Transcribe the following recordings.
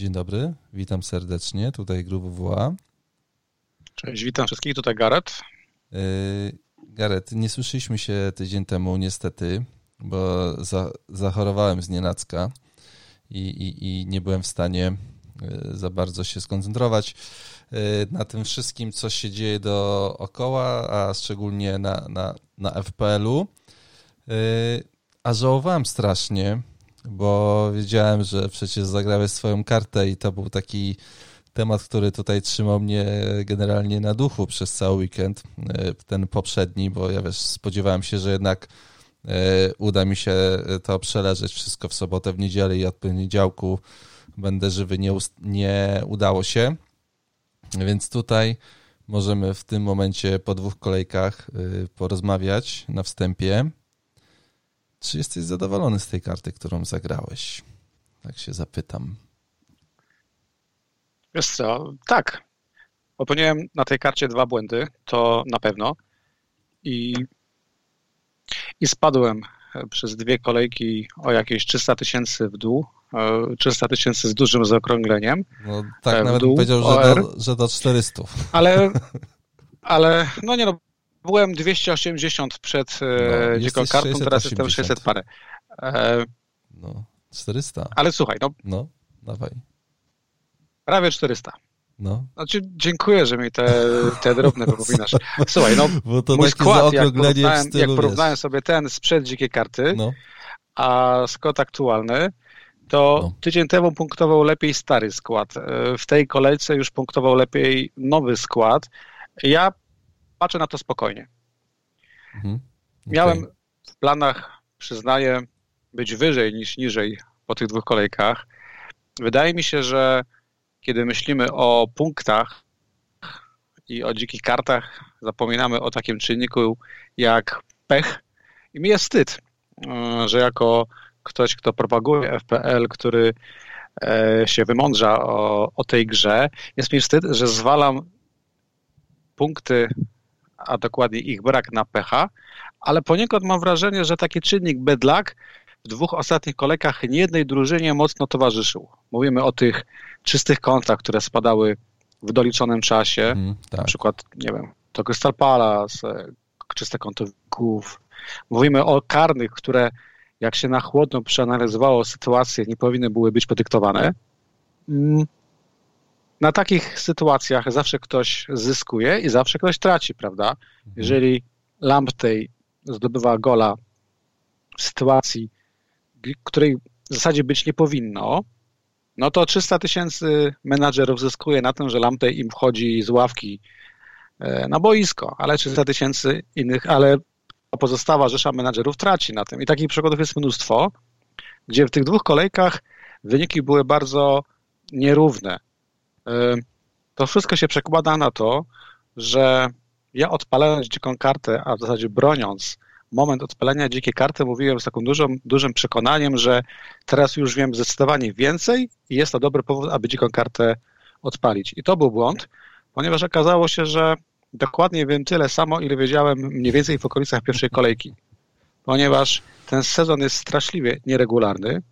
Dzień dobry, witam serdecznie, tutaj Grup WWA. Cześć, witam wszystkich, tutaj Garet. Yy, Garet, nie słyszeliśmy się tydzień temu niestety, bo za, zachorowałem z nienacka i, i, i nie byłem w stanie yy, za bardzo się skoncentrować yy, na tym wszystkim, co się dzieje dookoła, a szczególnie na, na, na FPL-u. A żałowałem strasznie, bo wiedziałem, że przecież zagrałeś swoją kartę i to był taki temat, który tutaj trzymał mnie generalnie na duchu przez cały weekend, e, ten poprzedni, bo ja wiesz, spodziewałem się, że jednak e, uda mi się to przeleżeć wszystko w sobotę, w niedzielę i od poniedziałku będę żywy, nie, nie udało się. Więc tutaj możemy w tym momencie po dwóch kolejkach e, porozmawiać na wstępie. Czy jesteś zadowolony z tej karty, którą zagrałeś? Tak się zapytam. Wiesz co, tak. Popełniłem na tej karcie dwa błędy, to na pewno. I, i spadłem przez dwie kolejki o jakieś 300 tysięcy w dół. 300 e, tysięcy z dużym zaokrągleniem. No, tak e, nawet dół, powiedział, że do, że do 400. Ale, ale no nie no, byłem 280 przed e, no, dziką kartą, teraz jestem 600 parę. E, no, 400. Ale słuchaj, no. No, dawaj. Prawie 400. No. Znaczy, dziękuję, że mi te, te drobne wypominasz. Słuchaj, no, Bo to mój skład, jak porównałem, jak porównałem sobie ten sprzed dzikiej karty, no. a skład aktualny, to no. tydzień temu punktował lepiej stary skład. E, w tej kolejce już punktował lepiej nowy skład. Ja patrzę na to spokojnie. Mhm. Okay. Miałem w planach, przyznaję, być wyżej niż niżej po tych dwóch kolejkach. Wydaje mi się, że kiedy myślimy o punktach i o dzikich kartach, zapominamy o takim czynniku jak pech. I mi jest wstyd, e, że jako ktoś, kto propaguje FPL, który e, się wymądrza o, o tej grze, jest mi wstyd, że zwalam punkty a dokładnie ich brak na pecha, ale poniekąd mam wrażenie, że taki czynnik bedlak w dwóch ostatnich kolejkach niejednej drużynie mocno towarzyszył. Mówimy o tych czystych kontach, które spadały w doliczonym czasie, mm, tak. na przykład, nie wiem, to Crystal Palace, e, czyste konto Mówimy o karnych, które jak się na chłodno przeanalizowało sytuację, nie powinny były być podyktowane. Na takich sytuacjach zawsze ktoś zyskuje i zawsze ktoś traci, prawda? Mhm. Jeżeli Lamptey zdobywa gola w sytuacji, której w zasadzie być nie powinno, no to 300 tysięcy menadżerów zyskuje na tym, że Lamptey im wchodzi z ławki e, na boisko, ale 300 tysięcy innych, ale pozostała rzesza menadżerów traci na tym. I takich przykładów jest mnóstwo, gdzie w tych dwóch kolejkach wyniki były bardzo nierówne. E, to wszystko się przekłada na to, że ja odpalając dziką kartę, a w zasadzie broniąc moment odpalenia dzikiej karty, mówiłem z takim dużym, dużym przekonaniem, że teraz już wiem zdecydowanie więcej i jest to dobry powód, aby dziką kartę odpalić. I to był błąd, ponieważ okazało się, że dokładnie wiem tyle samo, ile wiedziałem mniej więcej w okolicach pierwszej kolejki. Ponieważ ten sezon jest straszliwie nieregularny,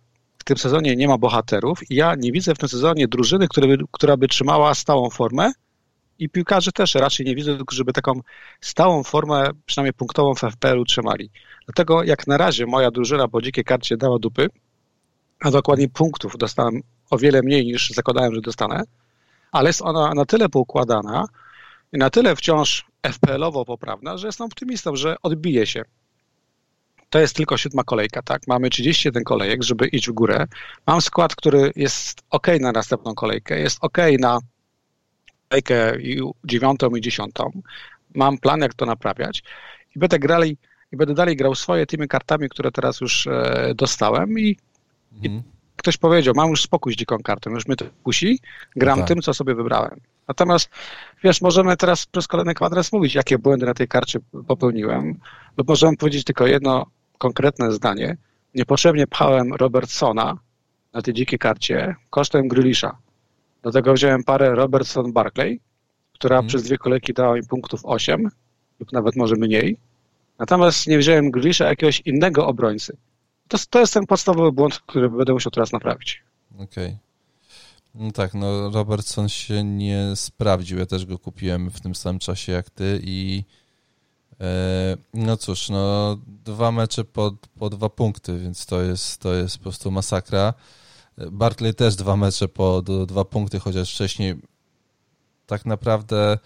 tym sezonie nie ma bohaterów i ja nie widzę w tym sezonie drużyny, by, która by trzymała stałą formę i piłkarzy też raczej nie widzę, żeby taką stałą formę, przynajmniej punktową w FPL-u trzymali. Dlatego jak na razie moja drużyna po dzikiej karcie dała dupy, a dokładnie punktów dostałem o wiele mniej niż zakładałem, że dostanę, ale jest ona na tyle poukładana i na tyle wciąż FPL-owo poprawna, że jestem optymistą, że odbije się to jest tylko siódma kolejka, tak? Mamy 31 kolejek, żeby iść w górę. Mam skład, który jest ok na następną kolejkę, jest ok na kolejkę dziewiątą i dziesiątą. Mam plan, jak to naprawiać i będę grali i będę dalej grał swoje tymi kartami, które teraz już e, dostałem i, mhm. i, ktoś powiedział, mam już spokój z dziką kartą, już mnie to kusi, gram no tak. tym, co sobie wybrałem. Natomiast, wiesz, możemy teraz przez kolejny kwadrans mówić, jakie błędy na tej karcie popełniłem, lub możemy powiedzieć tylko jedno, konkretne zdanie. Niepotrzebnie pchałem Robertsona na tej dzikiej karcie kosztem Grylisza. Dlatego wziąłem parę Robertson Barclay, która hmm. przez dwie kolejki dała mi punktów 8 lub nawet może mniej. Natomiast nie wziąłem Grylisza jakiegoś innego obrońcy. To, to jest ten podstawowy błąd, który będę musiał teraz naprawić. Okej. No tak, no Robertson się nie sprawdził. Ja też go kupiłem w tym samym czasie jak ty i no cóż, no dwa mecze po, po dwa punkty, więc to jest, to jest po prostu masakra. Bartley też dwa mecze po do, dwa punkty, chociaż wcześniej tak naprawdę e,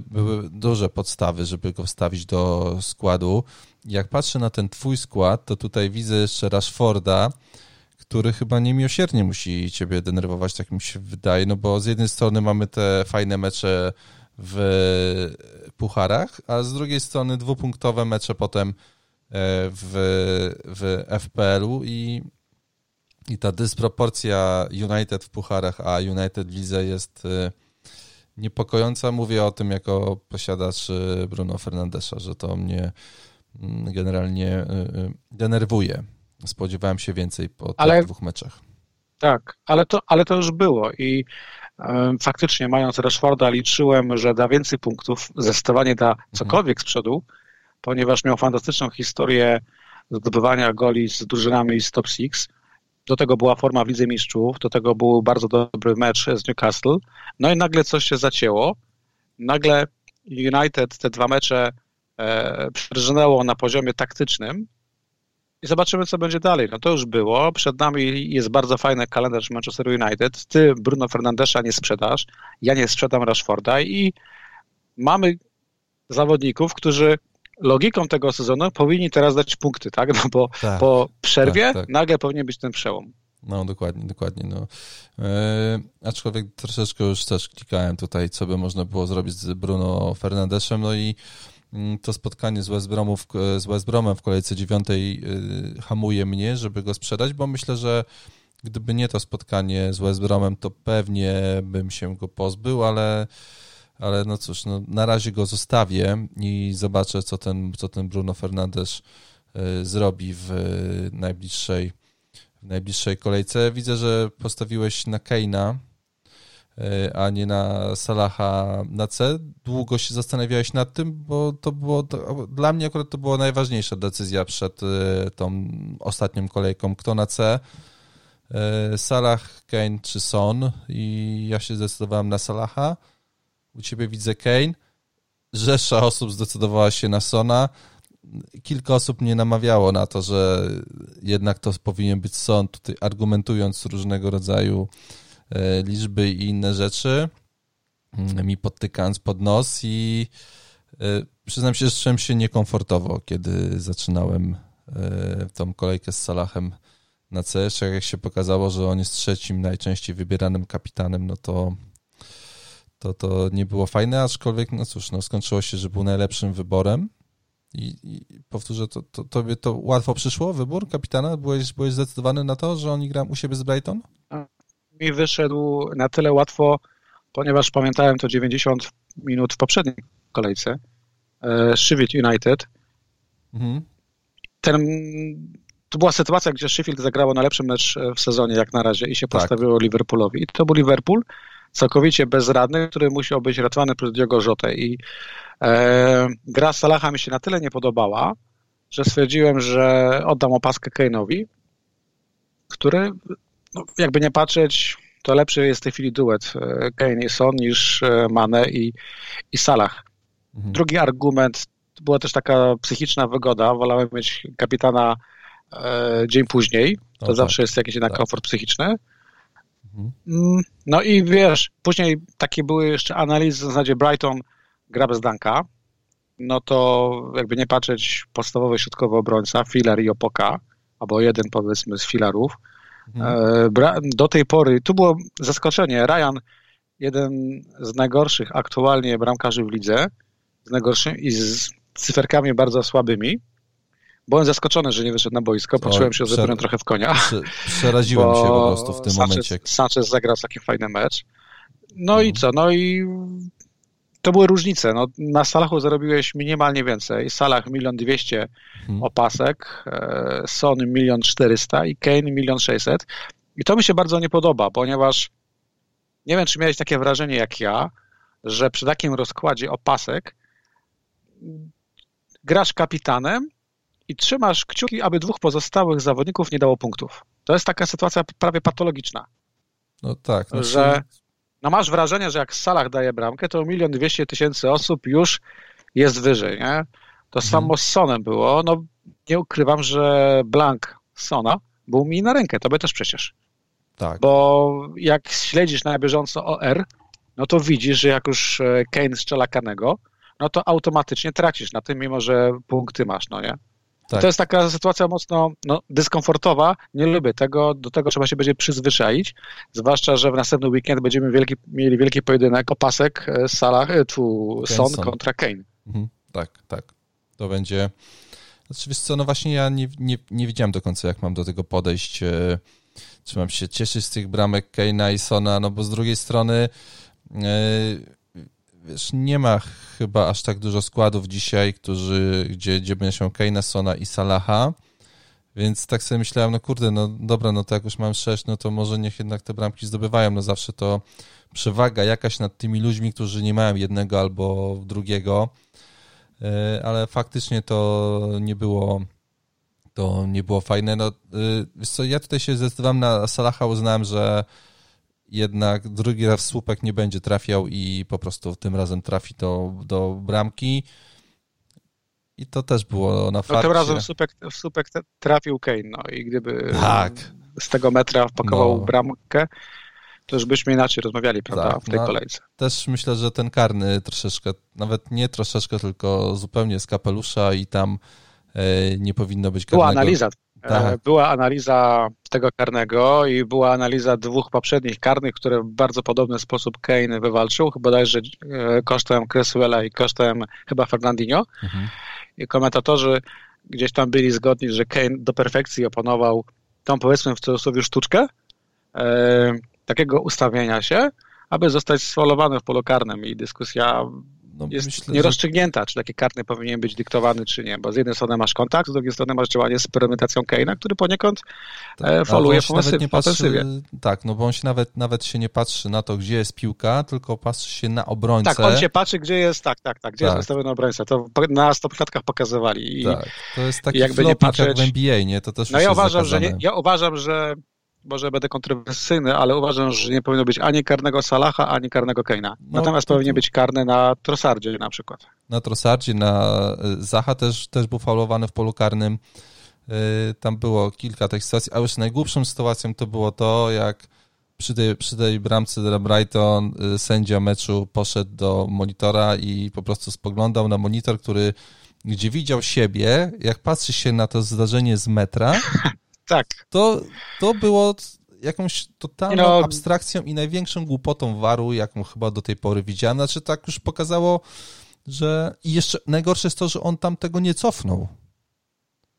były duże podstawy, żeby go wstawić do składu. Jak patrzę na ten twój skład, to tutaj widzę jeszcze Rashforda, który chyba niemiłosiernie musi ciebie denerwować, tak mi się wydaje, no bo z jednej strony mamy te fajne mecze w pucharach, a z drugiej strony dwupunktowe mecze potem e, w, w FPL-u i, i ta dysproporcja United w pucharach, a United w lidze jest e, niepokojąca. Mówię o tym jako posiadacz e, Bruno Fernandesza, że to mnie mm, generalnie denerwuje. Spodziewałem się więcej po tych ale, dwóch meczach. Tak, ale to, ale to już było i e, faktycznie mając Rashforda liczyłem, że da więcej punktów, zdecydowanie da mhm. cokolwiek z przodu, ponieważ miał fantastyczną historię zdobywania goli z drużynami z top six. Do tego była forma w Lidze Mistrzów, do tego był bardzo dobry mecz z Newcastle. No i nagle coś się zacięło. Nagle United te dwa mecze e, na poziomie taktycznym i zobaczymy, co będzie dalej. No to już było. Przed nami jest bardzo fajny kalendarz Manchester United. Ty Bruno Fernandesza nie sprzedasz, ja nie sprzedam Rashforda i mamy zawodników, którzy logiką tego sezonu powinni teraz dać punkty, tak? No bo tak, po przerwie tak, tak. nagle powinien być ten przełom. No, dokładnie, dokładnie. No. E, aczkolwiek troszeczkę już też klikałem tutaj, co by można było zrobić z Bruno Fernandeszem, no i to spotkanie z West, Bromów, z West Bromem w kolejce dziewiątej y, hamuje mnie, żeby go sprzedać, bo myślę, że gdyby nie to spotkanie z West Bromem, to pewnie bym się go pozbył, ale, ale no cóż, no, na razie go zostawię i zobaczę, co ten, co ten Bruno Fernandes y, zrobi w najbliższej, w najbliższej kolejce. Widzę, że postawiłeś na Keina E, a nie na Salaha na C. Długo się zastanawiałeś nad tym, bo to było, to, dla mnie akurat to była najważniejsza decyzja przed e, tą ostatnią kolejką, kto na C. E, Salah, Kane czy Son i ja się zdecydowałem na Salaha. U ciebie widzę Kane. Rzesza osób zdecydowała się na Sona. Kilka osób mnie namawiało na to, że jednak to powinien być Son, tutaj argumentując różnego rodzaju liczby i inne rzeczy, mm, mi podtykając pod nos i e, przyznam się, że czułem się niekomfortowo, kiedy zaczynałem e, tą kolejkę z Salahem na C. Jak się pokazało, że on jest trzecim najczęściej wybieranym kapitanem, no to to, to nie było fajne, aczkolwiek, no cóż, no skończyło się, że był najlepszym wyborem. I, i powtórzę, to, to, tobie to łatwo przyszło, wybór kapitana? Byłeś, byłeś zdecydowany na to, że oni grają u siebie z Brighton? Mi wyszedł na tyle łatwo, ponieważ pamiętałem to 90 minut w poprzedniej kolejce. E, Sheffield United. Mhm. Ten, to była sytuacja, gdzie Sheffield zagrało najlepszy mecz w sezonie jak na razie i się tak. postawiło Liverpoolowi. I to był Liverpool całkowicie bezradny, który musiał być ratowany przez Diogo Jotę. I e, gra Salaha mi się na tyle nie podobała, że stwierdziłem, że oddam opaskę Kane'owi, który no, jakby nie patrzeć, to lepszy jest w tej chwili duet e, Kane i Son niż e, Mane i, i Salah. Mhm. Drugi argument, to była też taka psychiczna wygoda, wolałem mieć kapitana e, dzień później, to zawsze tak. jest jakiś jednak tak. komfort psychiczny. Mhm. Mm, no i wiesz, później takie były jeszcze analizy w zasadzie Brighton gra bez Danka, no to jakby nie patrzeć podstawowy środkowy obrońca, filar i opoka, albo jeden powiedzmy z filarów. Do tej pory, tu było zaskoczenie, Ryan, jeden z najgorszych aktualnie bramkarzy w lidze, z najgorszym i z cyferkami bardzo słabymi. Byłem zaskoczony, że nie wyszedł na boisko, poczułem się, że byłem trochę w konia. Przeraziłem się po prostu w tym Sanchez, momencie. Sanchez zagrał taki fajny mecz. No hmm. i mhm. co? No i to były różnice. No, na Salachu zarobiłeś minimalnie więcej. Salah milion dwieście hmm. opasek, e, Son milion czterysta i Kane milion sześćset. I to mi się bardzo nie podoba, ponieważ nie wiem, czy miałeś takie wrażenie jak ja, że przy takim rozkładzie opasek grasz kapitanem i trzymasz kciuki, aby dwóch pozostałych zawodników nie dało punktów. To jest taka sytuacja prawie patologiczna. No tak. No że no masz wrażenie, że jak Salah daje bramkę, to milion dwieście tysięcy osób już jest wyżej, nie? To mhm. samo z Sonem było. No nie ukrywam, że blank Sona był mi na rękę, to by też przecież. Tak. Bo jak śledzisz na bieżąco OR, no to widzisz, że jak już e, Kane strzela kanego, no to automatycznie tracisz na tym, mimo że punkty masz, no nie? Tak. To jest taka sytuacja mocno no, dyskomfortowa. Nie lubię tego. Do tego trzeba się będzie przyzwyczaić. Zwłaszcza, że w następny weekend będziemy wielki, mieli wielki pojedynek opasek e, Salah, e, tu Son kontra Kane. Mhm. Tak, tak. To będzie. Znaczy, wiesz co, no właśnie ja nie, nie, nie wiedziałem do końca, jak mam do tego podejść. Czy mam się cieszyć z tych bramek Kane'a i Sona, no bo z drugiej strony wiesz, nie ma chyba aż tak dużo składów dzisiaj, którzy, gdzie, gdzie będzie się Keina, Sona i Salaha, więc tak sobie myślałem, no kurde, no dobra, no to jak już mam sześć, no to może niech jednak te bramki zdobywają, no zawsze to przewaga jakaś nad tymi ludźmi, którzy nie mają jednego albo drugiego, e, ale faktycznie to nie było to nie było fajne. No, e, co, ja tutaj się zdecydowałem na Salaha, uznałem, że jednak drugi raz słupek nie będzie trafiał i po prostu tym razem trafi to do bramki. I to też było na farcie. No tym razem słupek, słupek trafił Kane, no i gdyby tak. z tego metra wpakował no. bramkę, to już byśmy inaczej rozmawiali, prawda, tak, w tej no, kolejce. Też myślę, że ten karny troszeczkę, nawet nie troszeczkę, tylko zupełnie z kapelusza i tam e, nie powinno być karnego. Była analiza tak. Była analiza tego karnego i była analiza dwóch poprzednich karnych, które w bardzo podobny sposób Kane wywalczył, chyba bodajże e, kosztem Cresswella i kosztem chyba Fernandinho. Mhm. I komentatorzy gdzieś tam byli zgodni, że Kane do perfekcji oponował tą powiedzmy w cudzysłowie sztuczkę e, takiego ustawienia się, aby zostać sfalowany w polu karnym i dyskusja no, jest myślę, nierozstrzygnięta, że... czy taki karny powinien być dyktowany, czy nie, bo z jednej strony masz kontakt, z drugiej strony masz działanie z perymetacją Keina, który poniekąd tak, e, foluje w ofensywie. Tak, no bo on się nawet, nawet się nie patrzy na to, gdzie jest piłka, tylko patrzy się na obrońcę. Tak, on się patrzy, gdzie jest, tak, tak, tak, gdzie tak. jest wystawiony obrońca. To na stopklatkach pokazywali. I, tak, to jest taki jakby nie patrzeć, jak w NBA, nie? To też no ja uważam, że nie, ja uważam, że może będę kontrowersyjny, ale uważam, że nie powinno być ani karnego Salaha, ani karnego Keina. No, Natomiast to, powinien być karny na Trossardzie na przykład. Na Trossardzie, na y, Zaha też, też był faulowany w polu karnym. Y, tam było kilka tych sytuacji, a już najgłupszą sytuacją to było to, jak przy tej, przy tej bramce dla Brighton y, sędzia meczu poszedł do monitora i po prostu spoglądał na monitor, który gdzie widział siebie, jak patrzy się na to zdarzenie z metra, Tak. To, to było jakąś totalną no, abstrakcją i największą głupotą waru, jaką chyba do tej pory widziałem. Znaczy tak już pokazało, że i jeszcze najgorsze jest to, że on tam tego nie cofnął.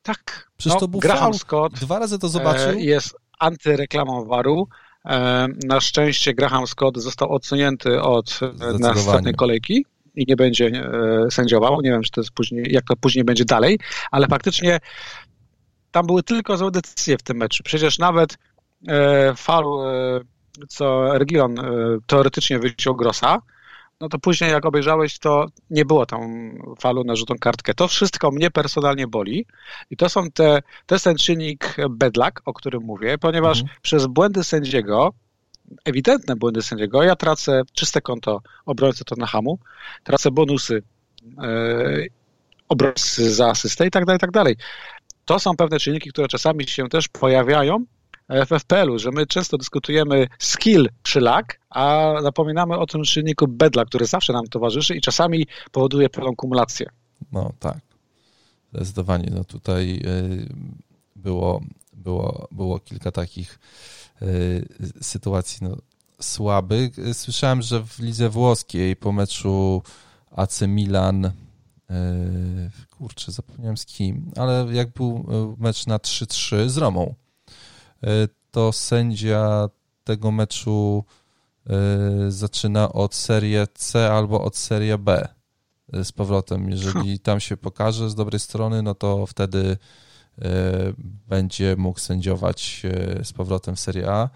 Tak. Przecież no, to był Graham faul. Scott Dwa razy to zobaczył. E, jest antyreklamą waru. E, na szczęście Graham Scott został odsunięty od e, następnej kolejki i nie będzie sędziował. Nie wiem, czy to jest później, jak to później będzie dalej, ale faktycznie tam były tylko złe decyzje w tym meczu. Przecież nawet e, falu, e, co Ergilon e, teoretycznie wyciął Grossa, no to później jak obejrzałeś, to nie było tam falu na żółtą kartkę. To wszystko mnie personalnie boli i to są te, to jest ten czynnik bedlak, o którym mówię, ponieważ mhm. przez błędy sędziego, ewidentne błędy sędziego, ja tracę czyste konto obrońcy Tottenhamu, tracę bonusy yy, obrońcy za asystę i tak dalej, i tak dalej to są pewne czynniki, które czasami się też pojawiają w FPL-u, że my często dyskutujemy skill czy lag, a zapominamy o tym czynniku bedla, który zawsze nam towarzyszy i czasami powoduje pewną kumulację. No tak, zdecydowanie. No tutaj y, było, było, było kilka takich y, sytuacji no, słabych. Słyszałem, że w lidze włoskiej po meczu AC Milan kurczę, zapomniałem z kim, ale jak był yy, mecz na 3-3 z Romą, yy, to sędzia tego meczu zaczyna od serii C albo od serii B z powrotem. Jeżeli tam się pokaże z dobrej strony, no to wtedy będzie mógł sędziować z powrotem w Serie A.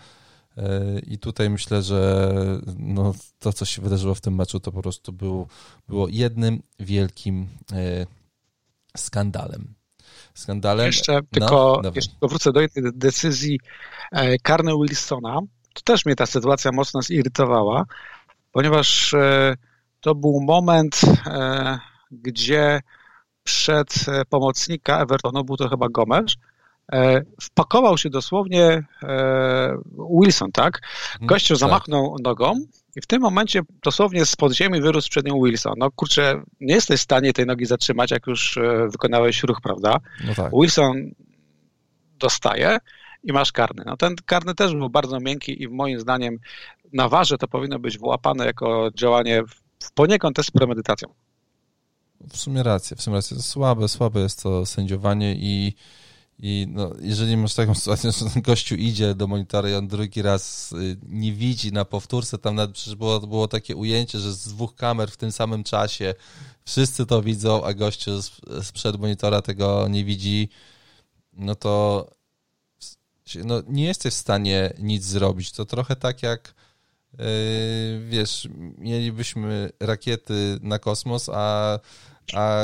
I tutaj myślę, że no, to, co się wydarzyło w tym meczu, to po prostu był, było jednym wielkim e, skandalem. Skandalem. Jeszcze no, tylko jeszcze wrócę do jednej decyzji e, Carney Wilsona, to też mnie ta sytuacja mocno zirytowała, ponieważ e, to był moment, e, gdzie przed e, pomocnika Evertonu, był to chyba Gomes, wpakował się dosłownie Wilson, tak? Mhm. Gościu tak. zamachnął nogą i w tym momencie dosłownie z podziemi wyrósł przed nią Wilson. No kurczę, nie jesteś w stanie tej nogi zatrzymać, jak już wykonałeś ruch, prawda? No tak. Wilson dostaje i masz karny. No ten karny też był bardzo miękki i moim zdaniem na warze to powinno być wyłapane jako działanie w poniekąd też z premedytacją. W sumie rację, w sumie rację. Słabe, słabe jest to sędziowanie i, i no, jeżeli masz taką sytuację, że ten gościu idzie do monitora i on drugi raz y, nie widzi na powtórce, tam nawet przecież było, było takie ujęcie, że z dwóch kamer w tym samym czasie wszyscy to widzą, a gościu sprzed monitora tego nie widzi, no to no, nie jesteś w stanie nic zrobić. To trochę tak jak yy, wiesz, mielibyśmy rakiety na kosmos, a, a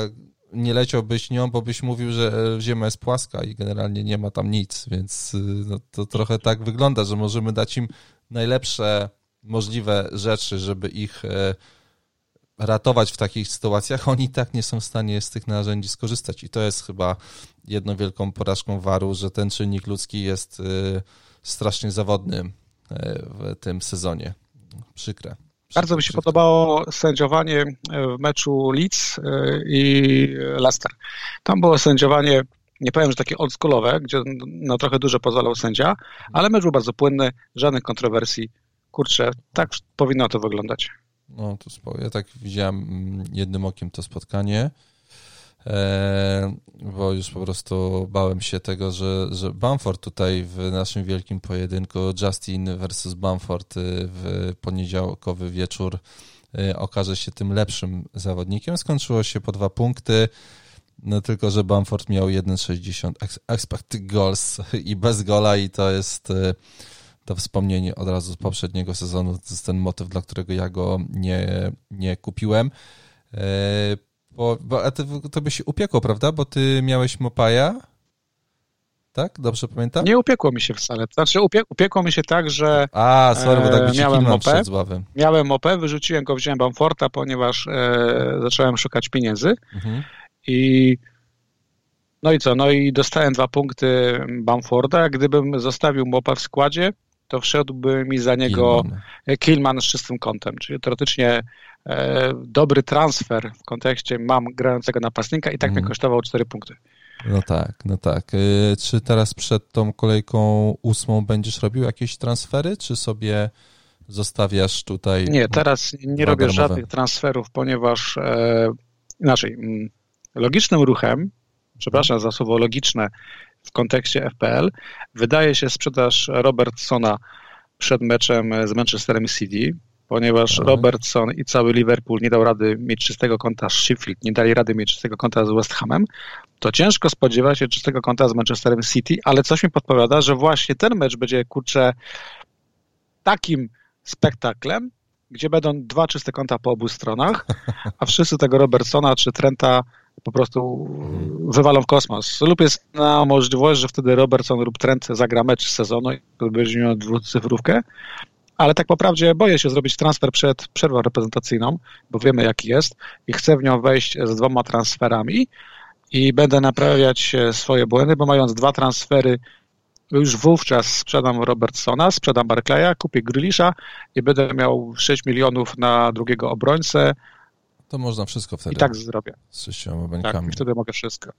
nie leciałbyś nią, bo byś mówił, że Ziemia jest płaska i generalnie nie ma tam nic, więc yy, no, to trochę tak wygląda, że możemy dać im najlepsze możliwe rzeczy, żeby ich yy, ratować w takich sytuacjach, oni tak nie są w stanie z tych narzędzi skorzystać. I to jest chyba jedną wielką porażką waru, że ten czynnik ludzki jest y, strasznie zawodny y, w tym sezonie. Przykre. Bardzo mi się podobało sędziowanie w meczu Leeds y, i Leicester. Tam było sędziowanie, nie powiem, że takie oldschoolowe, gdzie na trochę dużo pozwalał sędzia, ale mecz był bardzo płynny, żadnych kontrowersji. Kurczę, tak powinno to wyglądać. No, to spoko. Ja tak widziałem mm, jednym okiem to spotkanie, e, bo już po prostu bałem się tego, że, że Bamford tutaj w naszym wielkim pojedynku Justin versus Bamford y, w poniedziałkowy wieczór y, okaże się tym lepszym zawodnikiem. Skończyło się po dwa punkty. No tylko, że Bamford miał 1,60 expected goals i bez gola i to jest y, to wspomnienie od razu z poprzedniego sezonu, to jest ten motyw, dla którego ja go nie, nie kupiłem. Bo, bo a to, to by się upiekło, prawda? Bo ty miałeś Mopaja, tak? Dobrze pamiętam? Nie upiekło mi się wcale. Znaczy upie, upiekło mi się tak, że A, sorry, bo tak e, miałem mopę, miałem mopę, wyrzuciłem go, wziąłem Bamforta, ponieważ e, zacząłem szukać pieniędzy mhm. i no i co? No i dostałem dwa punkty Bamforda. Gdybym zostawił Mopę w składzie, to wszedłby mi za niego Killman, Killman z czystym kątem. Czyli teoretycznie dobry transfer w kontekście mam grającego napastnika i tak mm. mnie mhm. kosztował 4 punkty. No tak, no tak. E, czy teraz przed tą kolejką ósmą będziesz robił jakieś transfery, czy sobie zostawiasz tutaj? Nie, teraz nie robię darmowe. żadnych transferów, ponieważ e, inaczej, mm, logicznym ruchem, przepraszam za słowo logiczne, w kontekście FPL. Wydaje się sprzedaż Robertsona przed meczem z Manchesterem City, ponieważ tak. Robertson i cały Liverpool nie dał rady mieć czystego konta z Sheffield, nie dali rady mieć czystego konta z West Hamem, to ciężko spodziewać się czystego konta z Manchesterem City, ale coś mi podpowiada, że właśnie ten mecz będzie, kurczę, takim spektaklem, gdzie będą dwa czyste konta po obu stronach, a wszyscy tego Robertsona czy Trenta po prostu wywalą w kosmos. Lub jest na możliwość, że wtedy Robertson lub Trent zagra mecz sezonu i będzie miał dwucyfrówkę, ale tak naprawdę boję się zrobić transfer przed przerwą reprezentacyjną, bo wiemy jaki jest i chcę w nią wejść z dwoma transferami i będę naprawiać swoje błędy, bo mając dwa transfery już wówczas sprzedam Robertsona, sprzedam Barclaya, kupię Grylisza i będę miał 6 milionów na drugiego obrońcę, to można wszystko wtedy. I tak zrobię. Z sześcioma bańkami. Tak, wtedy mogę wszystko.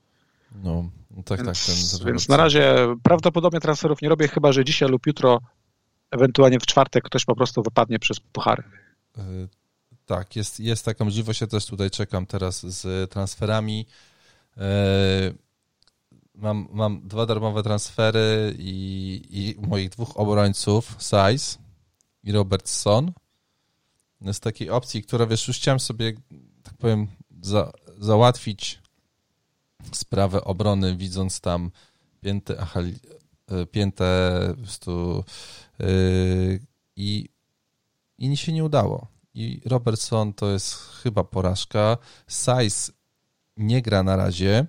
No, no tak, więc, tak. Ten, więc na razie prawdopodobnie transferów nie robię, chyba że dzisiaj lub jutro, ewentualnie w czwartek ktoś po prostu wypadnie przez puchary. Yy, tak, jest, jest taka możliwość. Ja też tutaj czekam teraz z transferami. Yy, mam, mam dwa darmowe transfery i, i moich dwóch obrońców, Size i Robertson z takiej opcji, która wiesz, już chciałem sobie, tak powiem, za, załatwić sprawę obrony, widząc tam pięte, e, pięte po prostu yy, i, i się nie udało. I Robertson to jest chyba porażka. Size nie gra na razie.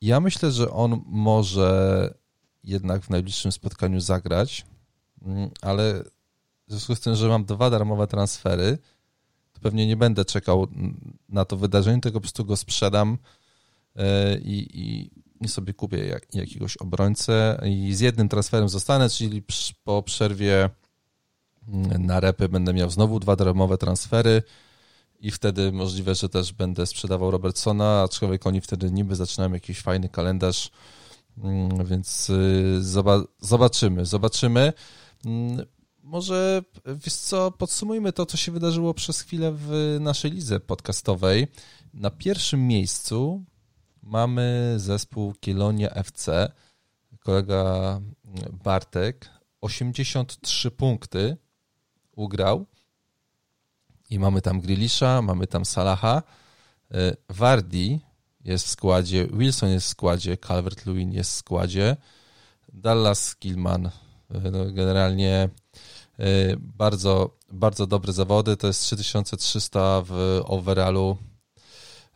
Ja myślę, że on może jednak w najbliższym spotkaniu zagrać. mm, ale w związku z tym, że mam dwa darmowe transfery, to pewnie nie będę czekał na to wydarzenie, tylko po prostu go sprzedam e, i, i, i sobie kupię jak, jakiegoś obrońcę i z jednym transferem zostanę, czyli po przerwie mm, na repy będę miał znowu dwa darmowe transfery i wtedy możliwe, że też będę sprzedawał Robertsona, aczkolwiek oni wtedy niby zaczynają jakiś fajny kalendarz, mm, więc y, zobaczymy, zobaczymy. Mm, może, wiesz co, podsumujmy to, co się wydarzyło przez chwilę w naszej lidze podcastowej. Na pierwszym miejscu mamy zespół Kielonia FC, kolega Bartek, 83 punkty ugrał. I mamy tam Grilisza, mamy tam Salaha, e, Wardi jest w składzie, Wilson jest w składzie, Calvert-Lewin jest w składzie, Dallas Killman, e, no generalnie e, bardzo, bardzo dobre zawody, to jest 3300 w overallu,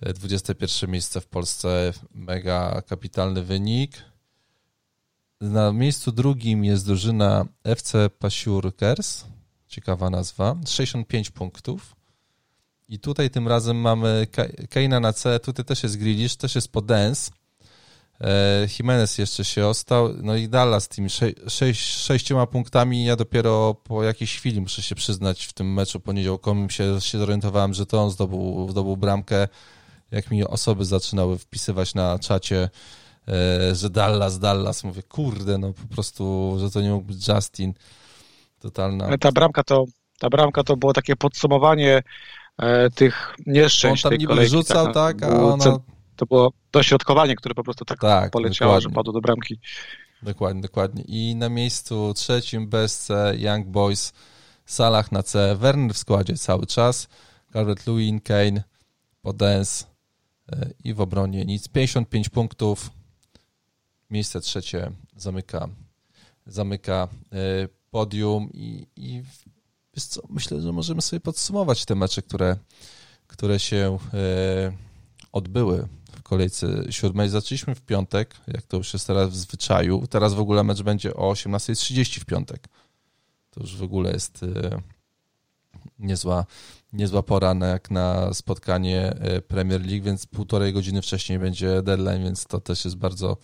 21 miejsce w Polsce, mega kapitalny wynik. Na miejscu drugim jest drużyna FC Pasiurkers, ciekawa nazwa, 65 punktów. I tutaj tym razem mamy Keina na C, tutaj też jest Grealish, też jest Podens. E, Jimenez jeszcze się ostał, no i Dallas z tymi sze, sześcioma punktami. Ja dopiero po jakiejś chwili, muszę się przyznać, w tym meczu poniedziałkowym się, się zorientowałem, że to on zdobył, zdobył bramkę. Jak mi osoby zaczynały wpisywać na czacie, e, że Dallas, Dallas, mówię, kurde, no po prostu, że to nie mógł być Justin totalna. Ale ta bramka to, ta bramka to było takie podsumowanie e, tych nieszczęść On tam niby kolejki, rzucał, tak, tak a ona... To było dośrodkowanie, które po prostu tak, tak poleciało, dokładnie. że padło do bramki. Dokładnie, dokładnie. I na miejscu trzecim bez C Young Boys, Salah na C, Werner w składzie cały czas, Calvert-Lewin, Kane, Podens i w obronie nic. 55 punktów, miejsce trzecie zamyka, zamyka e, podium i, i co, myślę, że możemy sobie podsumować te mecze, które, które się e, odbyły w kolejce siódmej. Zaczęliśmy w piątek, jak to już jest teraz w zwyczaju. Teraz w ogóle mecz będzie o 18.30 w piątek. To już w ogóle jest e, niezła, niezła pora na, jak na spotkanie e, Premier League, więc półtorej godziny wcześniej będzie deadline, więc to też jest bardzo,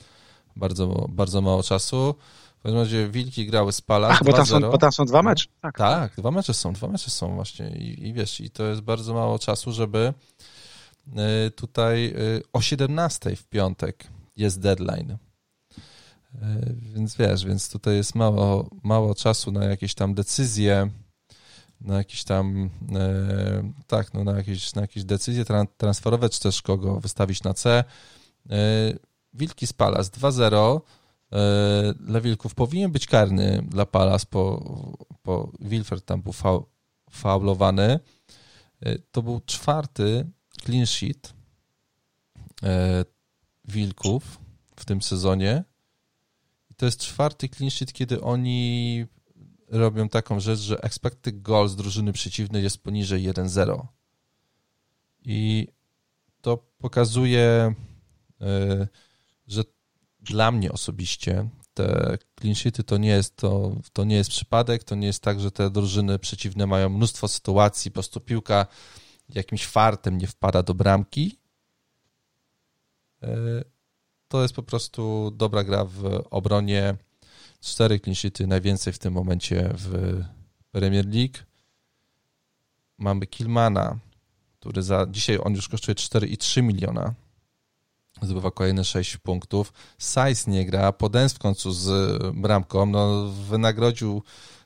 bardzo, bardzo mało czasu. W każdym razie Wilki grały z Pala. Ach, bo tam, są, bo tam są dwa mecze. Tak. tak, dwa mecze są, dwa mecze są właśnie I, i wiesz, i to jest bardzo mało czasu, żeby y, tutaj y, o 17 w piątek jest deadline. Więc wiesz, więc tutaj jest mało, mało czasu na jakieś tam decyzje, na jakieś tam, tak, no na jakieś, na jakieś decyzje transferowe, czy też kogo wystawić na C. Wilki z Palas 2-0 E, dla Wilków powinien być karny dla Palas, po, po Wilfred tam był faul, faulowany. E, to był czwarty clean sheet e, Wilków w tym sezonie. To jest czwarty clean sheet, kiedy oni robią taką rzecz, że expected goal z drużyny przeciwnej jest poniżej 1-0. I to pokazuje, że dla mnie osobiście te clean sheety to nie jest to, to nie jest przypadek, to nie jest tak, że te drużyny przeciwne mają mnóstwo sytuacji, po prostu piłka jakimś fartem nie wpada do bramki. E, to jest po prostu dobra gra w obronie. Cztery clean najwięcej w tym momencie w Premier League. Mamy Kilmana, który za dzisiaj on już kosztuje 4,3 miliona zdobywa kolejne 6 punktów. Sajs nie gra, Podens w końcu z bramką, no wynagrodził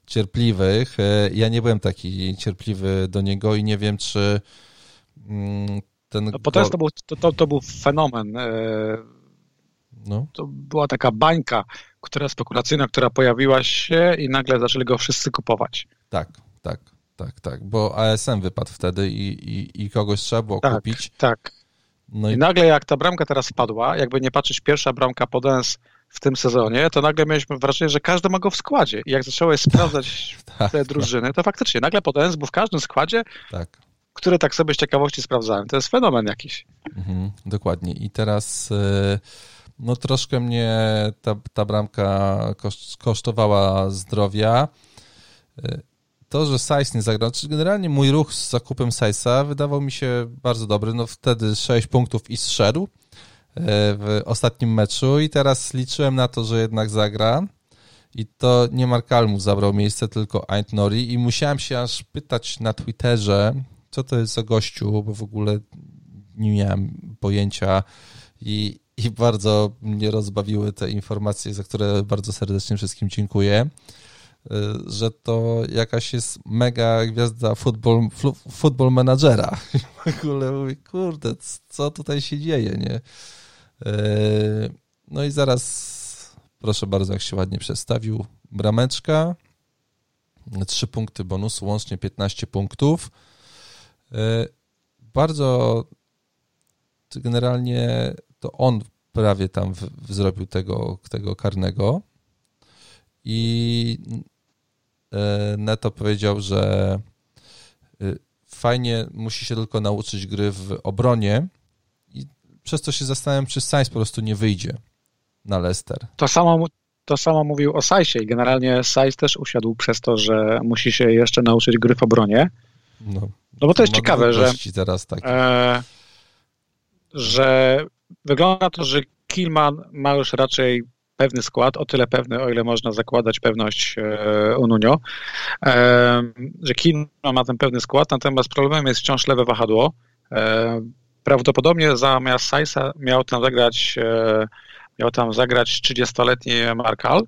cierpliwych. E, ja nie byłem taki cierpliwy do niego i nie wiem, czy mm, ten... No, Podens to był, to, to, to był fenomen. No. To była taka bańka, która spekulacyjna, która pojawiła się i nagle zaczęli go wszyscy kupować. Tak, tak, tak, tak, bo ASM wypadł wtedy i, i, i kogoś trzeba było tak, kupić. Tak, no i... I... nagle jak ta bramka teraz wpadła, jakby nie patrzeć, pierwsza bramka Podens w tym sezonie, to nagle mieliśmy wrażenie, że każdy ma go w składzie. I jak zacząłeś sprawdzać tak, te drużyny, to faktycznie nagle Podens był w każdym składzie, tak. który tak sobie z ciekawości sprawdzałem. To jest fenomen jakiś. Mhm, dokładnie. I teraz... Yy No troszkę mnie ta, ta bramka kosztowała zdrowia. To, że Sajs nie zagrał, czy generalnie mój ruch z zakupem Sajsa wydawał mi się bardzo dobry. No wtedy 6 punktów i zszedł e, w ostatnim meczu i teraz liczyłem na to, że jednak zagra. I to nie Mark zabrał miejsce, tylko Aint Nori i musiałem się aż pytać na Twitterze, co to jest za gościu, bo w ogóle nie miałem pojęcia i, i bardzo mnie rozbawiły te informacje, za które bardzo serdecznie wszystkim dziękuję, y, że to jakaś jest mega gwiazda football, football managera. W ogóle mówię, kurde, co tutaj się dzieje, nie? Y, no i zaraz, proszę bardzo, jak się ładnie przedstawił, brameczka, trzy punkty bonusu, łącznie 15 punktów. Y, bardzo generalnie to on prawie tam w, w zrobił tego, tego karnego i e, Neto powiedział, że e, fajnie musi się tylko nauczyć gry w obronie i przez to się zastanawiam, czy Sainz po prostu nie wyjdzie na Leicester. To samo, to samo mówił o Sainzie i generalnie Sainz też usiadł przez to, że musi się jeszcze nauczyć gry w obronie. No, no bo to jest ciekawe, że teraz tak. E, że wygląda to, że Kilman ma już raczej pewny skład, o tyle pewny, o ile można zakładać pewność e, Ununio, e, że Kilman ma ten pewny skład, natomiast problemem jest wciąż lewe wahadło. E, prawdopodobnie zamiast Saisa miał tam zagrać miał tam zagrać 30-letni Markal,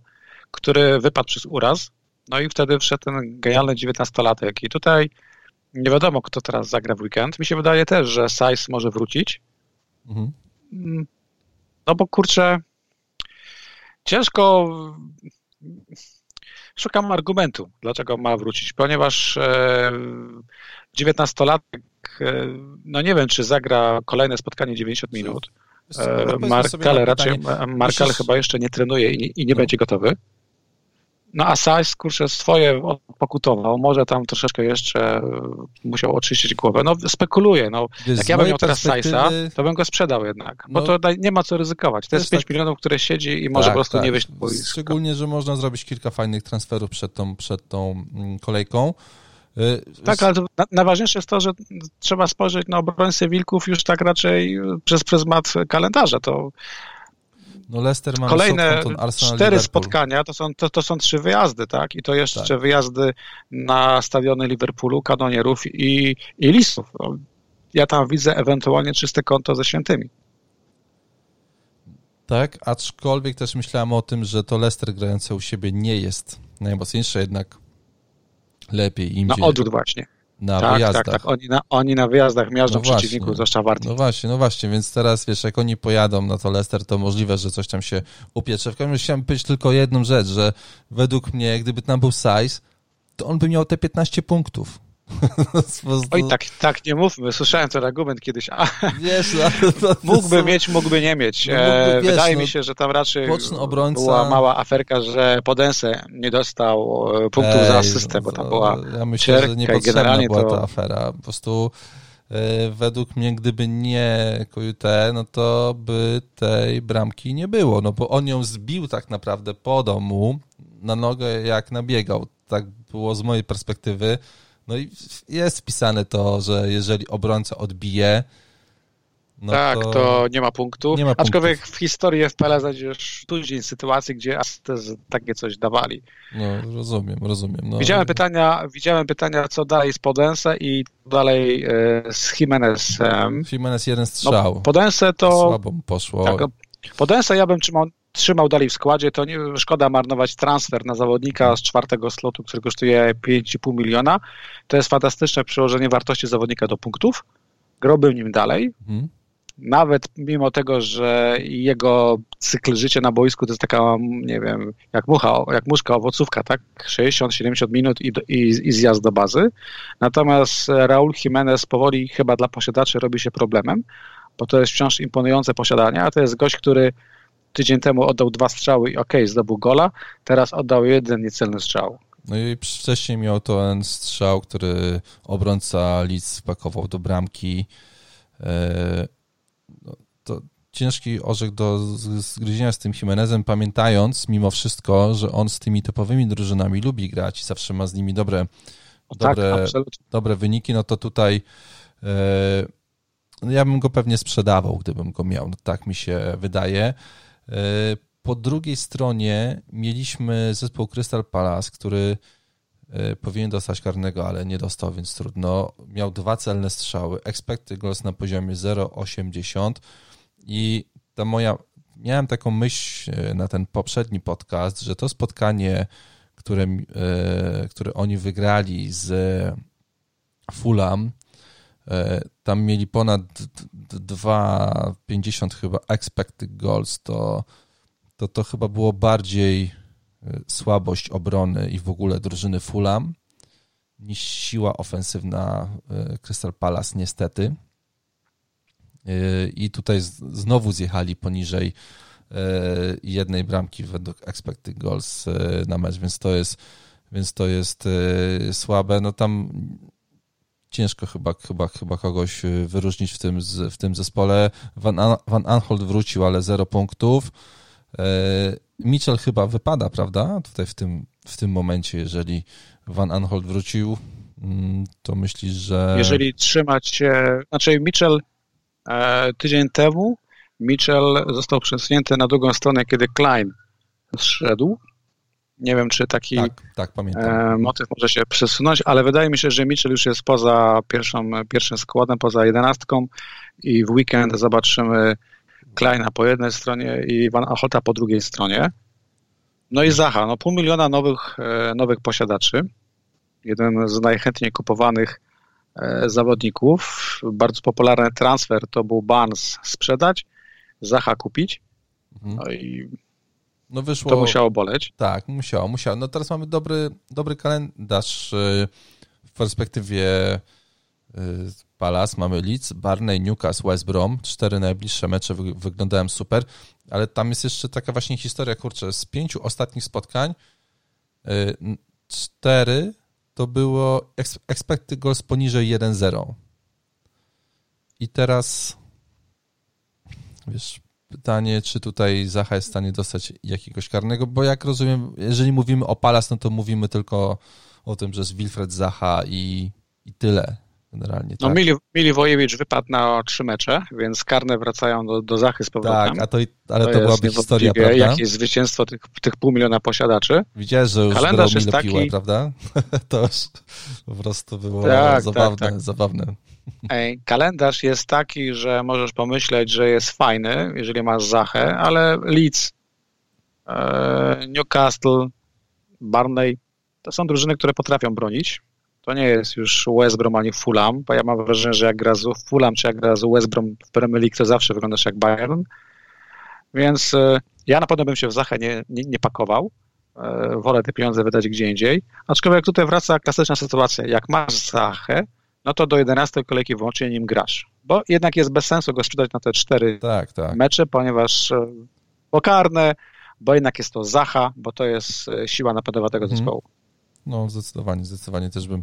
który wypadł przez uraz, no i wtedy wszedł ten genialny 19-latek. I tutaj nie wiadomo, kto teraz zagra w weekend. Mi się wydaje też, że Sais może wrócić, Mhm. No bo kurczę, ciężko. Szukam argumentu, dlaczego ma wrócić, ponieważ e, 19-latek, e, no nie wiem, czy zagra kolejne spotkanie 90 minut. E, Markale raczej, Markal chyba jeszcze nie trenuje i, i nie no. będzie gotowy. No a Sajs, kurczę, swoje pokutował, może tam troszeczkę jeszcze e, musiał oczyścić głowę. No spekuluje, no. Jak ja bym miał teraz Sajsa, to bym go sprzedał jednak, bo no, to nie ma co ryzykować. To jest 5 tak... milionów, które siedzi i może tak, po prostu tak. nie wyjść na Szczególnie, że można zrobić kilka fajnych transferów przed tą, przed tą mm, kolejką. Y, tak, ale najważniejsze jest to, że trzeba spojrzeć na obrońcę Wilków już tak raczej przez pryzmat kalendarza. To no Leicester ma Kolejne Arsenal, cztery Liverpool. spotkania to są, to, to są trzy wyjazdy, tak? I to jeszcze tak. wyjazdy na stadiony Liverpoolu, kanonierów i, i listów. No, ja tam widzę ewentualnie czyste konto ze świętymi. Tak, aczkolwiek też myślałem o tym, że to Leicester grające u siebie nie jest najmocniejsze, jednak lepiej im Na odwrót właśnie na tak, wyjazdach. Tak, tak, oni na, oni na wyjazdach miażdżą no przeciwników, zwłaszcza Warty. No właśnie, no właśnie, więc teraz wiesz, jak oni pojadą na to Leicester, to możliwe, że coś tam się upiecze. W każdym razie chciałem powiedzieć tylko jedną rzecz, że według mnie, gdyby tam był size, to on by miał te 15 punktów. Oj, tak, tak nie mówmy. Słyszałem ten argument kiedyś. A, wiesz, no, mógłby są... mieć, mógłby nie mieć. No, mógłby, wiesz, Wydaje no, mi się, że tam raczej obrońca... była mała aferka, że Podensę nie dostał e, punktów Ej, za asystę, bo tam była Ja myślę, że niepotrzebna była to... ta afera. Po prostu e, według mnie, gdyby nie Kojute, no to by tej bramki nie było, no bo on ją zbił tak naprawdę po domu na nogę jak nabiegał. Tak było z mojej perspektywy no i jest wpisane to, że jeżeli obrońca odbije, no tak, to... to... nie ma punktu. Nie ma Aczkolwiek punktów. w historii FPL znajdziesz później sytuacji, gdzie asysty takie coś dawali. No, rozumiem, rozumiem. No. Widziałem, pytania, widziałem pytania, co dalej z Podense i dalej e, z Jimenezem. Jimenez jeden strzał. No, Podense to... Słabo poszło. Tak, Podense ja bym trzymał trzymał dalej w składzie, to nie szkoda marnować transfer na zawodnika z czwartego slotu, który kosztuje 5,5 miliona. To jest fantastyczne przełożenie wartości zawodnika do punktów. Grałbym nim dalej. Mhm. Nawet mimo tego, że jego cykl życia na boisku to jest taka, nie wiem, jak mucha, jak muszka, owocówka, tak? 60-70 minut i, i, i zjazd do bazy. Natomiast Raul Jimenez powoli chyba dla posiadaczy robi się problemem, bo to jest wciąż imponujące posiadanie, a to jest gość, który tydzień temu oddał dwa strzały i ok, zdobył gola, teraz oddał jeden niecelny strzał. No i wcześniej miał to ten strzał, który obrońca Leeds wpakował do bramki. E, no, to ciężki orzech do zgryzienia z tym Jimenezem, pamiętając mimo wszystko, że on z tymi topowymi drużynami lubi grać i zawsze ma z nimi dobre, no dobre, tak, dobre wyniki, no to tutaj e, no ja bym go pewnie sprzedawał, gdybym go miał, no tak mi się wydaje. E, po drugiej stronie mieliśmy zespół Crystal Palace, który e, powinien dostać karnego, ale nie dostał, więc trudno. Miał dwa celne strzały, expected goals na poziomie 0,80 i ta moja, miałem taką myśl e, na ten poprzedni podcast, że to spotkanie, które, które oni wygrali z Fulham, tam mieli ponad 2,50 chyba expected goals, to to to chyba było bardziej e, słabość obrony i w ogóle drużyny Fulham niż siła ofensywna e, Crystal Palace niestety. E, I tutaj znowu zjechali poniżej jednej bramki według expected goals na mecz, więc to jest więc to jest słabe. No tam ciężko chyba, chyba, chyba kogoś wyróżnić w tym, w tym zespole. Van, Van Anholt wrócił, ale zero punktów. E, Mitchell chyba wypada, prawda? Tutaj w tym, w tym momencie, jeżeli Van Anholt wrócił, mm, to myślisz, że... Jeżeli trzymać się... Znaczy Mitchell e, tydzień temu Mitchell został przesunięty na drugą stronę, kiedy Klein zszedł. Nie wiem, czy taki tak, tak, e, motyw może się przesunąć, ale wydaje mi się, że Mitchell już jest poza pierwszą, pierwszym składem, poza jedenastką i w weekend zobaczymy Kleina po jednej stronie i Van Achota po drugiej stronie. No i Zaha, no pół miliona nowych, e, nowych posiadaczy. Jeden z najchętniej kupowanych e, zawodników. Bardzo popularny transfer to był Barnes sprzedać, Zaha kupić. Mhm. No i no wyszło, to musiało boleć. Tak, musiało, musiało. No teraz mamy dobry, dobry kalendarz e, w perspektywie Palace, mamy Leeds, Barney, Newcastle, West Brom. Cztery najbliższe mecze wyglądają super, ale tam jest jeszcze taka właśnie historia, kurczę, z pięciu ostatnich spotkań y, cztery to było expected goals poniżej 1-0. I teraz wiesz, pytanie, czy tutaj Zacha jest w stanie dostać jakiegoś karnego, bo jak rozumiem, jeżeli mówimy o Palace, no to mówimy tylko o tym, że jest Wilfred Zacha i, i tyle generalnie. No, tak. Mili, Mili Wojewicz wypadł na trzy mecze, więc karne wracają do, do Zachy z powrotem. Tak, a to, ale to, to byłaby historia, prawda? Jakie jest zwycięstwo tych, tych pół miliona posiadaczy. Widziałeś, że już Kalendarz jest taki... piłę, prawda? to już po prostu było tak, tak zabawne, tak, tak. zabawne. Kalendarz jest taki, że możesz pomyśleć, że jest fajny, jeżeli masz Zachę, ale Leeds, e, Newcastle, Barney, to są drużyny, które potrafią bronić to nie jest już West Brom ani Fulham, bo ja mam wrażenie, że jak gra z Fulham czy jak gra z West Brom w Premier League, to zawsze wyglądasz jak Bayern. Więc e, ja na pewno bym się w Zachę nie, nie, nie pakował. E, wolę te pieniądze wydać gdzie indziej. Aczkolwiek tutaj wraca klasyczna sytuacja. Jak masz Zachę, no to do 11 kolejki wyłącznie nim grasz. Bo jednak jest bez sensu go sprzedać na te cztery tak, tak. mecze, ponieważ pokarne, e, bo jednak jest to Zacha, bo to jest siła napędowa tego mhm. zespołu. No, zdecydowanie, zdecydowanie też bym,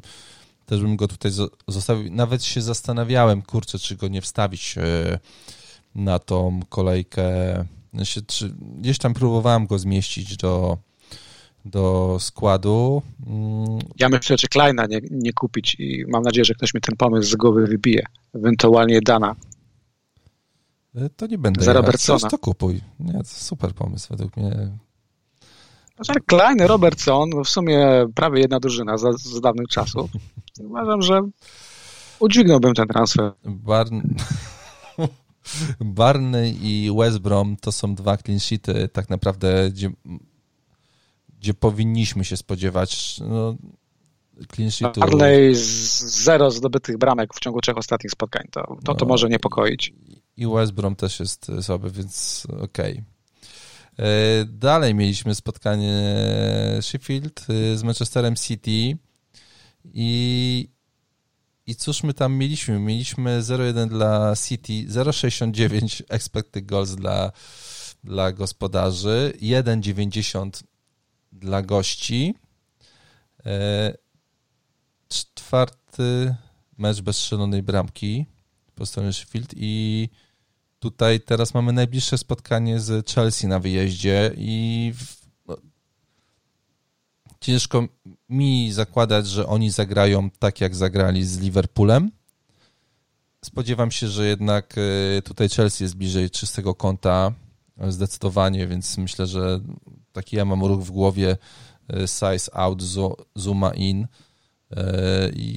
też bym go tutaj zostawił. Nawet się zastanawiałem, kurczę, czy go nie wstawić e, na tą kolejkę. Czy gdzieś tam próbowałem go zmieścić do, do składu. Mm. Ja myślę, że Kleina nie, nie kupić i mam nadzieję, że ktoś mi ten pomysł z głowy wybije. Ewentualnie Dana. E, to nie będę. Za Robertsona. To kupuj. Nie, to super pomysł według mnie. Znaczy, Klein, Robertson, w sumie prawie jedna drużyna za, za dawnych czasów. Uważam, że udźwignąłbym ten transfer. Barn... Barney i West Brom to są dwa clean sheety tak naprawdę, gdzie, gdzie powinniśmy się spodziewać no, clean sheetu. Barney zero zdobytych bramek w ciągu trzech ostatnich spotkań. To, to, to no, może niepokoić. I West Brom też jest słaby, więc okej. Okay. E, dalej mieliśmy spotkanie Sheffield e, z Manchesterem City i, i cóż my tam mieliśmy? Mieliśmy 0-1 dla City, 0,69 expected goals dla, dla gospodarzy, 1,90 dla gości. E, czwarty mecz bez strzelonej bramki po stronie Sheffield i tutaj teraz mamy najbliższe spotkanie z Chelsea na wyjeździe i no, ciężko mi zakładać, że oni zagrają tak, jak zagrali z Liverpoolem. Spodziewam się, że jednak e, tutaj Chelsea jest bliżej czystego kąta zdecydowanie, więc myślę, że taki ja mam ruch w głowie e, size out, zooma in e, i,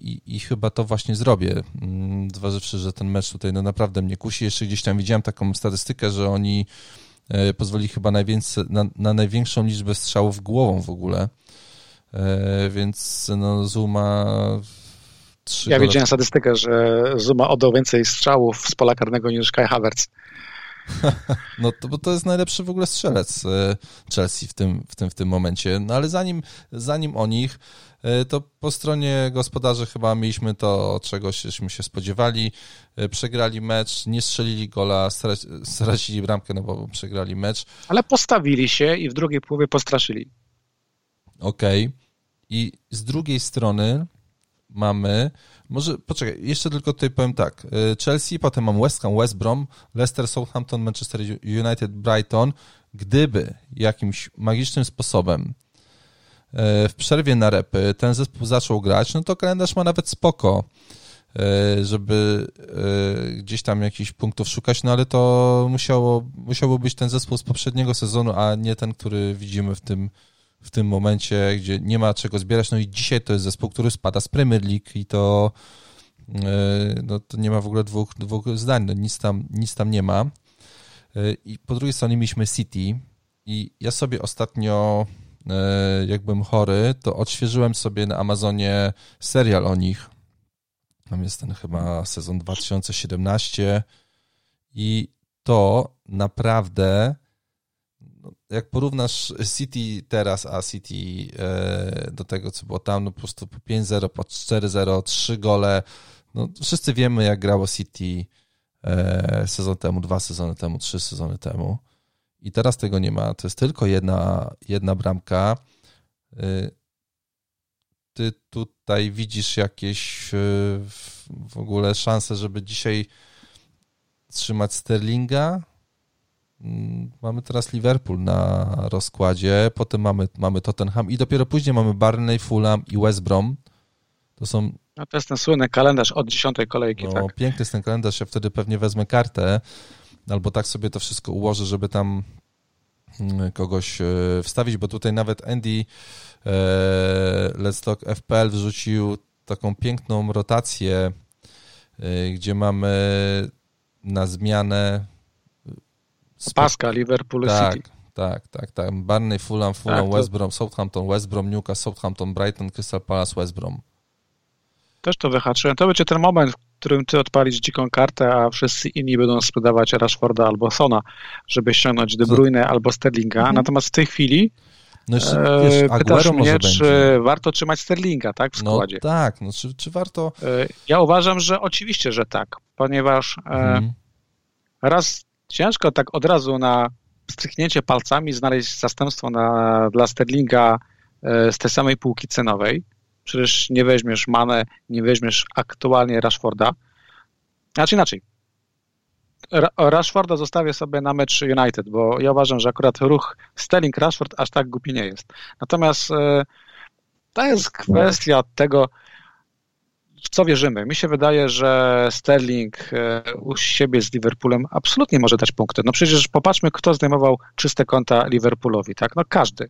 i, i, chyba to właśnie zrobię. Mm, zważywszy, że ten mecz tutaj no naprawdę mnie kusi. Jeszcze gdzieś tam widziałem taką statystykę, że oni pozwolili chyba na, na największą liczbę strzałów głową w ogóle. Więc no, Zuma ja widziałem statystykę, że Zuma oddał więcej strzałów z pola karnego niż Kai Havertz. No to, bo to jest najlepszy w ogóle strzelec e, Chelsea w tym, w tym, w tym momencie. No ale zanim, zanim o nich, e, to po stronie gospodarzy chyba mieliśmy to, czego się spodziewali. E, przegrali mecz, nie strzelili gola, stracili bramkę, no bo przegrali mecz. Ale postawili się i w drugiej połowie postraszyli. Okej. Okay. I z drugiej strony mamy, może poczekaj, jeszcze tylko tutaj powiem tak. Y, Chelsea, potem mam West Ham, West Brom, Leicester, Southampton, Manchester United, Brighton. Gdyby jakimś magicznym sposobem y, w przerwie na repy ten zespół zaczął grać, no to kalendarz ma nawet spoko, y, żeby gdzieś tam jakichś punktów szukać, no ale to musiało, musiałby być ten zespół z poprzedniego sezonu, a nie ten, który widzimy w tym w tym momencie, gdzie nie ma czego zbierać. No i dzisiaj to jest zespół, który spada z Premier League i to, e, no, to nie ma w ogóle dwóch, dwóch zdań, no, nic, tam, nic tam nie ma. E, I po drugiej stronie mieliśmy City i ja sobie ostatnio, e, jak byłem chory, to odświeżyłem sobie na Amazonie serial o nich. Tam jest ten chyba sezon 2017 i to naprawdę jak porównasz City teraz, a City e, do tego, co było tam, no po prostu po 5-0, po 4-0, 3 gole, no wszyscy wiemy, jak grało City e, sezon temu, dwa sezony temu, trzy sezony temu. I teraz tego nie ma. To jest tylko jedna, jedna bramka. E, ty tutaj widzisz jakieś w ogóle szanse, żeby dzisiaj trzymać Sterlinga? Mm, mamy teraz Liverpool na rozkładzie, potem mamy, mamy Tottenham i dopiero później mamy Barney, Fulham i West Brom. To są... No to jest ten słynny kalendarz od dziesiątej kolejki, no, tak? Piękny jest ten kalendarz, ja wtedy pewnie wezmę kartę albo tak sobie to wszystko ułożę, żeby tam mm, kogoś e, wstawić, bo tutaj nawet Andy e, Let's Talk FPL wrzucił taką piękną rotację, e, gdzie mamy na zmianę Paska, Liverpool tak, City. Tak, tak, tak. Barney, Fulham, Fulham, tak, West Brom, Southampton, West Brom, Newcastle, Southampton, Brighton, Crystal Palace, West Brom. Też to wyhaczyłem. To będzie ten moment, w którym ty odpalisz dziką kartę, a wszyscy inni będą sprzedawać Rashforda albo Sona, żeby ściągnąć De Bruyne albo Sterlinga. Mhm. Natomiast w tej chwili no jeszcze, wiesz, pytasz mnie, czy będzie. warto trzymać Sterlinga, tak, w no składzie. No tak, no czy, czy warto... E, ja uważam, że oczywiście, że tak, ponieważ e, mhm. raz ciężko tak od razu na stryknięcie palcami znaleźć zastępstwo na, dla Sterlinga e, z tej samej półki cenowej. Przecież nie weźmiesz Mane, nie weźmiesz aktualnie Rashforda. Znaczy inaczej. Rashforda zostawię sobie na mecz United, bo ja uważam, że akurat ruch Sterling-Rashford aż tak głupi nie jest. Natomiast e, to jest kwestia tego, w co wierzymy? Mi się wydaje, że Sterling e, u siebie z Liverpoolem absolutnie może dać punkty. No przecież popatrzmy, kto zdejmował czyste konta Liverpoolowi, tak? No każdy.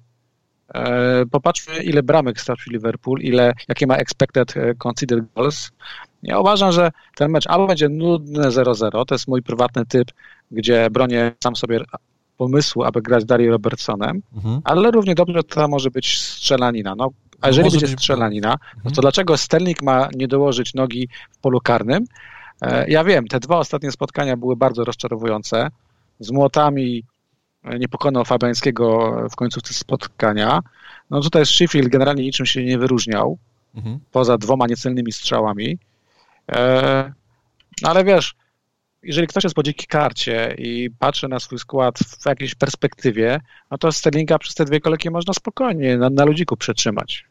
E, popatrzmy, ile bramek stracił Liverpool, ile, jakie ma expected e, considered goals. Ja uważam, że ten mecz albo będzie nudny 0-0, to jest mój prywatny typ, gdzie bronię sam sobie pomysłu, aby grać Dario Robertsonem, mhm. ale równie dobrze to może być strzelanina. No, a jeżeli będzie strzelanina, no to mhm. dlaczego Sterling ma nie dołożyć nogi w polu karnym? E, ja wiem, te dwa ostatnie spotkania były bardzo rozczarowujące. Z młotami e, nie pokonał Fabiańskiego w końcówce spotkania. No tutaj Sheffield generalnie niczym się nie wyróżniał, mhm. poza dwoma niecelnymi strzałami. E, no ale wiesz, jeżeli ktoś jest po dzikiej karcie i patrzy na swój skład w jakiejś perspektywie, no to Sterlinga przez te dwie kolejki można spokojnie na, na ludziku przetrzymać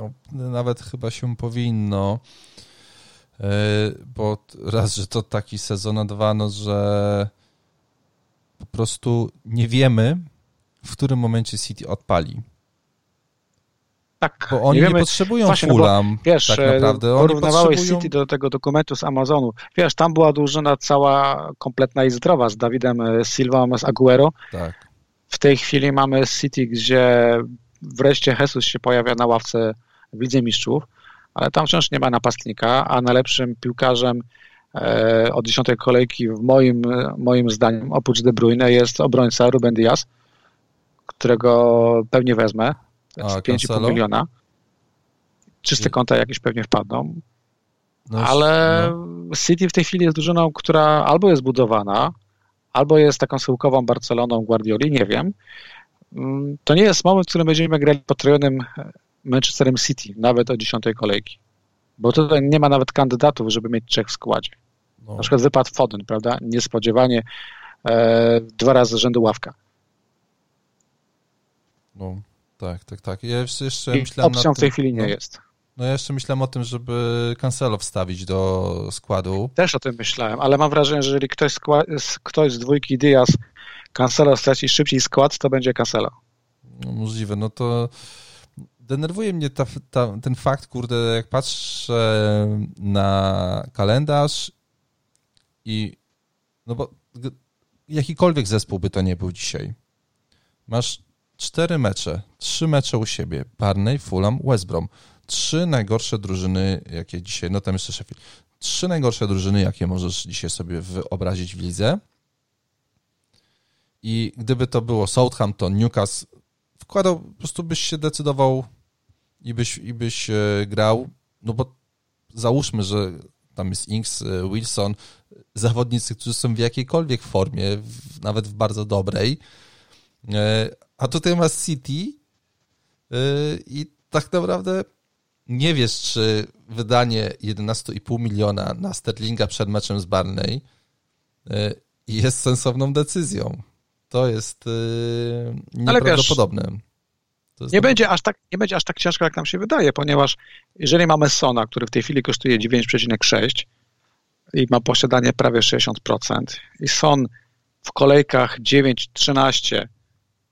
no, nawet chyba się powinno. bo raz, że to taki sezon, a dwa, no, że po prostu nie wiemy, w którym momencie City odpali. Tak, bo oni nie, wiemy, nie potrzebują Właśnie, no Fulham, bo, wiesz, tak naprawdę. Oni porównywałeś potrzebują... City do tego dokumentu z Amazonu. Wiesz, tam była drużyna cała kompletna i zdrowa z Dawidem e, Silva, z Aguero. Tak. W tej chwili mamy City, gdzie wreszcie Jesus się pojawia na ławce w Lidze Mistrzów, ale tam wciąż nie ma napastnika, a najlepszym piłkarzem e, od dziesiątej kolejki w moim, moim zdaniem, oprócz De Bruyne, jest obrońca Ruben Diaz, którego pewnie wezmę, 5,5 miliona. Czyste konta jakieś pewnie wpadną. No, ale no. City w tej chwili jest drużyną, która albo jest budowana, albo jest taką syłkową Barceloną Guardioli, nie wiem. Mm, to nie jest moment, w którym będziemy grali potrojonym Manchesterem City, nawet o dziesiątej kolejki. Bo tutaj nie ma nawet kandydatów, żeby mieć trzech w składzie. No. Na przykład wypadł Foden, prawda? Niespodziewanie e, dwa razy z rzędu ławka. No, tak, tak, tak. Ja jeszcze, jeszcze myślałem opcją w tej chwili nie no, jest. No ja jeszcze myślałem o tym, żeby Cancelo wstawić do składu. Też o tym myślałem, ale mam wrażenie, że jeżeli ktoś, skład, ktoś z dwójki Diaz Cancelo straci szybciej skład, to będzie Cancelo. No, możliwe, no to denerwuje mnie ta, ta, ten fakt, kurde, jak patrzę na kalendarz i no bo jakikolwiek zespół by to nie był dzisiaj. Masz cztery mecze, trzy mecze u siebie, Barney, Fulham, West Brom. Trzy najgorsze drużyny, jakie dzisiaj, no tam jeszcze Sheffield. Trzy najgorsze drużyny, jakie możesz dzisiaj sobie wyobrazić w lidze. I gdyby to było Southampton, Newcastle, wkładał, po prostu byś się decydował i byś, i byś e, grał, no bo załóżmy, że tam jest Inks, e, Wilson, zawodnicy, którzy są w jakiejkolwiek formie, nawet w bardzo dobrej, e, a tutaj masz City i tak naprawdę nie wiesz, czy wydanie 11,5 miliona na Sterlinga przed meczem z Barney jest sensowną decyzją. To jest nieprawdopodobne. Ale wiesz, nie, będzie aż tak, nie będzie aż tak ciężko, jak nam się wydaje, ponieważ jeżeli mamy Sona, który w tej chwili kosztuje 9,6 i ma posiadanie prawie 60%, i Son w kolejkach 9-13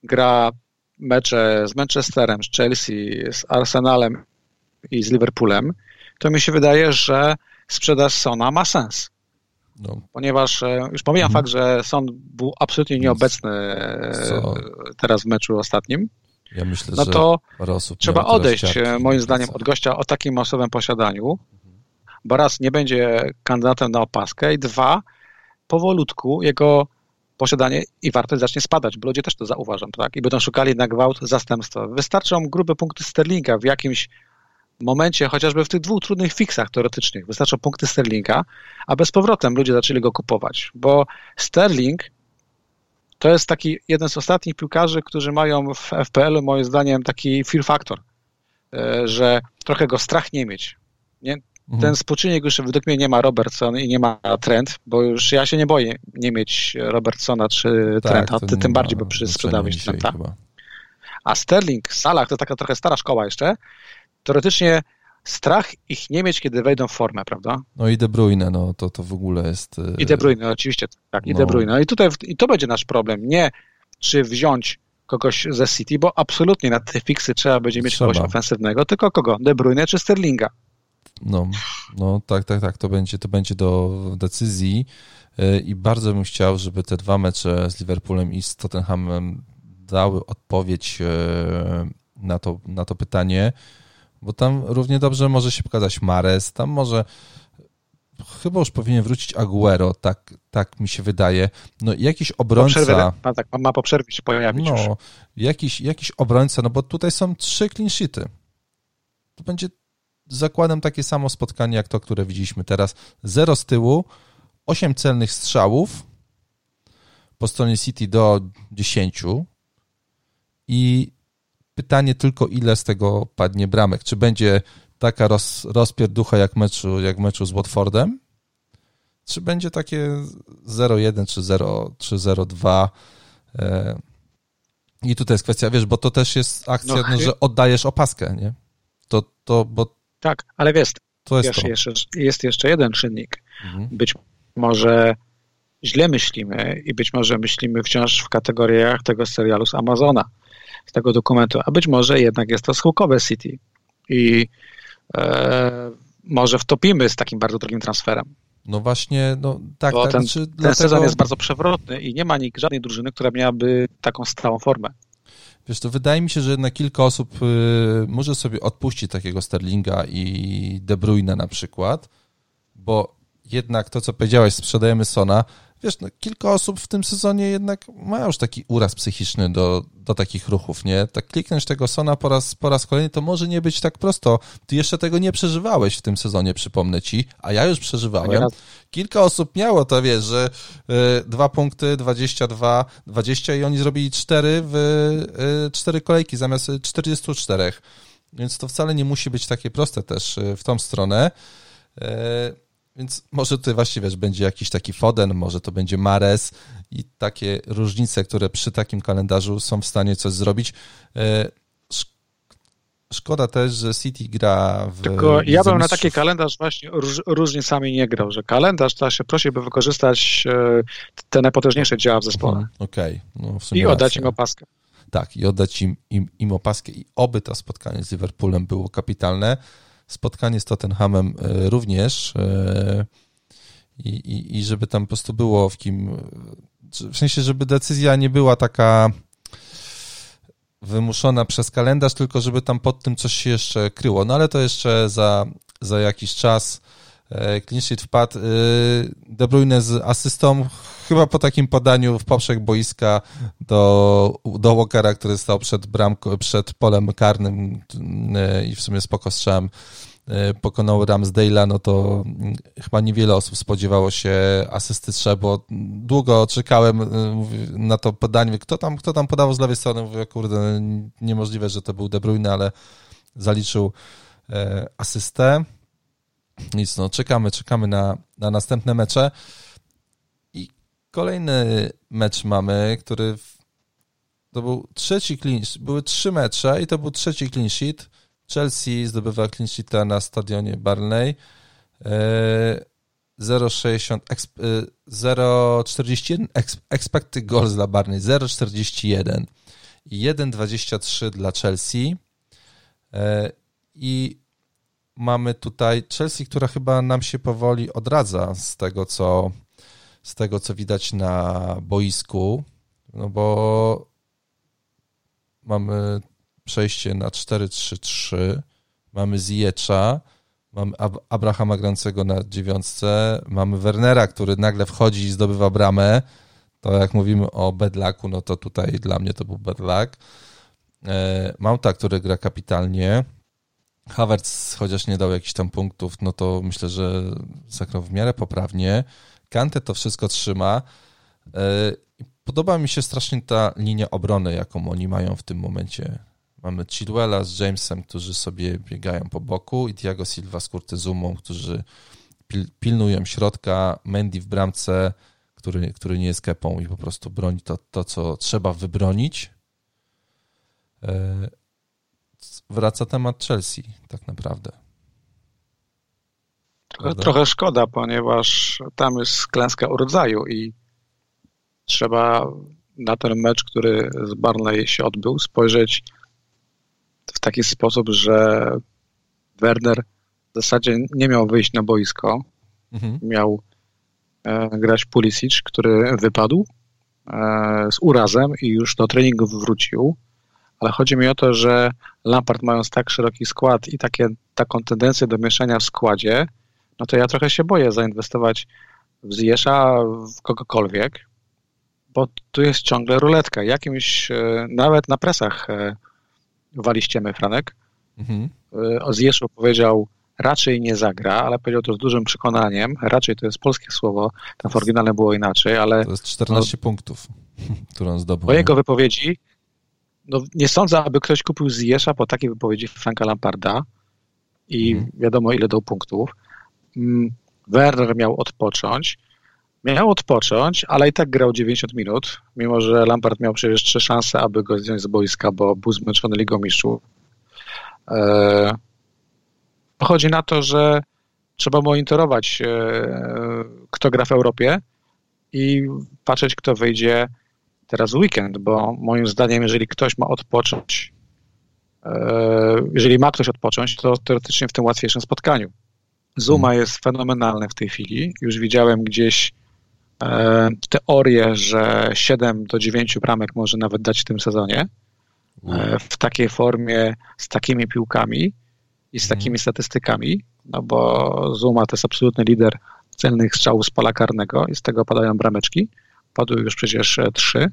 gra mecze z Manchesterem, z Chelsea, z Arsenalem i z Liverpoolem, to mi się wydaje, że sprzedaż Sona ma sens. No. Ponieważ e, już pomijam mhm. fakt, że Son był absolutnie nieobecny Co? teraz w meczu ostatnim, ja myślę, no to trzeba odejść, e, moim zdaniem, od gościa o takim masowym posiadaniu, bo raz nie będzie kandydatem na opaskę i dwa, powolutku jego posiadanie i wartość zacznie spadać, bo ludzie też to zauważą, tak? I będą szukali na gwałt zastępstwa. Wystarczą grube punkty Sterlinga w jakimś momencie, chociażby w tych dwóch trudnych fixach teoretycznych, wystarczą punkty Sterlinga, a bez powrotem ludzie zaczęli go kupować, bo Sterling to jest taki jeden z ostatnich piłkarzy, którzy mają w FPL-u moim zdaniem taki fear factor, e, że trochę go strach nie mieć. Nie? Mhm. Ten spoczynek już według mnie nie ma Robertson i nie ma Trent, bo już ja się nie boję nie mieć Robertsona czy tak, Trenta, ty tym bardziej, bo przy sprzedałeś Trenta. A Sterling, Salah to taka trochę stara szkoła jeszcze. Teoretycznie strach ich nie mieć, kiedy wejdą w formę, prawda? No i De Bruyne, no to, to w ogóle jest... I De Bruyne, oczywiście, tak, i no. De Bruyne. I tutaj i to będzie nasz problem, nie czy wziąć kogoś ze City, bo absolutnie na te fiksy trzeba będzie mieć trzeba. kogoś ofensywnego, tylko kogo? De Bruyne czy Sterlinga? No, no tak, tak, tak, to będzie, to będzie do decyzji e, i bardzo bym chciał, żeby te dwa mecze z Liverpoolem i z Tottenhamem dały odpowiedź e, na to, na to pytanie, bo tam równie dobrze może się pokazać Mares, tam może chyba już powinien wrócić Aguero, tak, tak mi się wydaje. No jakiś obrońca... Po przerwie, ma, tak, ma po przerwie się pojawić No, już. Jakiś, jakiś obrońca, no bo tutaj są trzy clean sheety. To będzie zakładem takie samo spotkanie jak to, które widzieliśmy teraz. Zero z tyłu, osiem celnych strzałów po stronie City do dziesięciu i Pytanie tylko, ile z tego padnie bramek. Czy będzie taka roz, rozpierducha jak meczu, jak meczu z Watfordem? Czy będzie takie 0-1 czy 0-2? E, I tutaj jest kwestia, wiesz, bo to też jest akcja, no, no, że oddajesz opaskę, nie? To, to, bo... Tak, ale wiesz, to jest, jest, to. Jeszcze, jest jeszcze jeden czynnik. Mhm. Być może źle myślimy i być może myślimy wciąż w kategoriach tego serialu z Amazona, tego dokumentu, a być może jednak jest to schyłkowe City i e, może wtopimy z takim bardzo drogim transferem. No właśnie, no tak. Bo tak ten, znaczy, ten dlatego... sezon jest bardzo przewrotny i nie ma nikt, żadnej drużyny, która miałaby taką stałą formę. Wiesz, to wydaje mi się, że na kilka osób y, może sobie odpuścić takiego Sterlinga i De Bruyne na przykład, bo jednak to, co powiedziałeś, sprzedajemy Sona, wiesz, no, kilka osób w tym sezonie jednak ma już taki uraz psychiczny do, do takich ruchów, nie? Tak kliknąć tego Sona po raz, po raz kolejny, to może nie być tak prosto. Ty jeszcze tego nie przeżywałeś w tym sezonie, przypomnę ci, a ja już przeżywałem. Kilka osób miało to, wiesz, że y, dwa punkty, 22, 20 i oni zrobili cztery w y, cztery kolejki zamiast 44. Więc to wcale nie musi być takie proste też y, w tą stronę. Y, więc może tutaj właśnie, wiesz, będzie jakiś taki Foden, może to będzie Mares i takie różnice, które przy takim kalendarzu są w stanie coś zrobić. E, szkoda też, że City gra w. Tylko ja bym na taki kalendarz właśnie róż, różnicami nie grał, że kalendarz to się prosi, by wykorzystać e, te najpotężniejsze działa w zespole. Mhm, okej. Okay. No, I oddać im opaskę. Tak, i oddać im, im, im opaskę. I oby to spotkanie z Liverpoolem było kapitalne spotkanie z Tottenhamem e, również e, i, i, i żeby tam po prostu było w kim, w sensie, żeby decyzja nie była taka wymuszona przez kalendarz, tylko żeby tam pod tym coś się jeszcze kryło. No ale to jeszcze za, za jakiś czas clean sheet wpadł. De Bruyne z asystą, chyba po takim podaniu w poprzek boiska do, do Walkera, który stał przed bramką, przed polem karnym i w sumie spoko strzałem E, pokonał Ramsdale'a, no to mm, chyba niewiele osób spodziewało się asysty bo długo czekałem e, na to podanie. Kto tam, kto tam podawał z lewej strony? Mówię, kurde, niemożliwe, że to był De Bruyne, ale zaliczył e, asystę. Nic, no czekamy, czekamy na, na następne mecze. I kolejny mecz mamy, który w, to był trzeci clean były trzy mecze i to był trzeci clean sheet Chelsea zdobywa clean sheeta na stadionie Barney. 0,60 0,41 expected goals dla Barney 0,41 i 1,23 dla Chelsea e, i mamy tutaj Chelsea, która chyba nam się powoli odradza z tego, co z tego, co widać na boisku, no bo mamy przejście na 4-3-3, mamy Ziyecza, mamy Ab Abrahama grającego na dziewiątce, mamy Wernera, który nagle wchodzi i zdobywa bramę. To jak mówimy o bedlaku, no to tutaj dla mnie to był bedlak. E, Mauta, który gra kapitalnie. Havertz, chociaż nie dał jakichś tam punktów, no to myślę, że zagrał w miarę poprawnie. Kante to wszystko trzyma. E, podoba mi się strasznie ta linia obrony, jaką oni mają w tym momencie. Mamy Chilwella z Jamesem, którzy sobie biegają po boku i Thiago Silva z Kurtyzumą, którzy pil, pilnują środka, Mendy w bramce, który, który nie jest kepą i po prostu broni to, to co trzeba wybronić. Wraca temat Chelsea tak naprawdę. Trochę, trochę szkoda, ponieważ tam jest klęska rodzaju i trzeba na ten mecz, który z Barnley się odbył, spojrzeć w taki sposób, że Werner w zasadzie nie miał wyjść na boisko. Mhm. Miał e, grać Pulisic, który wypadł e, z urazem i już do treningu wrócił. Ale chodzi mi o to, że Lampard mając tak szeroki skład i takie, taką tendencję do mieszania w składzie, no to ja trochę się boję zainwestować w Zjesza, w kogokolwiek, bo tu jest ciągle ruletka. Jakimś, e, nawet na presach e, wali ściemy Franek. Mhm. Y, o Zjeszu powiedział, raczej nie zagra, ale powiedział to z dużym przekonaniem. Raczej to jest polskie słowo, tam w oryginale było inaczej, ale... To jest 14 no, punktów, którą zdobył. Po jego wypowiedzi, no nie sądzę, aby ktoś kupił Zjesza po takiej wypowiedzi Franka Lamparda i mhm. wiadomo ile dał punktów. Mm, Werner miał odpocząć. Miał odpocząć, ale i tak grał 90 minut, mimo że Lampard miał przecież trzy szanse, aby go zdjąć z boiska, bo był zmęczony Ligą Mistrzów. Eee, chodzi na to, że trzeba monitorować, kto gra w Europie i patrzeć, kto wyjdzie teraz weekend, bo moim zdaniem, jeżeli ktoś ma odpocząć, jeżeli ma ktoś odpocząć, to teoretycznie w tym łatwiejszym spotkaniu. Zuma hmm. jest fenomenalny w tej chwili. Już widziałem gdzieś e, teorię, że 7 do 9 bramek może nawet dać w tym sezonie. E, w takiej formie, z takimi piłkami i z hmm. takimi statystykami, no bo Zuma to jest absolutny lider celnych strzałów z pola karnego i z tego padają brameczki. Padły już przecież e, trzy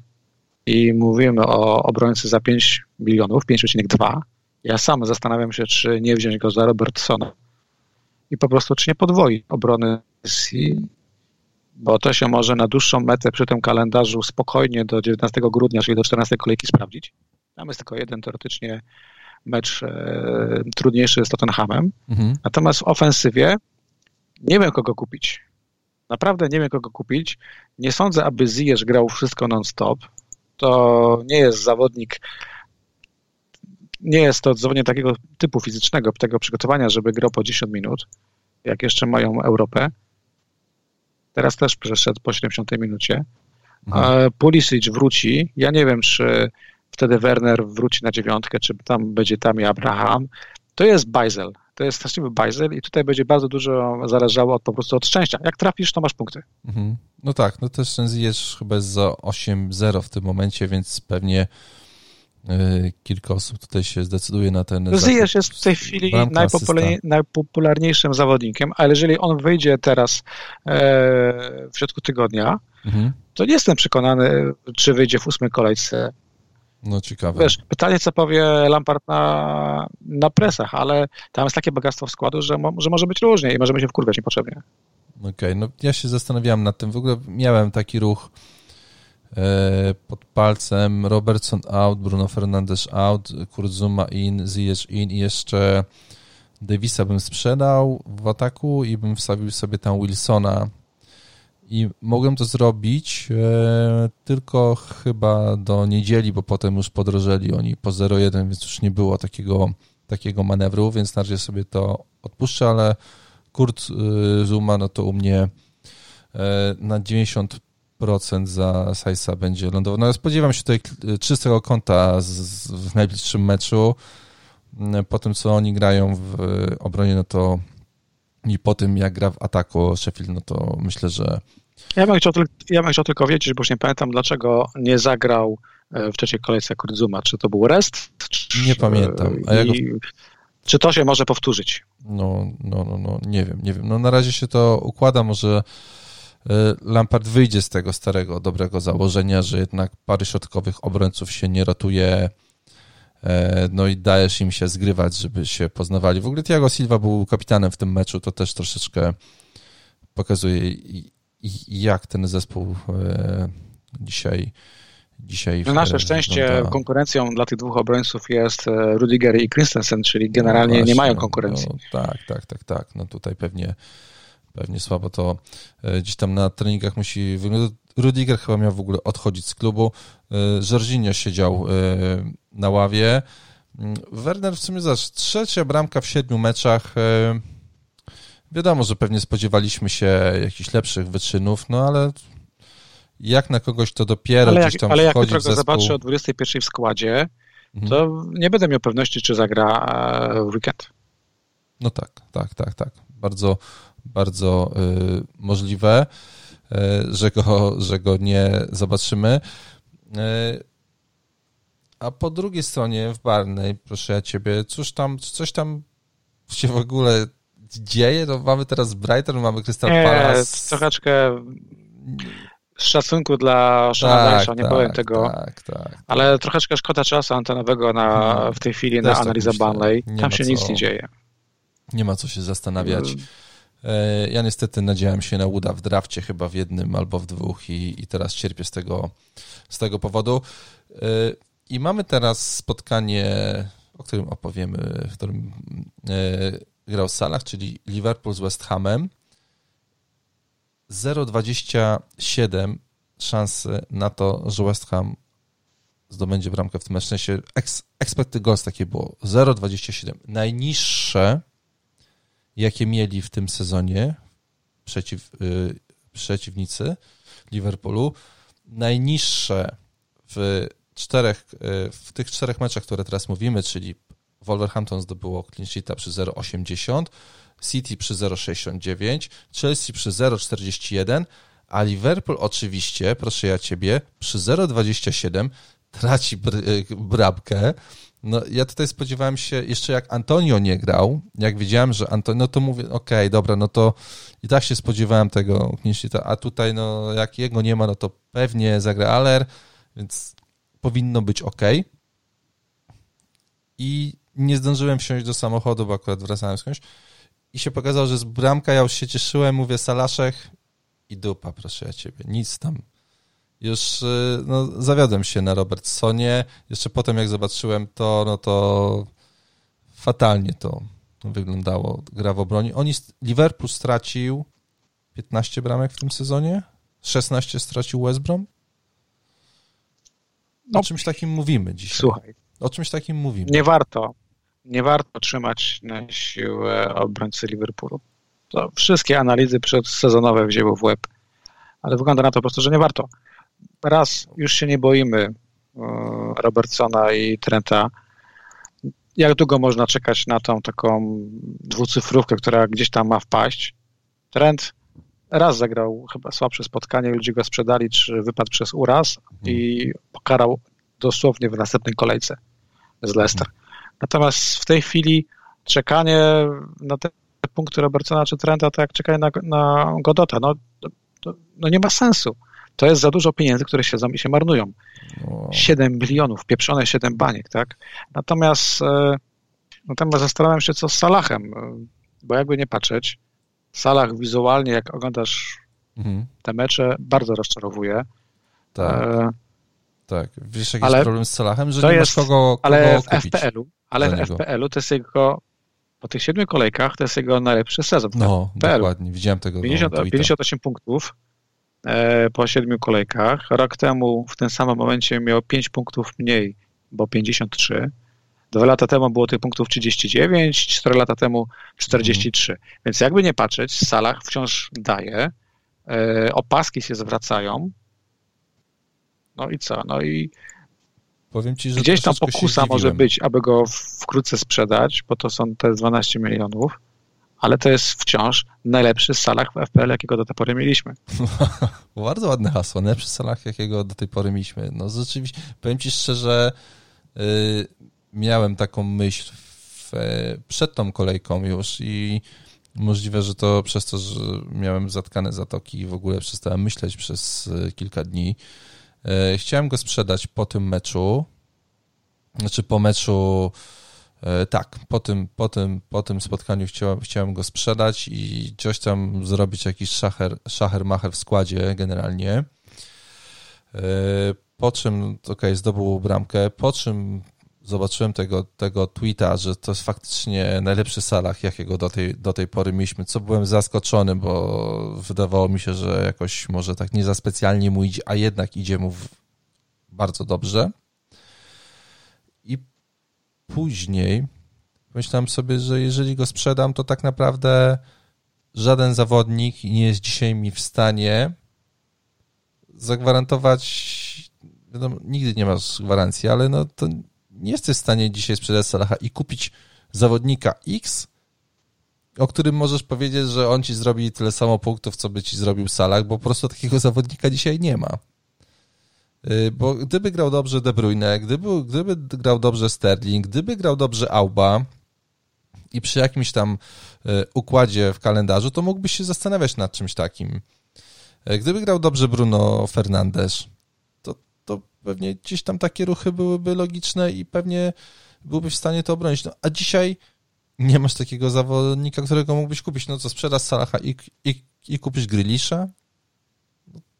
i mówimy o obrońcy za 5 milionów, 5,2. Ja sam zastanawiam się, czy nie wziąć go za Robertsona i po prostu czy nie podwoi obrony Rosji, bo to się może na dłuższą metę przy tym kalendarzu spokojnie do 19 grudnia, czyli do 14 kolejki sprawdzić. Tam jest tylko jeden teoretycznie mecz e, trudniejszy z Tottenhamem. Mhm. Natomiast w ofensywie nie wiem kogo kupić. Naprawdę nie wiem kogo kupić. Nie sądzę, aby Ziyech grał wszystko non-stop. To nie jest zawodnik nie jest to dzwonienie takiego typu fizycznego, tego przygotowania, żeby grał po 10 minut, jak jeszcze mają Europę. Teraz też przeszedł po 70 minucie. Mhm. Pulisic wróci. Ja nie wiem, czy wtedy Werner wróci na dziewiątkę, czy tam będzie tam i Abraham. To jest Bajzel. To jest straszliwy Bajzel i tutaj będzie bardzo dużo zależało od, po prostu od szczęścia. Jak trafisz, to masz punkty. Mhm. No tak, no też ten jest chyba za 8-0 w tym momencie, więc pewnie Y, kilka osób tutaj się zdecyduje na ten. Ziyech jest w tej chwili najpopularniej, najpopularniejszym zawodnikiem, ale jeżeli on wyjdzie teraz e, w środku tygodnia, mhm. to nie jestem przekonany, czy wyjdzie w ósmej kolejce. No ciekawe. Wiesz, pytanie, co powie Lampard na, na presach, ale tam jest takie bogactwo w składu, że, mo, że może być różnie i możemy się wkurwiać niepotrzebnie. Okej, okay, no ja się zastanawiałem nad tym. W ogóle miałem taki ruch E, pod palcem Robertson out, Bruno Fernandes out, Kurzuma in, Ziyech in i jeszcze Davisa bym sprzedał w ataku i bym wstawił sobie tam Wilsona i mogłem to zrobić e, tylko chyba do niedzieli, bo potem już podrożeli oni po 0,1, więc już nie było takiego, takiego manewru, więc na razie sobie to odpuszczę, ale Kurt e, Zuma, no to u mnie e, na 90 procent za Sajsa będzie lądował. No spodziewam się tutaj czystego kąta z, z, w najbliższym meczu. Po tym, co oni grają w obronie, no to i po tym, jak gra w ataku Sheffield, no to myślę, że... Ja bym chciał, ja bym chciał tylko wiedzieć, bo już nie pamiętam, dlaczego nie zagrał e, w trzeciej kolejce Kurzuma. Czy to był rest? Czy, nie pamiętam. A i, Czy to się może powtórzyć? No, no, no, no, nie wiem, nie wiem. No na razie się to układa, może E, Lampard wyjdzie z tego starego, dobrego założenia, że jednak pary środkowych obrońców się nie ratuje, e, no i dajesz im się zgrywać, żeby się poznawali. W ogóle Thiago Silva był kapitanem w tym meczu, to też troszeczkę pokazuje, jak ten zespół e, dzisiaj dzisiaj... Na nasze szczęście konkurencją dla tych dwóch obrońców jest Rudiger i Christensen, czyli generalnie no właśnie, nie mają konkurencji. No, tak, tak, tak, tak. No tutaj pewnie pewnie słabo to e, gdzieś tam na treningach musi wyglądać. Rudiger chyba miał w ogóle odchodzić z klubu. E, Jorginho siedział e, na ławie. Mm, Werner w sumie zaś trzecia bramka w siedmiu meczach. Wiadomo, że pewnie spodziewaliśmy się jakichś lepszych wyczynów, no ale jak na kogoś to dopiero ale gdzieś tam Ale jak jutro go zobaczę o 21 w składzie, mhm. to nie będę miał pewności, czy zagra w weekend. No tak, tak, tak, tak. Bardzo, bardzo y, możliwe, że go, że go nie zobaczymy. Y, a po drugiej stronie w Barney, proszę ja ciebie, cóż tam, coś tam się w ogóle dzieje? To mamy teraz Brighton, mamy Crystal Palace. Troszeczkę z szacunku dla Shona tak, nie tak, powiem tego, tak, tak, ale tak. troszeczkę szkoda czasu antenowego na, mhm. w tej chwili na analizę Barney. Tam się nic nie dzieje. Nie ma co się zastanawiać. E, ja niestety nadziałem się na uda w drafcie chyba w jednym albo w dwóch i, i teraz cierpię z tego, z tego powodu. E, I mamy teraz spotkanie, o którym opowiemy, w którym e, grał Salah, czyli Liverpool z West Hamem. 0,27 szansy na to, że West Ham zdobędzie bramkę w tym meczu. W sensie expected goals takie było 0,27. Najniższe jakie mieli w tym sezonie przeciw, y, przeciwnicy Liverpoolu. Najniższe w czterech, y, w tych czterech meczach, które teraz mówimy, czyli Wolverhampton zdobyło clean sheeta przy 0,80, City przy 0,69, Chelsea przy 0,41, a Liverpool oczywiście, proszę ja ciebie, przy 0,27 traci br brabkę. No, ja tutaj spodziewałem się, jeszcze jak Antonio nie grał, jak wiedziałem, że Antonio, no to mówię, okej, okay, dobra, no to i tak się spodziewałem tego a tutaj, no, jak jego nie ma, no to pewnie zagra Aller, więc powinno być ok. I nie zdążyłem wsiąść do samochodu, bo akurat wracałem skądś i się pokazało, że jest bramka, ja już się cieszyłem, mówię Salaszek i dupa, proszę ja ciebie, nic tam. Już y, no, zawiodłem się na Robertsonie, jeszcze potem jak zobaczyłem to, no to fatalnie to wyglądało, gra w obronie. Oni, Liverpool stracił 15 bramek w tym sezonie, 16 stracił West Brom. O czymś takim mówimy dzisiaj. Słuchaj. O czymś takim mówimy. Nie warto nie warto trzymać na siłę obrońcy Liverpoolu. To wszystkie analizy przedsezonowe wzięły w łeb, ale wygląda na to po prostu, że nie warto. Raz już się nie boimy e, Robertsona i Trenta. Jak długo można czekać na tą taką dwucyfrówkę, która gdzieś tam ma wpaść? Trent raz zagrał chyba słabsze spotkanie, ludzie go sprzedali, czy wypadł przez uraz i pokarał dosłownie w następnej kolejce z Leicester. Natomiast w tej chwili czekanie na te punkty Robertsona czy Trenta, to jak czekanie na, na Godota, no, to, no nie ma sensu. To jest za dużo pieniędzy, które siedzą i się marnują. No. 7 milionów, pieprzone 7 baniek, tak? Natomiast, e, natomiast zastanawiam się, co z Salahem, e, bo jakby nie patrzeć, Salah wizualnie, jak oglądasz mhm. te mecze, bardzo rozczarowuje. Tak. E, tak. Wiesz, jaki jest problem z Salahem? Że nie jest, kogo, kogo ale w FPL-u, ale w FPL-u to jest jego po tych siedmiu kolejkach to jest jego najlepszy sezon. No, dokładnie, widziałem tego. 50, 58 punktów po siedmiu kolejkach. Rok temu w tym samym momencie miał 5 punktów mniej, bo 53. Dwa lata temu było tych punktów 39, 4 lata temu 43. Mhm. Więc jakby nie patrzeć, Salah wciąż daje, e, opaski się zwracają. No i co? No i Powiem ci, że Gdzieś tam pokusa może być, aby go wkrótce sprzedać, bo to są te 12 milionów, ale to jest wciąż najlepszy salach w FPL, jakiego do tej pory mieliśmy. Bardzo ładne hasło, najlepszy salach, jakiego do tej pory mieliśmy. No rzeczywiście, powiem ci szczerze, yy, miałem taką myśl w, przed tą kolejką już i możliwe, że to przez to, że miałem zatkane zatoki i w ogóle przestałem myśleć przez y, kilka dni, E, chciałem go sprzedać po tym meczu, znaczy po meczu, tak, po tym, po tym, po tym spotkaniu chciałem, chciałem go sprzedać i coś tam zrobić, jakiś szacher, szacher macher w składzie generalnie. E, po czym, ok, zdobył bramkę, po czym zobaczyłem tego, tego tweeta, że to jest faktycznie najlepszy salach, jakiego do tej, do tej pory mieliśmy, co byłem zaskoczony, bo wydawało mi się, że jakoś może tak nie za specjalnie mu idzie, a jednak idzie mu bardzo dobrze. Później myślałem sobie, że jeżeli go sprzedam, to tak naprawdę żaden zawodnik nie jest dzisiaj mi w stanie zagwarantować, wiadomo, nigdy nie masz gwarancji, ale no to nie jesteś w stanie dzisiaj sprzedać Salaha i kupić zawodnika X, o którym możesz powiedzieć, że on ci zrobi tyle samo punktów, co by ci zrobił Salah, bo po prostu takiego zawodnika dzisiaj nie ma. Y, bo gdyby grał dobrze De Bruyne, gdyby, gdyby grał dobrze Sterling, gdyby grał dobrze Auba i przy jakimś tam y, układzie w kalendarzu, to mógłbyś się zastanawiać nad czymś takim. Y, gdyby grał dobrze Bruno Fernandes, pewnie gdzieś tam takie ruchy byłyby logiczne i pewnie byłbyś w stanie to obronić. No, a dzisiaj nie masz takiego zawodnika, którego mógłbyś kupić. No co, sprzedasz Salaha i, i, i kupisz Grylisza?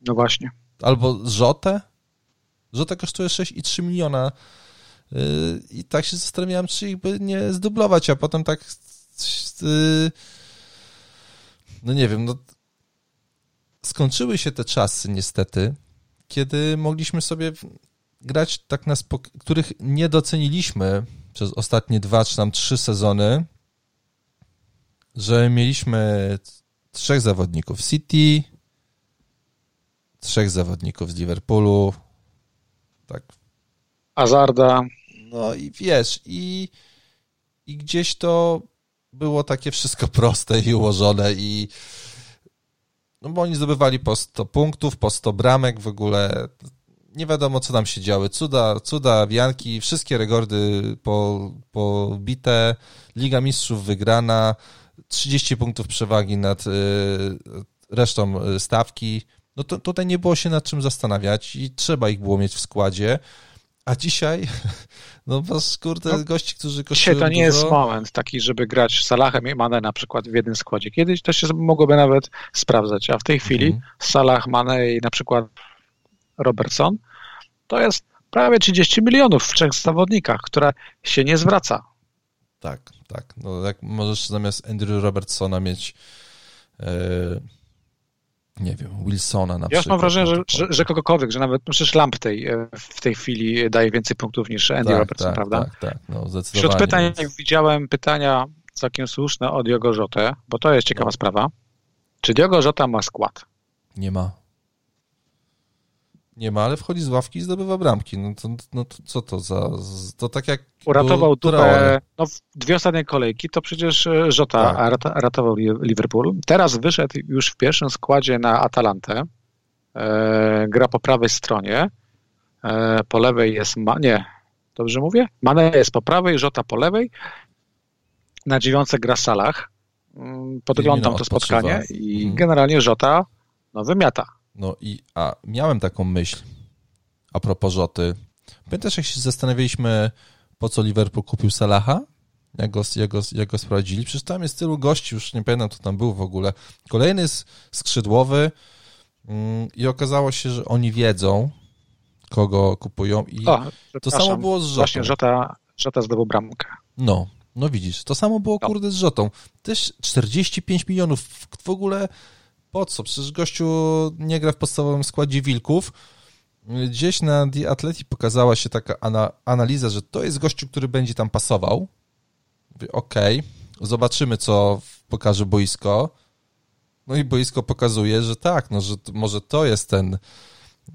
No właśnie. Albo Rzotę? Rzotę kosztuje 6,3 miliona yy, i tak się zastanawiałem, czy by nie zdublować, a potem tak yy, no nie wiem, no skończyły się te czasy niestety, kiedy mogliśmy sobie grać tak na spok- których nie doceniliśmy przez ostatnie dwa czy tam trzy sezony, że mieliśmy trzech zawodników City, trzech zawodników z Liverpoolu, tak. Azarda. No i wiesz, i, i gdzieś to było takie wszystko proste i ułożone i no bo oni zdobywali po 100 punktów, po 100 bramek w ogóle. Nie wiadomo, co tam się działy. Cuda, cuda, wianki, wszystkie rekordy po, pobite, Liga Mistrzów wygrana, 30 punktów przewagi nad y, resztą y, stawki. No to tutaj nie było się nad czym zastanawiać i trzeba ich było mieć w składzie. A dzisiaj, no was kurde, no, gości, którzy kosztują Dzisiaj to nie dużo... jest moment taki, żeby grać Salahem i Mane na przykład w jednym składzie. Kiedyś to się mogłoby nawet sprawdzać, a w tej chwili mhm. Salah, Mane i na przykład Robertson to jest prawie 30 milionów w trzech zawodnikach, które się nie zwraca. Tak, tak. No jak możesz zamiast Andrew Robertsona mieć yy nie wiem, Wilsona na ja przykład. Ja mam wrażenie, że, że, że, kogokolwiek, że nawet no przecież Lamptey e, w tej chwili daje więcej punktów niż Andy tak, Robertson, tak, prawda? Tak, tak, no zdecydowanie. Wśród pytań, więc... widziałem pytania całkiem słuszne od Diogo Jotę, bo to jest ciekawa no. sprawa. Czy Diogo Jota ma skład? Nie ma. Nie ma, ale wchodzi z ławki i zdobywa bramki. No to, no to co to za... To tak jak... Uratował dupę, no dwie ostatnie kolejki, to przecież Żota e, tak. ratował Liverpool. Teraz wyszedł już w pierwszym składzie na Atalantę. E, gra po prawej stronie. E, po lewej jest... Ma... Nie, dobrze mówię? Mane jest po prawej, Żota po lewej. Na dziewiątce gra Salah. Mm, podglądam to spotkanie i mhm. generalnie Żota no, wymiata. No i a miałem taką myśl a propos Rzoty. Pamiętasz, jak się zastanawialiśmy, po co Liverpool kupił Salaha? Jak go, jak, go, jak go sprawdzili? Przecież tam jest tylu gości, już nie pamiętam, kto tam był w ogóle. Kolejny jest skrzydłowy mm, i okazało się, że oni wiedzą, kogo kupują i o, to samo było z Rzotą. Właśnie, Rzota, Rzota zdobył bramkę. No, no widzisz, to samo było, no. kurde, z Rzotą. Też 45 milionów w ogóle po co? Przecież gościu nie gra w podstawowym składzie Wilków. Gdzieś na The Athletic pokazała się taka ana analiza, że to jest gościu, który będzie tam pasował. Okej, okay. zobaczymy, co pokaże boisko. No i boisko pokazuje, że tak, no, że może to jest ten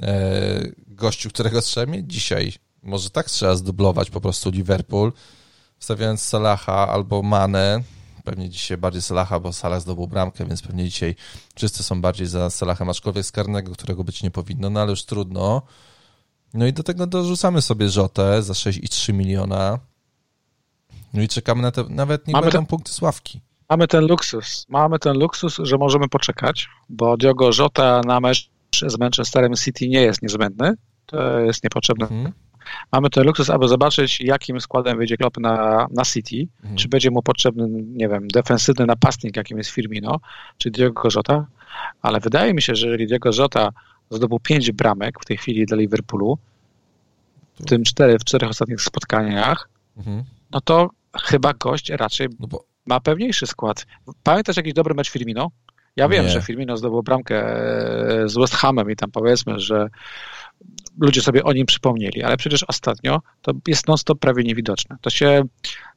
e, gościu, którego trzeba mieć dzisiaj. Może tak trzeba zdublować po prostu Liverpool, wstawiając Salaha albo Mane, Pewnie dzisiaj bardziej Salaha, bo Salah zdobył bramkę, więc pewnie dzisiaj wszyscy są bardziej za Salahem, aczkolwiek z karnego, którego być nie powinno, no ale już trudno. No i do tego dorzucamy sobie Rzotę za 6,3 miliona. No i czekamy na te, nawet nie będą ten, punkty sławki. Mamy ten luksus, mamy ten luksus, że możemy poczekać, bo Diogo Rzota na mecz z Manchesterem City nie jest niezbędny, to jest niepotrzebne mhm mamy ten luksus, aby zobaczyć, jakim składem wyjdzie Klopp na, na City, mhm. czy będzie mu potrzebny, nie wiem, defensywny napastnik, jakim jest Firmino, czy Diego Jota, ale wydaje mi się, że jeżeli Diego Jota zdobył pięć bramek w tej chwili dla Liverpoolu, w tym cztery w czterech ostatnich spotkaniach, mhm. no to chyba gość raczej no bo... ma pewniejszy skład. Pamiętasz jakiś dobry mecz Firmino? Ja wiem, Nie. że Firmino zdobył bramkę z West Hamem i tam powiedzmy, że ludzie sobie o nim przypomnieli, ale przecież ostatnio to jest non-stop prawie niewidoczne. To się,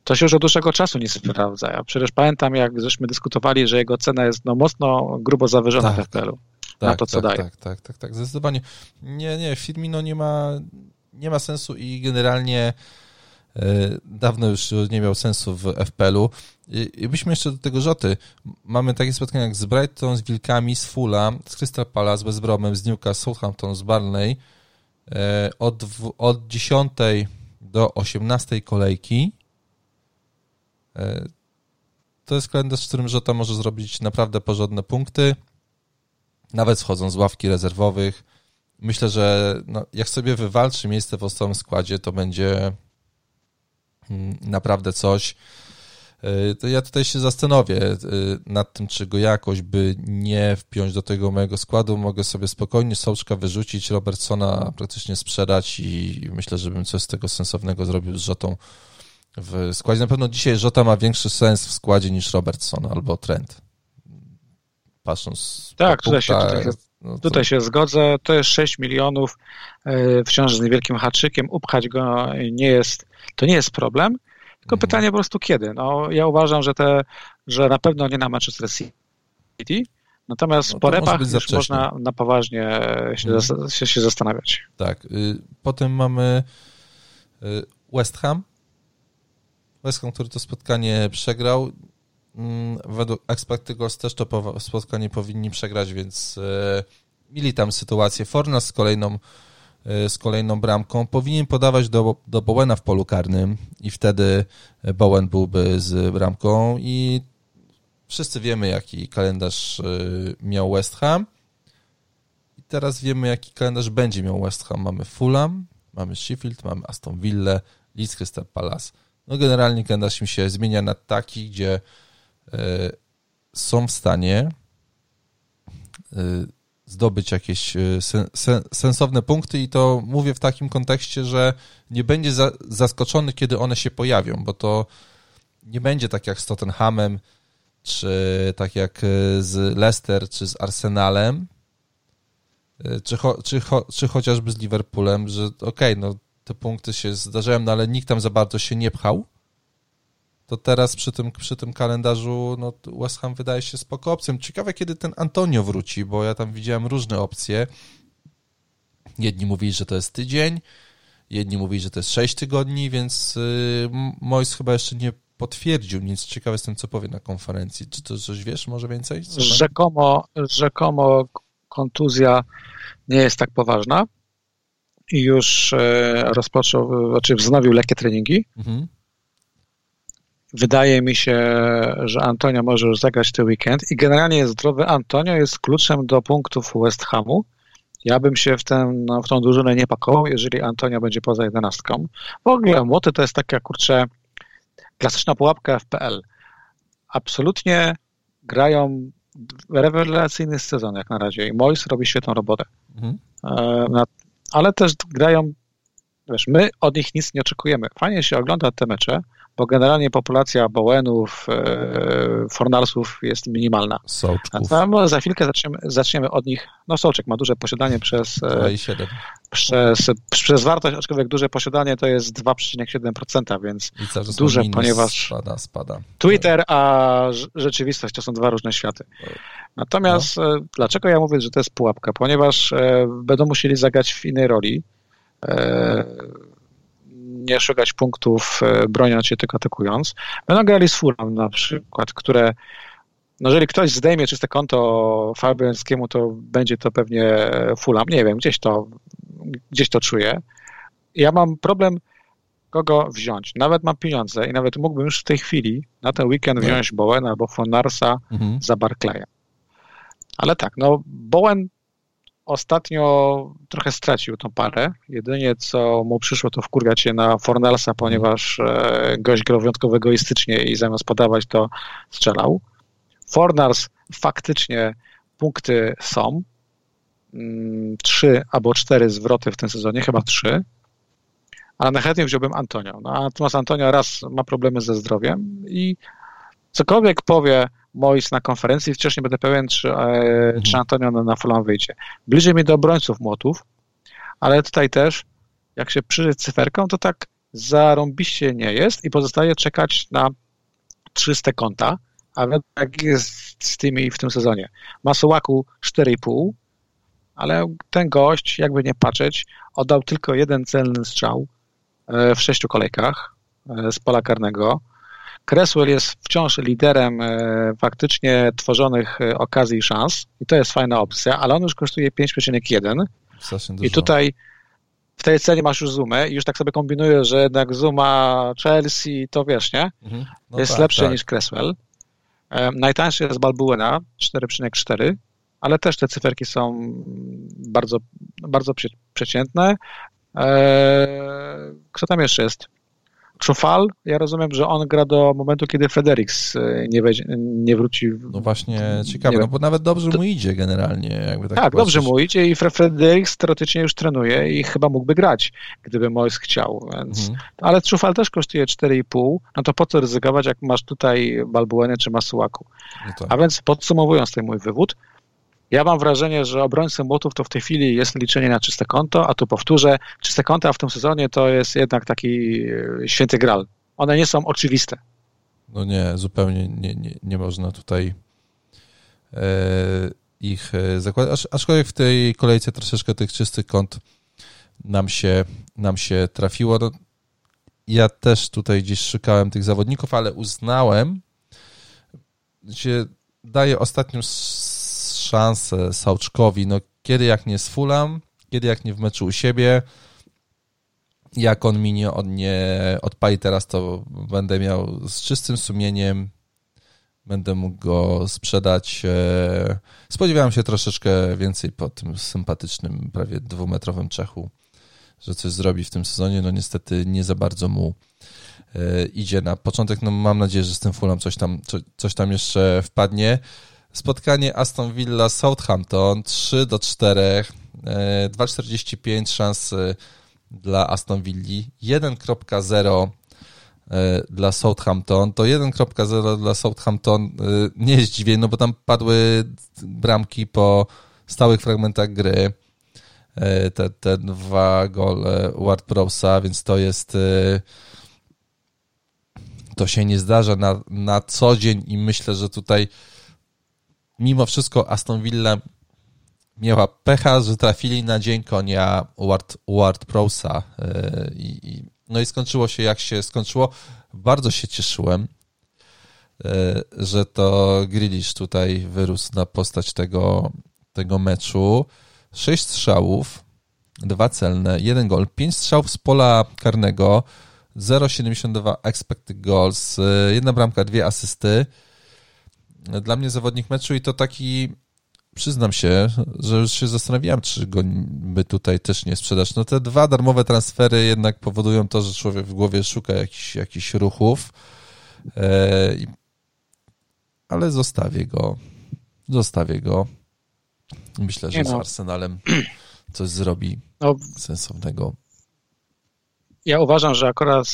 to się już od dłuższego czasu nie sprawdza. Ja przecież pamiętam, jak żeśmy dyskutowali, że jego cena jest no, mocno grubo zawyżona tak, w FPL-u. Tak, na to, co tak, daje. Tak, tak, tak, tak, zdecydowanie. Nie, nie, Firmino nie ma, nie ma sensu i generalnie e, dawno już nie miał sensu w FPL-u. I byśmy jeszcze do tego Rzoty. Mamy takie spotkania jak z Brighton, z Wilkami, z Fula, z Crystal Palace, z Bromem, z Newcastle, Southampton, z Barney, od, od 10 do 18 kolejki. E, to jest kalendarz, w którym Żota może zrobić naprawdę porządne punkty, nawet schodząc z ławki rezerwowych. Myślę, że no, jak sobie wywalczy miejsce w ostatnim składzie, to będzie mm, naprawdę coś. E, to ja tutaj się zastanowię e, nad tym, czy go jakoś by nie wpiąć do tego mojego składu. Mogę sobie spokojnie Sołczka wyrzucić, Robertsona praktycznie sprzedać i myślę, żebym coś z tego sensownego zrobił z Rzotą w składzie. Na pewno dzisiaj Rzota ma większy sens w składzie niż Robertson albo Trent. Patrząc Tak, tutaj, się, tutaj, no to... tutaj się zgodzę. To jest 6 milionów, e, wciąż z niewielkim haczykiem. Upchać go nie jest, to nie jest problem Tylko mhm. pytanie po prostu kiedy. No, ja uważam, że, te, że na pewno nie na Manchester City, natomiast no, po repach już można na poważnie się, mhm. się, się zastanawiać. Tak. Y, potem mamy y, West Ham. West Ham, który to spotkanie przegrał. Mm, według Expected Goals też to spotkanie powinni przegrać, więc y, mieli tam sytuację. Fornas z kolejną z kolejną bramką, powinien podawać do, do Bowena w polu karnym i wtedy Bowen byłby z bramką i wszyscy wiemy, jaki kalendarz e, miał West Ham i teraz wiemy, jaki kalendarz będzie miał West Ham. Mamy Fulham, mamy Sheffield, mamy Aston Villa, Leeds Crystal Palace. No generalnie kalendarz się zmienia na taki, gdzie y, są w stanie y, zdobyć jakieś e, sensowne punkty i to mówię w takim kontekście, że nie będzie zaskoczony, kiedy one się pojawią, bo to nie będzie tak jak z Tottenhamem, czy tak jak e, z Leicester, czy z Arsenalem, e, czy, cho, czy, cho, czy chociażby z Liverpoolem, że okej, okay, no te punkty się zdarzają, no ale nikt tam za bardzo się nie pchał, to teraz przy tym, przy tym kalendarzu no, West Ham wydaje się spoko opcją. Ciekawe, kiedy ten Antonio wróci, bo ja tam widziałem różne opcje. Jedni mówili, że to jest tydzień, jedni mówili, że to jest sześć tygodni, więc yy, Mois chyba jeszcze nie potwierdził nic. Ciekawy jestem, co powie na konferencji. Czy to coś wiesz, może więcej? Rzekomo, rzekomo kontuzja nie jest tak poważna i już e, rozpoczął, znaczy wznowił lekkie treningi. Mhm. Wydaje mi się, że Antonio może już zagrać ten weekend i generalnie zdrowy Antonio jest kluczem do punktów West Hamu. Ja bym się w, ten, no, w tą drużynę nie pakował, jeżeli Antonio będzie poza jedenastką. W ogóle młoty to jest taka, kurczę, klasyczna pułapka FPL. Absolutnie grają rewelacyjny sezon jak na razie i Mois robi świetną robotę. Mhm. E, ale też grają, wiesz, my od nich nic nie oczekujemy. Fajnie się ogląda te mecze, bo generalnie populacja Bowenów, e, Fornalsów jest minimalna. Sołczków. A za chwilkę zaczniemy, zaczniemy od nich. No Sołczek ma duże posiadanie przez, e, przez, przez wartość, aczkolwiek duże posiadanie to jest 2,7%, więc duże, ponieważ spada, spada. Twitter, a rzeczywistość to są dwa różne światy. Natomiast no. dlaczego ja mówię, że to jest pułapka? Ponieważ będą musieli zagrać w innej roli nie szukać punktów e, broniąc się, tylko atakując. Będą grali z Fulham na przykład, które no jeżeli ktoś zdejmie czyste konto Fabiańskiemu, to będzie to pewnie Fulham. Nie wiem, gdzieś to, gdzieś to czuję. Ja mam problem, kogo wziąć. Nawet mam pieniądze i nawet mógłbym już w tej chwili na ten weekend no. wziąć Bowen albo Fonarsa mhm. za Barclaya. Ale tak, no Bowen ostatnio trochę stracił tą parę. Jedynie co mu przyszło to wkurwiać się na Fornelsa, ponieważ e, gość grał wyjątkowo egoistycznie i zamiast podawać to strzelał. Fornals faktycznie punkty są. Mm, trzy albo cztery zwroty w tym sezonie, chyba trzy. Ale najchętniej wziąłbym Antonio. No, natomiast Antonio raz ma problemy ze zdrowiem i cokolwiek powie Mois na konferencji, wciąż nie będę pewien, czy, e, mhm. czy Antonio na, Fulham wyjdzie. Bliżej mi do obrońców młotów, ale tutaj też, jak się przyjrzy cyferką, to tak zarąbiście nie jest i pozostaje czekać na 300 konta, a jak jest z tymi w tym sezonie. Masołaku 4,5, ale ten gość, jakby nie patrzeć, oddał tylko jeden celny strzał e, w sześciu kolejkach e, z pola karnego. Cresswell jest wciąż liderem e, faktycznie tworzonych e, okazji i szans i to jest fajna opcja, ale on już kosztuje 5,1 i tutaj w tej cenie masz już Zoomę i już tak sobie kombinuję, że jednak Zuma Chelsea to wiesz, nie? Mhm. No jest tak, lepszy tak. niż Cresswell. E, najtańszy jest Balbuena 4,4, ale też te cyferki są bardzo, bardzo przeciętne. Kto tam jeszcze jest? Czufal, ja rozumiem, że on gra do momentu, kiedy Fredericks e, nie, weź, nie wróci. No właśnie, ciekawe, no bo nawet dobrze mu idzie generalnie. Jakby tak, tak dobrze mu idzie i Fredericks teoretycznie już trenuje i chyba mógłby grać, gdyby Mois chciał. Więc... Mhm. Ale Czufal też kosztuje 4,5, no to po co ryzykować, jak masz tutaj Balbuenę czy Masuaku. No tak. A więc podsumowując ten mój wywód, ja mam wrażenie, że obrońcą botów to w tej chwili jest liczenie na czyste konto, a tu powtórzę, czyste konto w tym sezonie to jest jednak taki e, święty gral. one nie są oczywiste. No nie, zupełnie nie, nie, nie można tutaj e, ich e, zakładać, aczkolwiek w tej kolejce troszeczkę tych czystych kąt nam się, nam się trafiło. No, ja też tutaj gdzieś szukałem tych zawodników, ale uznałem, że daję ostatnią szansę Sauczkowi, no kiedy jak nie z Fulham, kiedy jak nie w meczu u siebie, jak on mi nie, nie odpali teraz, to będę miał z czystym sumieniem, będę mógł go sprzedać. E, spodziewałem się troszeczkę więcej po tym sympatycznym, prawie dwumetrowym Czechu, że coś zrobi w tym sezonie. No niestety nie za bardzo mu e, idzie na początek. No mam nadzieję, że z tym Fulham coś tam, coś tam jeszcze wpadnie. Spotkanie Aston Villa Southampton 3 do 4, 2,45 szans dla Aston Villa, 1.0 e, dla Southampton, to 1.0 dla Southampton e, nie jest dziwień, no bo tam padły bramki po stałych fragmentach gry, e, te, te dwa gole Ward Prowsa, więc to jest to się nie zdarza na, na co dzień i myślę, że tutaj mimo wszystko Aston Villa miała pecha, że trafili na dzień konia Ward, Ward Prowsa e, i, no i skończyło się jak się skończyło. Bardzo się cieszyłem, e, że to Grilisz tutaj wyrósł na postać tego, tego meczu. Sześć strzałów, dwa celne, jeden gol, pięć strzałów z pola karnego, 0,72 expected goals, e, jedna bramka, dwie asysty. Dla mnie zawodnik meczu i to taki przyznam się, że już się zastanawiałem, czy go by tutaj też nie sprzedać. No te dwa darmowe transfery jednak powodują to, że człowiek w głowie szuka jakichś, jakichś ruchów, e, ale zostawię go. Zostawię go. Myślę, że no. z Arsenalem coś zrobi no, sensownego. Ja uważam, że akurat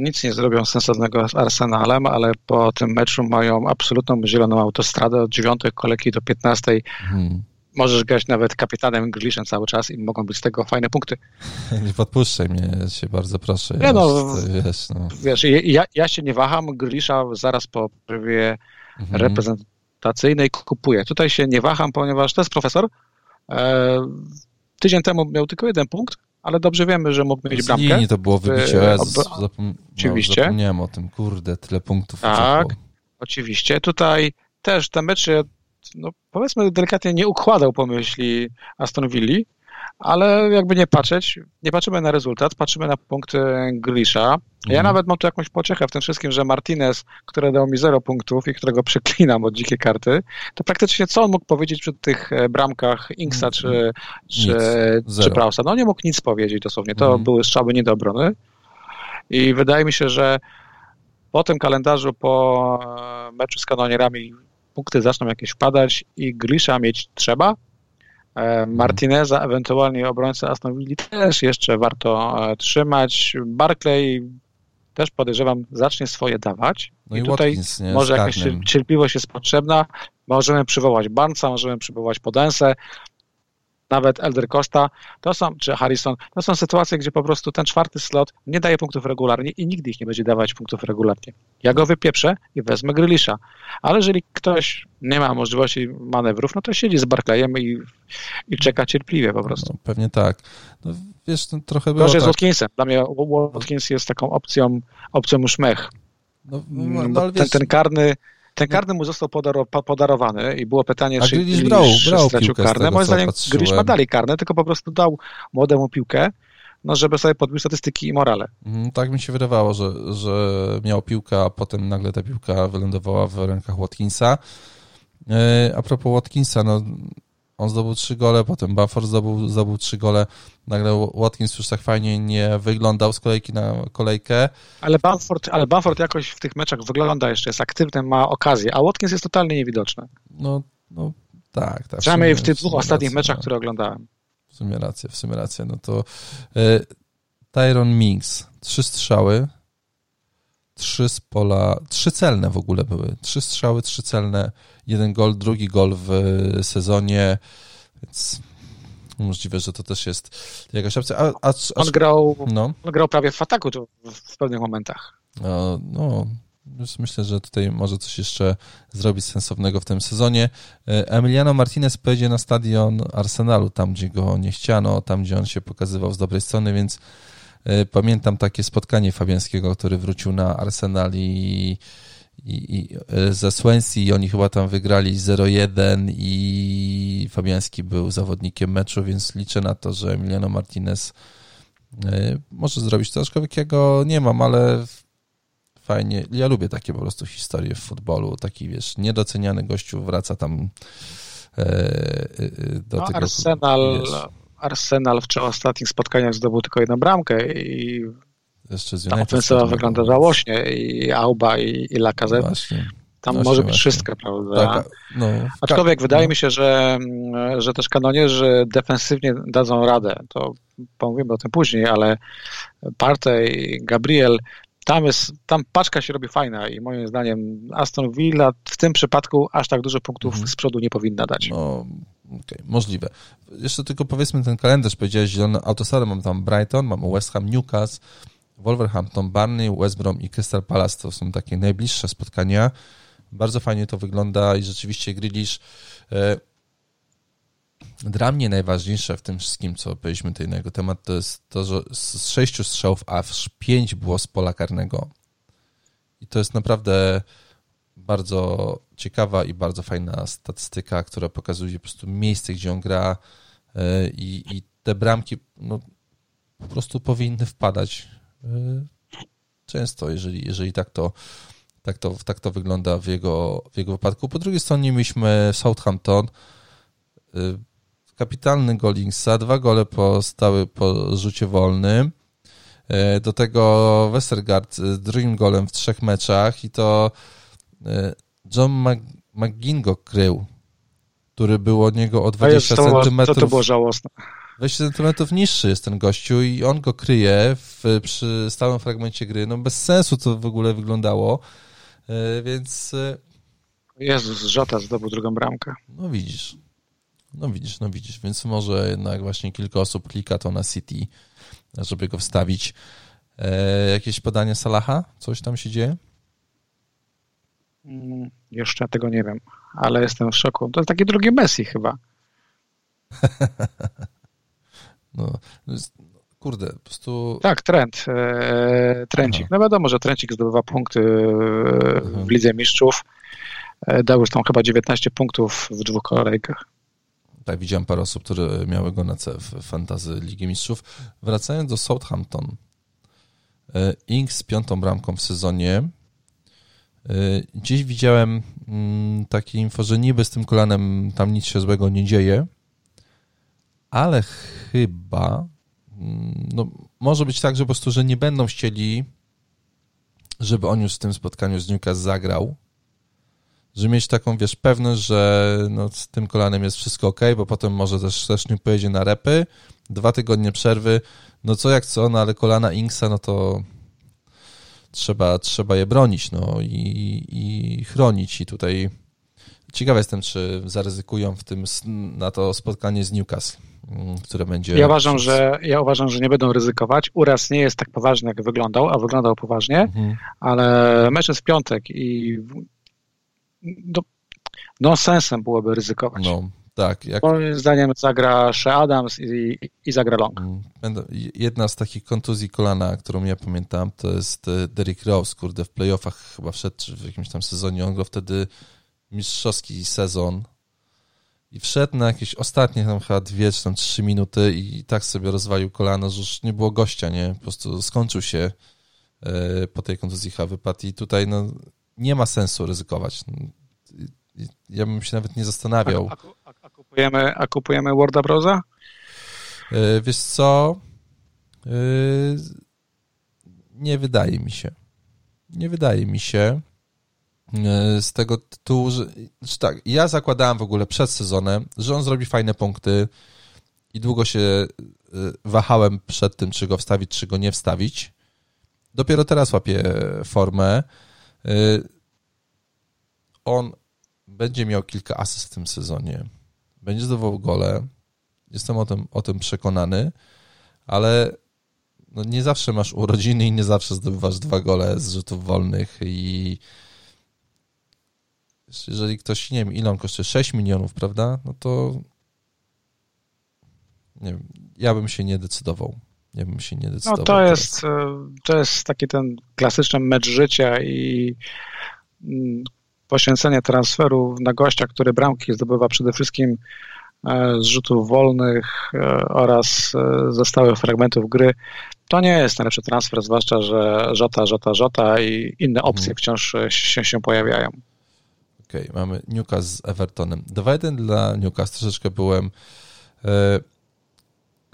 nic nie zrobią sensownego z Arsenalem, ale po tym meczu mają absolutną zieloną autostradę od dziewiątej kolejki do piętnastej. Hmm. Możesz grać nawet kapitanem Griszem cały czas i mogą być z tego fajne punkty. Nie podpuszczaj mnie, się bardzo proszę. Ja no, wiesz, no. wiesz ja, ja się nie waham, Grisza zaraz po prawie mhm. reprezentacyjnej kupuję. Tutaj się nie waham, ponieważ to jest profesor. E, tydzień temu miał tylko jeden punkt, ale dobrze wiemy, że mógł mieć bramkę. Nie, to było wybicie. Ob... Zapom... Oczywiście. No, zapomniałem o tym, kurde, tyle punktów. Tak, oczywiście. Tutaj też ten mecz, no, powiedzmy delikatnie nie układał pomyśli Aston Villa, ale jakby nie patrzeć, nie patrzymy na rezultat, patrzymy na punkty Grisha. Ja mhm. nawet mam tu jakąś pociechę w tym wszystkim, że Martinez, który dał mi 0 punktów i którego przeklinam od dzikiej karty, to praktycznie co on mógł powiedzieć przy tych e, bramkach Inksa czy, czy, czy Prausa? No nie mógł nic powiedzieć dosłownie. To mhm. były strzały nie do obrony. I wydaje mi się, że po tym kalendarzu, po e, meczu z kanonierami punkty zaczną jakieś wpadać i Grisha mieć trzeba, Martineza, ewentualnie obrońcę Aston Villa też jeszcze warto e, trzymać. Barclay też podejrzewam zacznie swoje dawać. No i, i tutaj Watkins, nie, może jakaś cierpliwość jest potrzebna. Możemy przywołać Barnca, możemy przywołać Podensę nawet Elder Costa, to są, czy Harrison, to są sytuacje, gdzie po prostu ten czwarty slot nie daje punktów regularnie i nigdy ich nie będzie dawać punktów regularnie. Ja go wypieprzę i wezmę Grylisza. Ale jeżeli ktoś nie ma możliwości manewrów, no to siedzi z Barclayem i, i czeka cierpliwie po prostu. No, pewnie tak. No, wiesz, trochę było Gorzej tak. z Watkinsem. Dla mnie Watkins jest taką opcją, opcją już mech. No, no, no ten, ten karny ten karny mu został podarowany i było pytanie, A czy Grealish brał, brał stracił karne. Moim zdaniem Grealish ma dalej karne, tylko po prostu dał młodemu piłkę, no żeby sobie podbił statystyki i morale. Mm, tak mi się wydawało, że, że miał piłkę, a potem nagle ta piłka wylądowała w rękach Watkinsa. E, a propos Watkinsa, no on zdobył trzy gole, potem Buffer zdobył, zdobył trzy gole. Nagle Watkins już tak fajnie nie wyglądał z kolejki na kolejkę. Ale Bamford, ale Bamford jakoś w tych meczach wygląda jeszcze, jest aktywny, ma okazję, a Watkins jest totalnie niewidoczny. No, no tak. tak Przynajmniej w, tych dwóch ostatnich rację, meczach, no. które oglądałem. W sumie rację, w sumie rację. No to y, Tyron Minks, trzy strzały, trzy z pola, trzy celne w ogóle były. Trzy strzały, trzy celne, jeden gol, drugi gol w sezonie, więc możliwe, że to też jest jakaś opcja. A, a, a, on, grał, no. on grał prawie w ataku w, w pewnych momentach. No, myślę, że tutaj może coś jeszcze zrobić sensownego w tym sezonie. E, Emiliano Martinez pojedzie na stadion Arsenalu, tam gdzie go nie chciano, tam gdzie on się pokazywał z dobrej strony, więc e, pamiętam takie spotkanie Fabiańskiego, który wrócił na Arsenal i, i, i e, ze Swansea i oni chyba tam wygrali 0-1 i Fabiański był zawodnikiem meczu, więc liczę na to, że Emiliano Martinez może zrobić to, aczkolwiek ja go nie mam, ale fajnie. Ja lubię takie po prostu historie w futbolu. Taki, wiesz, niedoceniany gościu wraca tam do no, tego. Arsenal, wiesz. Arsenal w trzech ostatnich spotkaniach zdobył tylko jedną bramkę i ta ofensywa wygląda żałośnie i Auba i, i Lacazette. Właśnie. Tam właśnie, może być właśnie. wszystko, prawda? Tak, no, Aczkolwiek tak, wydaje no. mi się, że, że też kanonierzy defensywnie dadzą radę. To pomówimy o tym później, ale Partey, Gabriel tam, jest, tam paczka się robi fajna i moim zdaniem Aston Villa w tym przypadku aż tak dużo punktów mhm. z przodu nie powinna dać. No, okay, możliwe. Jeszcze tylko powiedzmy ten kalendarz, powiedziałeś zielone autosary, mam tam Brighton, mamy West Ham, Newcastle, Wolverhampton, Barney, West Brom i Crystal Palace to są takie najbliższe spotkania. Bardzo fajnie to wygląda i rzeczywiście Grealish e, dla mnie najważniejsze w tym wszystkim, co powiedzieliśmy tutaj na jego temat, to jest to, że z sześciu strzałów aż pięć było z pola karnego. I to jest naprawdę bardzo ciekawa i bardzo fajna statystyka, która pokazuje po prostu miejsce, gdzie on gra e, i, i te bramki no, po prostu powinny wpadać e, często, jeżeli, jeżeli tak to tak to, tak to wygląda w jego, w jego wypadku. Po drugiej stronie mieliśmy Southampton, e, kapitalny gol Inksa, dwa gole po, stały po rzucie wolnym. E, do tego Westergaard z drugim golem w trzech meczach i to e, John McGingo krył, który był od niego o 20 cm. To, to było żałosne. 20 centymetrów niższy jest ten gościu i on go kryje w, przy stałym fragmencie gry. No bez sensu to w ogóle wyglądało, e, więc... Jezus, Żota zdobył drugą bramkę. No widzisz. No widzisz, no widzisz, więc może jednak właśnie kilka osób klika to na City, żeby go wstawić. E, jakieś podanie Salaha? Coś tam się dzieje? Mm, jeszcze tego nie wiem, ale jestem w szoku. To jest taki drugi Messi chyba. no, kurde, po prostu... Tak, trend. E, trencik. Aha. No wiadomo, że Trencik zdobywa punkty w Lidze Mistrzów. E, dał już tam chyba 19 punktów w dwóch kolejkach. Tak, widziałem parę osób, które miały go na C w fantazy Ligi Mistrzów. Wracając do Southampton. E, Ings z piątą bramką w sezonie. E, gdzieś widziałem mm, takie info, że niby z tym kolanem tam nic się złego nie dzieje, ale chyba mm, no, może być tak, że po prostu, że nie będą chcieli, żeby on już w tym spotkaniu z Newcastle zagrał, że mieć taką, wiesz, pewność, że no, z tym kolanem jest wszystko ok, bo potem może też, też nie pojedzie na repy, dwa tygodnie przerwy, no co jak co, no ale kolana Inksa, no to trzeba, trzeba je bronić, no i, i chronić i tutaj ciekawy jestem, czy zaryzykują w tym, na to spotkanie z Newcastle, mm, które będzie... Ja uważam, że, ja uważam, że nie będą ryzykować. Uraz nie jest tak poważny, jak wyglądał, a wyglądał poważnie, mhm. ale mecz jest w piątek i no, no sensem byłoby ryzykować. No, tak. Jak... Moim zdaniem zagra Shea Adams i, i zagra Long. Mm, jedna z takich kontuzji kolana, którą ja pamiętam, to jest e, Derrick Rose, kurde, w playoffach chyba wszedł, czy w jakimś tam sezonie, on go wtedy mistrzowski sezon i wszedł na jakieś ostatnie tam chyba dwie czy tam trzy minuty i tak sobie rozwalił kolano, że już nie było gościa, nie? Po prostu skończył się e, po tej kontuzji wypadł i tutaj no nie ma sensu ryzykować. Ja bym się nawet nie zastanawiał. A, a, a kupujemy, a kupujemy Worda Broza? Yy, wiesz co? Yy, nie wydaje mi się. Nie wydaje mi się. Yy, z tego tytułu, że tak, ja zakładałem w ogóle przed sezonem, że on zrobi fajne punkty i długo się wahałem przed tym, czy go wstawić, czy go nie wstawić. Dopiero teraz łapię formę. Y, on będzie miał kilka asyst w tym sezonie. Będzie zdobywał gole. Jestem o tym, o tym przekonany, ale no nie zawsze masz urodziny i nie zawsze zdobywasz dwa gole z rzutów wolnych i jeżeli ktoś, nie wiem, ile on kosztuje, 6 milionów, prawda, no to nie wiem, ja bym się nie decydował. Ja bym się nie decydował. No to jest, e, to jest taki ten klasyczny mecz życia i mm, poświęcenie transferu na gościa, który bramki zdobywa przede wszystkim e, z rzutów wolnych e, oraz ze stałych fragmentów gry, to nie jest najlepszy transfer, zwłaszcza, że Żota, Żota, Żota i inne opcje hmm. wciąż się, się pojawiają. Okej, okay, mamy Newcastle z Evertonem. 2-1 dla Newcastle. Troszeczkę byłem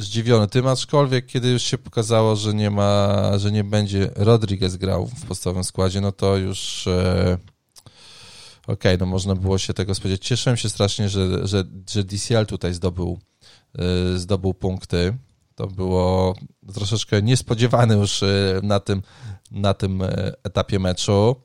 zdziwiony tym, aczkolwiek kiedy już się pokazało, że nie ma, że nie będzie Rodriguez grał w podstawowym składzie, no to już e, okej, okay, no można było się tego spodziewać. Cieszyłem się strasznie, że, że, że DCL tutaj zdobył, e, zdobył punkty. To było troszeczkę niespodziewane już e, na tym, na tym e, etapie meczu.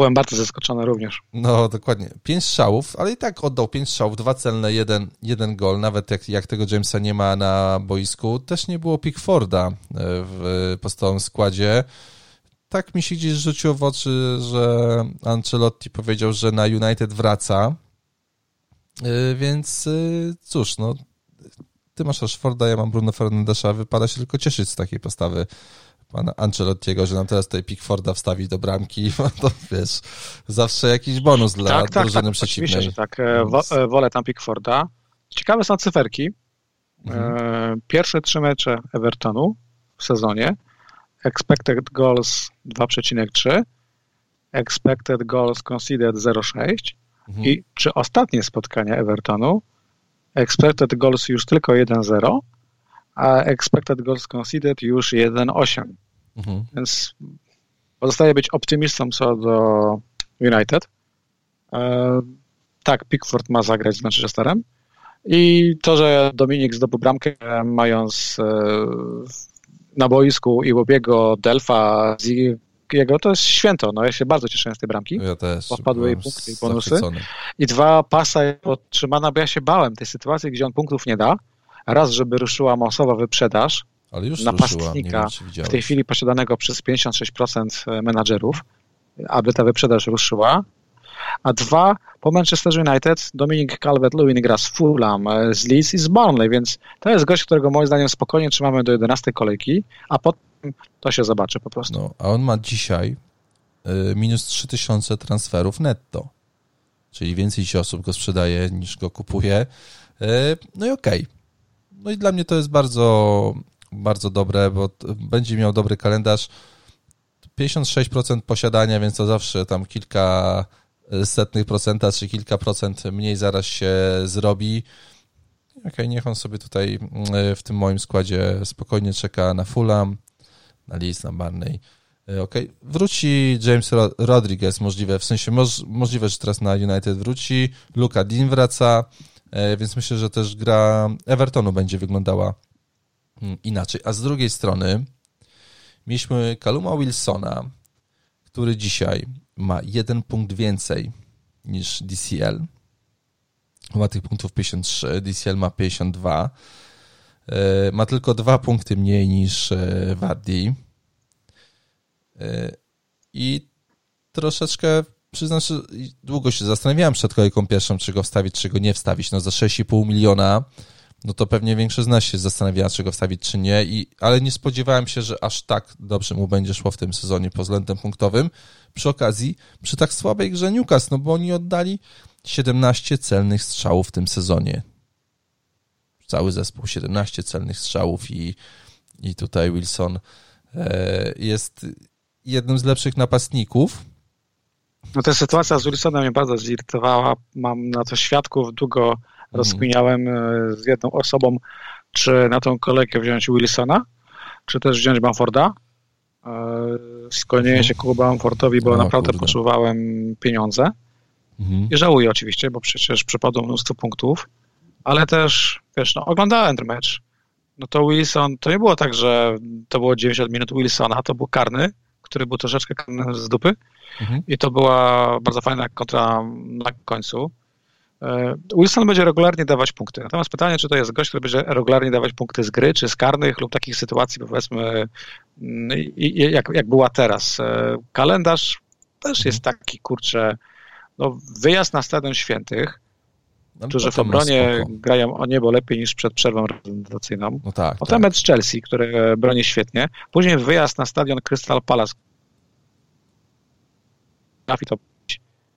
Byłem bardzo zaskoczony również. No, dokładnie. Pięć strzałów, ale i tak oddał pięć strzałów, dwa celne, jeden, jeden gol. Nawet jak, jak tego Jamesa nie ma na boisku, też nie było Pickforda e, w podstawowym składzie. Tak mi się gdzieś rzuciło w oczy, że Ancelotti powiedział, że na United wraca. E, więc e, cóż, no, ty masz Rashforda, ja mam Bruno Fernandesza, wypada się tylko cieszyć z takiej postawy pana Ancelottiego, że nam teraz tutaj Pickforda wstawi do bramki, to wiesz, zawsze jakiś bonus dla tak, tak, drużyny tak, przeciwnej. Oczywiście, że tak. E, wo, e, wolę tam Pickforda. Ciekawe są cyferki. Mhm. E, pierwsze trzy mecze Evertonu w sezonie. Expected goals 2,3, expected goals conceded 0,6 mhm. i czy ostatnie spotkania Evertonu expected goals już tylko 1,0 a expected goals conceded już 1,8. Mhm. Więc pozostaje być optymistą co do United. E, tak, Pickford ma zagrać z Manchesterem i to, że Dominik zdobył bramkę mając e, na boisku i Łobiego, Delfa, jego, to jest święto. No, ja się bardzo cieszę z tej bramki. Ja też. Bo wpadły jej punkty i bonusy. Zachwycony. I dwa pasa podtrzymana, bo ja się bałem tej sytuacji, gdzie on punktów nie da, raz, żeby ruszyła masowa wyprzedaż Ale już napastnika wiem, w tej chwili posiadanego przez 56% e, menadżerów, aby ta wyprzedaż ruszyła. A dwa, po Manchester United Dominik Calvert-Lewin gra z Fulham, e, z Leeds i z Burnley, więc to jest gość, którego moim zdaniem spokojnie trzymamy do 11 kolejki, a potem to się zobaczy po prostu. No, a on ma dzisiaj y, minus 3000 transferów netto, czyli więcej się osób go sprzedaje niż go kupuje. No i okej, okay no i dla mnie to jest bardzo, bardzo dobre, bo będzie miał dobry kalendarz. 56% posiadania, więc to zawsze tam kilka setnych procenta, czy kilka procent mniej zaraz się zrobi. Okej, okay, niech on sobie tutaj mm, w tym moim składzie spokojnie czeka na Fulham, na Leeds, na Barney. E, okej, okay. wróci James Rodriguez, możliwe, w sensie moż, możliwe, że teraz na United wróci. Luka Dean wraca. E, więc myślę, że też gra Evertonu będzie wyglądała mm, inaczej. A z drugiej strony mieliśmy Kaluma Wilsona, który dzisiaj ma jeden punkt więcej niż DCL. Ma tych punktów 53, DCL ma 52. E, ma tylko dwa punkty mniej niż e, Wardi. I troszeczkę przyznam, że długo się zastanawiałem przed kolejką pierwszą, czy go wstawić, czy go nie wstawić. No za 6,5 miliona, no to pewnie większość z nas się zastanawiała, czy go wstawić, czy nie, I, ale nie spodziewałem się, że aż tak dobrze mu będzie szło w tym sezonie pod względem punktowym. Przy okazji, przy tak słabej grze Newcastle, no bo oni oddali 17 celnych strzałów w tym sezonie. Cały zespół 17 celnych strzałów i, i tutaj Wilson e, jest jednym z lepszych napastników no ta sytuacja z Wilsonem mnie bardzo zirytowała. Mam na to świadków, długo mm. rozkminiałem e, z jedną osobą, czy na tą kolejkę wziąć Wilsona, czy też wziąć Bamforda. E, skłoniłem mhm. się ku Bamfordowi, bo no, naprawdę kurde. potrzebowałem pieniądze. Mhm. I żałuję oczywiście, bo przecież przypadło mnóstwo punktów, ale też, wiesz, no, oglądałem ten mecz. No to Wilson, to nie było tak, że to było 90 minut Wilsona, to był karny, który był troszeczkę z dupy, Mhm. I to była bardzo fajna kontra na końcu. E, Wilson będzie regularnie dawać punkty. Natomiast pytanie, czy to jest gość, który będzie regularnie dawać punkty z gry, czy z karnych lub takich sytuacji, powiedzmy, mm, jak, jak była teraz. E, kalendarz też jest taki, kurczę, no, wyjazd na Stadion Świętych, no, którzy w obronie grają o niebo lepiej niż przed przerwą reprezentacyjną. No tak, Potem tak. mecz Chelsea, który broni świetnie. Później wyjazd na stadion Crystal Palace. Trafi to.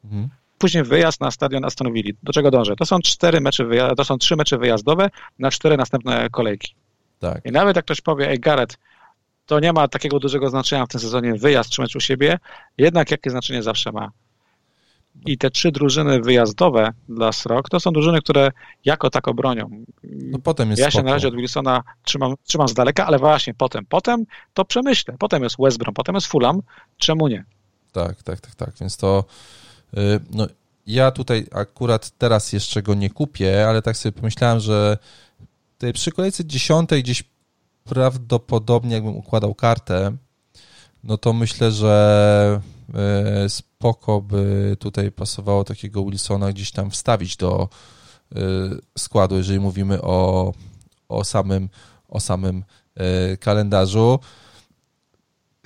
Mhm później wyjazd na stadion Aston Villa. Do czego dążę? To są cztery mecze, to są trzy mecze wyjazdowe na cztery następne kolejki. Tak. I nawet jak ktoś powie, ej Gareth, to nie ma takiego dużego znaczenia w tym sezonie wyjazd czy mecz u siebie, jednak jakie znaczenie zawsze ma. I te trzy drużyny wyjazdowe dla Srok to są drużyny, które jako tako bronią. No potem jest ja się na razie od Wilsona trzymam, trzymam z daleka, ale właśnie potem, potem to przemyślę. Potem jest West Brom, potem jest Fulham. Czemu nie? Tak, tak, tak, tak. Więc to Y, no, ja tutaj akurat teraz jeszcze go nie kupię, ale tak sobie pomyślałem, że tej przy kolejce dziesiątej gdzieś prawdopodobnie jakbym układał kartę, no to myślę, że y, spoko by tutaj pasowało takiego Wilsona gdzieś tam wstawić do y, składu, jeżeli mówimy o, o samym, o samym kalendarzu.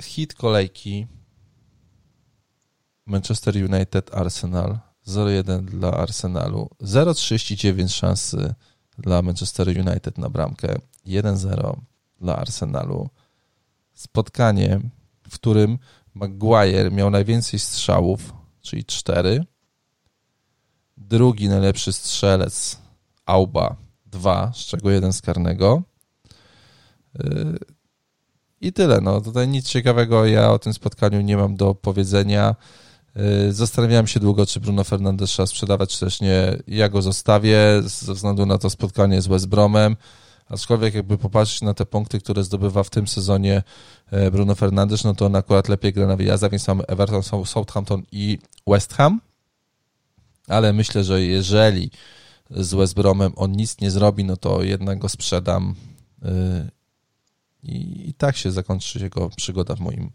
Hit kolejki Manchester United Arsenal 0-1 dla Arsenalu, 0,39 szansy dla Manchester United na bramkę, 1-0 dla Arsenalu. Spotkanie, w którym Maguire miał najwięcej strzałów, czyli 4. Drugi najlepszy strzelec Auba 2, z czego jeden z karnego. Yy, I tyle. No, tutaj nic ciekawego ja o tym spotkaniu nie mam do powiedzenia. Y, zastanawiałem się długo, czy Bruno Fernandes trzeba sprzedawać, czy też nie. Ja go zostawię ze względu na to spotkanie z West Bromem. Aczkolwiek jakby popatrzeć na te punkty, które zdobywa w tym sezonie e, Bruno Fernandes, no to on akurat lepiej gra na wyjazdach, więc mamy Everton, Southampton i West Ham. Ale myślę, że jeżeli z West Bromem on nic nie zrobi, no to jednak go sprzedam y, i, i tak się zakończy jego przygoda w moim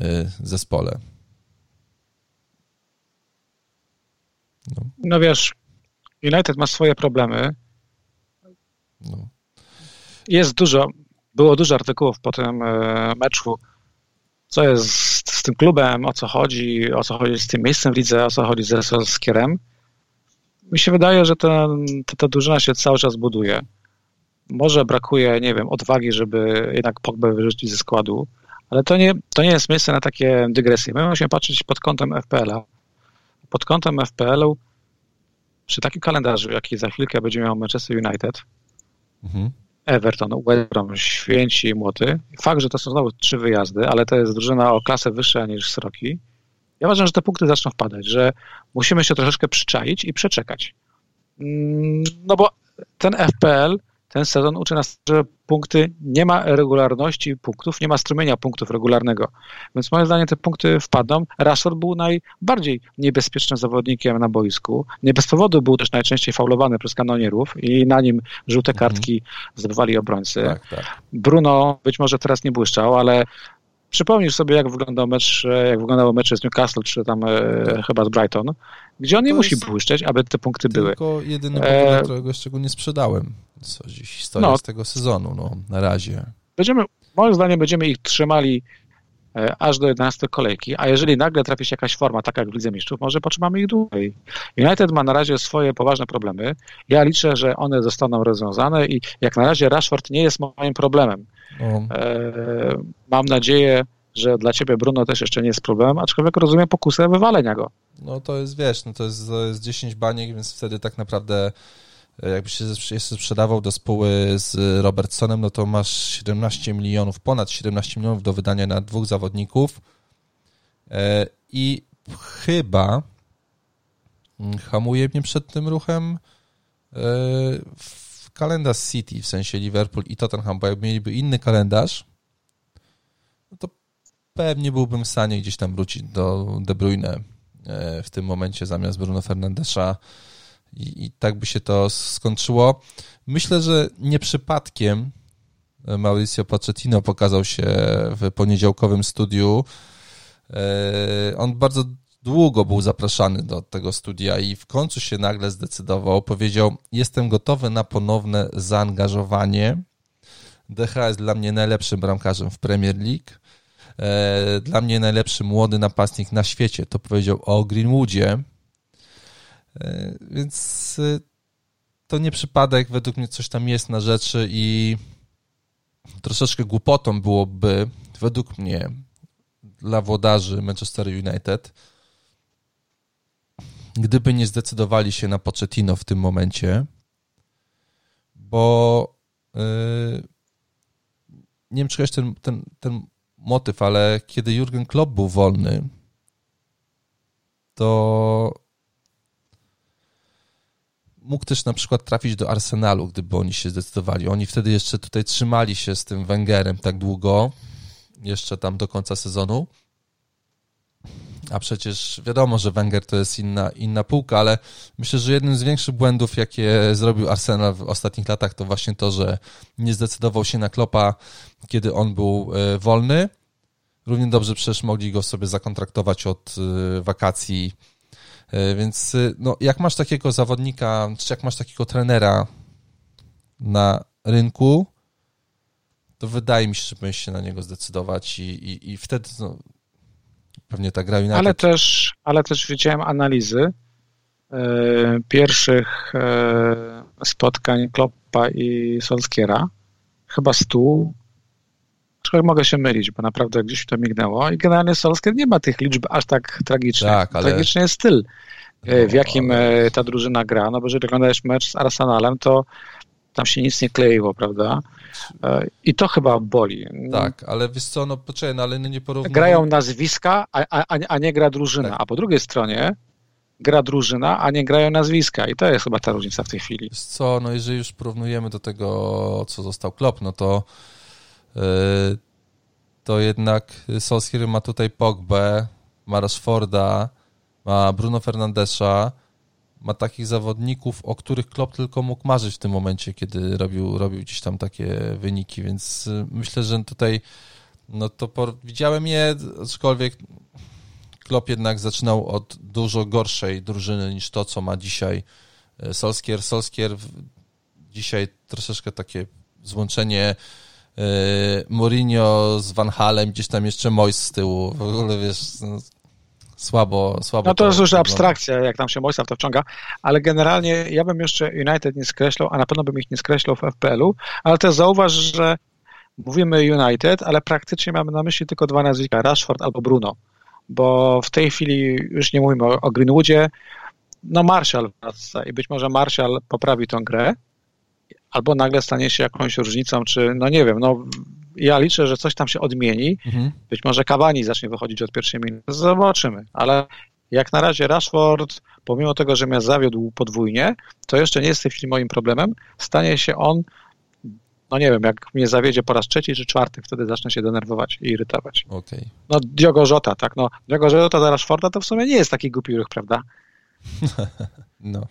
y, zespole. No. no wiesz, United ma swoje problemy. No. Jest dużo, było dużo artykułów po tym e, meczu, co jest z tym klubem, o co chodzi, o co chodzi z tym miejscem w lidze, o co chodzi z Solskierem. Mi się wydaje, że ta, ta, ta drużyna się cały czas buduje. Może brakuje, nie wiem, odwagi, żeby jednak Pogba wyrzucić ze składu, ale to nie, to nie jest miejsce na takie dygresje. My musimy patrzeć pod kątem FPL-a pod kątem FPL-u przy takim kalendarzu, jaki za chwilkę będzie miał Manchester United, mhm. Everton, West Brom, Święci i Młoty, fakt, że to są znowu trzy wyjazdy, ale to jest drużyna o klasę wyższa niż Sroki, ja uważam, że te punkty zaczną wpadać, że musimy się troszeczkę przyczaić i przeczekać. Mm, no bo ten FPL ten sezon uczy nas, że punkty nie ma regularności punktów, nie ma strumienia punktów regularnego. Więc moim zdaniem te punkty wpadną. Rashford był najbardziej niebezpiecznym zawodnikiem na boisku. Nie bez powodu był też najczęściej faulowany przez kanonierów i na nim żółte mhm. kartki mhm. zdobywali obrońcy. Tak, tak. Bruno być może teraz nie błyszczał, ale przypomnisz sobie, jak wyglądał mecz, jak wyglądało mecze z Newcastle, czy tam e, chyba z Brighton, gdzie on nie musi błyszczeć, aby te punkty tylko były. Tylko jedyny e... dla którego jeszcze go nie sprzedałem. Co dziś historia no, z tego sezonu, no, na razie. Będziemy, moim zdaniem będziemy ich trzymali e, aż do 11 kolejki, a jeżeli nagle trafi się jakaś forma, taka jak w Lidze Mistrzów, może potrzymamy ich dłużej. United ma na razie swoje poważne problemy. Ja liczę, że one zostaną rozwiązane i jak na razie Rashford nie jest moim problemem. E, mam nadzieję, że dla ciebie Bruno też jeszcze nie jest problemem, aczkolwiek rozumiem pokusę wywalenia go. No to jest, wiesz, no to jest, to jest 10 baniek, więc wtedy tak naprawdę e, jakbyś się sprzedawał do spóły z Robertsonem, no to masz 17 milionów, ponad 17 milionów do wydania na dwóch zawodników. E, i chyba mm, hamuje mnie przed tym ruchem kalendarz City, w sensie Liverpool i Tottenham, bo jakby mieliby inny kalendarz, no to pewnie byłbym w stanie gdzieś tam wrócić do De Bruyne e, w tym momencie zamiast Bruno Fernandesza i, i tak by się to skończyło. Myślę, że nie przypadkiem Mauricio Pochettino pokazał się w poniedziałkowym studiu. E, on bardzo długo był zapraszany do tego studia i w końcu się nagle zdecydował. Powiedział: Jestem gotowy na ponowne zaangażowanie. DH jest dla mnie najlepszym bramkarzem w Premier League. E, dla mnie najlepszy młody napastnik na świecie. To powiedział o Greenwoodzie. E, więc e, to nie przypadek, według mnie coś tam jest na rzeczy i troszeczkę głupotą byłoby, według mnie, dla włodarzy Manchester United, gdyby nie zdecydowali się na Pochettino w tym momencie, bo yy, nie wiem, czy ten, ten, ten motyw, ale kiedy Jurgen Klopp był wolny, to mógł też na przykład trafić do Arsenalu, gdyby oni się zdecydowali. Oni wtedy jeszcze tutaj trzymali się z tym Wengerem tak długo, jeszcze tam do końca sezonu. A przecież wiadomo, że Wenger to jest inna, inna półka, ale myślę, że jednym z większych błędów, jakie zrobił Arsenal w ostatnich latach, to właśnie to, że nie zdecydował się na Klopa, kiedy on był e, wolny. Równie dobrze przecież mogli go sobie zakontraktować od e, wakacji więc y, no, jak masz takiego zawodnika, czy jak masz takiego trenera na rynku, to wydaje mi się, że powinien się na niego zdecydować i, i, i wtedy no, pewnie ta gra United... Ale też, ale też widziałem analizy e, pierwszych e, spotkań Kloppa i Solskiera, chyba stu, trochę mogę się mylić, bo naprawdę gdzieś to mignęło i generalnie Solskjaer nie ma tych liczb aż tak tragicznych. Tak, ale... Tragiczny jest styl, e, w jakim e, ta drużyna gra, no bo jeżeli oglądałeś mecz z Arsenalem, to tam się nic nie kleiło, prawda? E, I to chyba boli. Tak, ale wiesz co, no poczekaj, no ale no nie porównujmy... Grają nazwiska, a, a, a nie gra drużyna, tak. a po drugiej stronie gra drużyna, a nie grają nazwiska i to jest chyba ta różnica w tej chwili. Wiesz co, no jeżeli już porównujemy do tego, co został Klopp, no to to jednak Solskjaer ma tutaj Pogbę, ma Rashforda, ma Bruno Fernandesza, ma takich zawodników, o których Klopp tylko mógł marzyć w tym momencie, kiedy robił, robił gdzieś tam takie wyniki, więc e, myślę, że tutaj no to por... widziałem je, aczkolwiek Klopp jednak zaczynał od dużo gorszej drużyny niż to, co ma dzisiaj e, Solskier. Solskier dzisiaj troszeczkę takie złączenie Mourinho z Van Halem, gdzieś tam jeszcze Mois z tyłu. W ogóle wiesz, no, słabo, słabo. No to, to jest już abstrakcja, jak tam się Moisa w to wciąga, ale generalnie ja bym jeszcze United nie skreślał, a na pewno bym ich nie skreślał w FPL-u, ale też zauważ, że mówimy United, ale praktycznie mamy na myśli tylko dwa nazwiska, Rashford albo Bruno, bo w tej chwili już nie mówimy o, o Greenwoodzie, no Marshall wraca i być może Marshall poprawi tą grę, albo nagle stanie się jakąś różnicą, czy no nie wiem, no ja liczę, że coś tam się odmieni. Mhm. Być może Kawani zacznie wychodzić od pierwszej minuty. Zobaczymy, ale jak na razie Rashford, pomimo tego, że mnie zawiódł podwójnie, to jeszcze nie jest w tej chwili moim problemem. Stanie się on, no nie wiem, jak mnie zawiedzie po raz trzeci czy czwarty, wtedy zacznę się denerwować i irytować. Okay. No Diogo Jota, tak, no Diogo Jota za Rashforda to w sumie nie jest taki głupi ruch, prawda? no.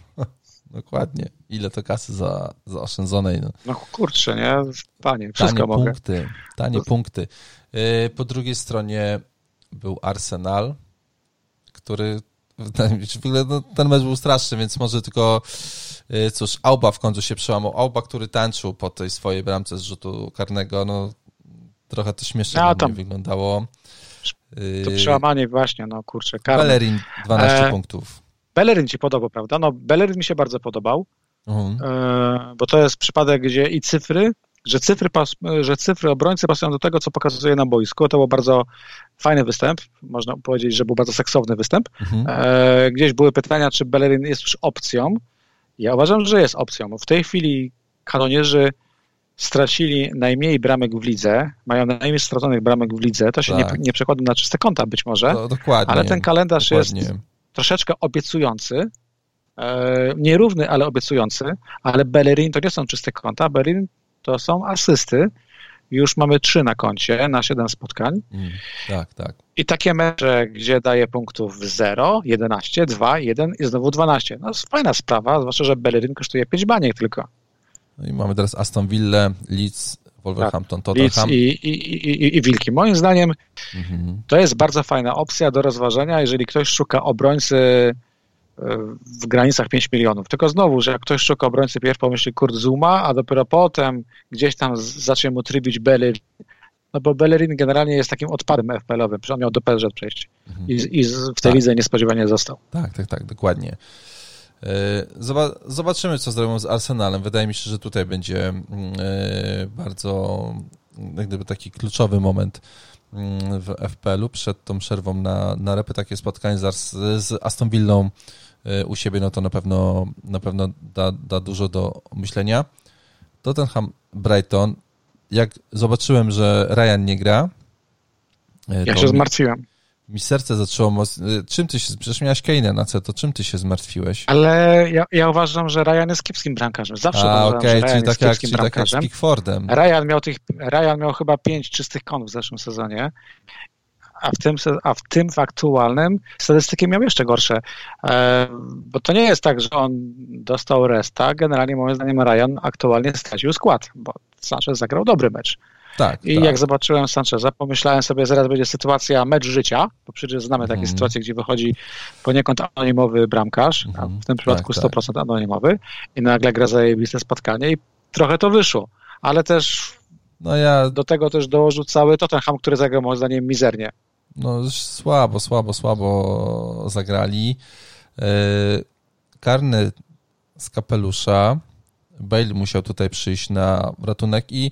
Dokładnie. Ile to kasy za, zaoszczędzonej. No, no kurczę, nie? Panie, wszystko tanie mogę. punkty, tanie to... punkty. Y, po drugiej stronie był Arsenal, który no, ten mecz był straszny, więc może tylko y, cóż, Auba w końcu się przełamał. Auba, który tańczył po tej swojej bramce z rzutu karnego, no trochę to śmiesznie no, tam... wyglądało. To przełamanie właśnie, no kurczę. Karne. Bellerin 12 e... punktów. Bellerin ci podobał, prawda? No, Bellerin mi się bardzo podobał, mhm. e, bo to jest przypadek, gdzie i cyfry, że cyfry, pas, że cyfry obrońcy pasują do tego, co pokazuje na boisku. To był bardzo fajny występ, można powiedzieć, że był bardzo seksowny występ. Mhm. E, gdzieś były pytania, czy Bellerin jest już opcją. Ja uważam, że jest opcją. W tej chwili kanonierzy stracili najmniej bramek w lidze, mają najmniej straconych bramek w lidze, to się tak. nie, nie przekłada na czyste konta być może, no, dokładnie, ale ten kalendarz dokładnie. jest troszeczkę obiecujący, e, nierówny, ale obiecujący, ale Bellerin to nie są czyste konta, Bellerin to są asysty. Już mamy trzy na koncie na siedem spotkań. Mm, tak, tak. I takie mecze, gdzie daje punktów 0, 11, 2, 1 i znowu 12. No fajna sprawa, zwłaszcza, że Bellerin kosztuje 5 baniek tylko. No i mamy teraz Aston Villa, Leeds, Wolverhampton, tak. Tottenham. I, i, i, i, Wilki. Moim zdaniem mhm. to jest bardzo fajna opcja do rozważenia, jeżeli ktoś szuka obrońcy e, w granicach 5 milionów. Tylko znowu, że jak ktoś szuka obrońcy, pierw pomyśli Kurt Zuma, a dopiero potem gdzieś tam zacznie mu trybić Bellerin, no bo Bellerin generalnie jest takim odpadem FPL-owym, on miał do PSZ przejść mhm. i, i w tej tak. lidze niespodziewanie został. Tak, tak, tak, dokładnie. E, zobaczymy, co zrobią z Arsenalem. Wydaje mi się, że tutaj będzie mm, e, bardzo jak gdyby taki kluczowy moment mm, w FPL-u przed tą przerwą na, na repy. Takie spotkanie z, z Aston Villą e, u siebie, no to na pewno, na pewno da, da dużo do myślenia. Tottenham Brighton. Jak zobaczyłem, że Ryan nie gra. Ja się zmartwiłem mi serce zaczęło mocno... Y, czym ty się... Przecież miałeś Kane'a na C, to czym ty się zmartwiłeś? Ale ja, ja uważam, że Ryan jest kiepskim bramkarzem. Zawsze A, uważam, okay, że Ryan czyli jest tak kiepskim jak, bramkarzem. Tak jak z Pickfordem. Ryan miał, tych, Ryan miał chyba pięć czystych konów w zeszłym sezonie a w tym, a w tym w aktualnym statystyki miał jeszcze gorsze. E, bo to nie jest tak, że on dostał resta. Generalnie moim zdaniem Ryan aktualnie stracił skład, bo Sanchez zagrał dobry mecz. Tak, I tak. jak zobaczyłem Sancheza, pomyślałem sobie, zaraz będzie sytuacja mecz życia, bo przecież znamy takie mm. sytuacje, gdzie wychodzi poniekąd anonimowy bramkarz, mm. a mhm. w tym przypadku tak, 100% tak. anonimowy i nagle gra zajebiste spotkanie i trochę to wyszło, ale też no ja... do tego też dołożył cały Tottenham, który zagrał moim zdaniem mizernie. No słabo, słabo, słabo zagrali. Yy, karny z kapelusza. Bale musiał tutaj przyjść na ratunek i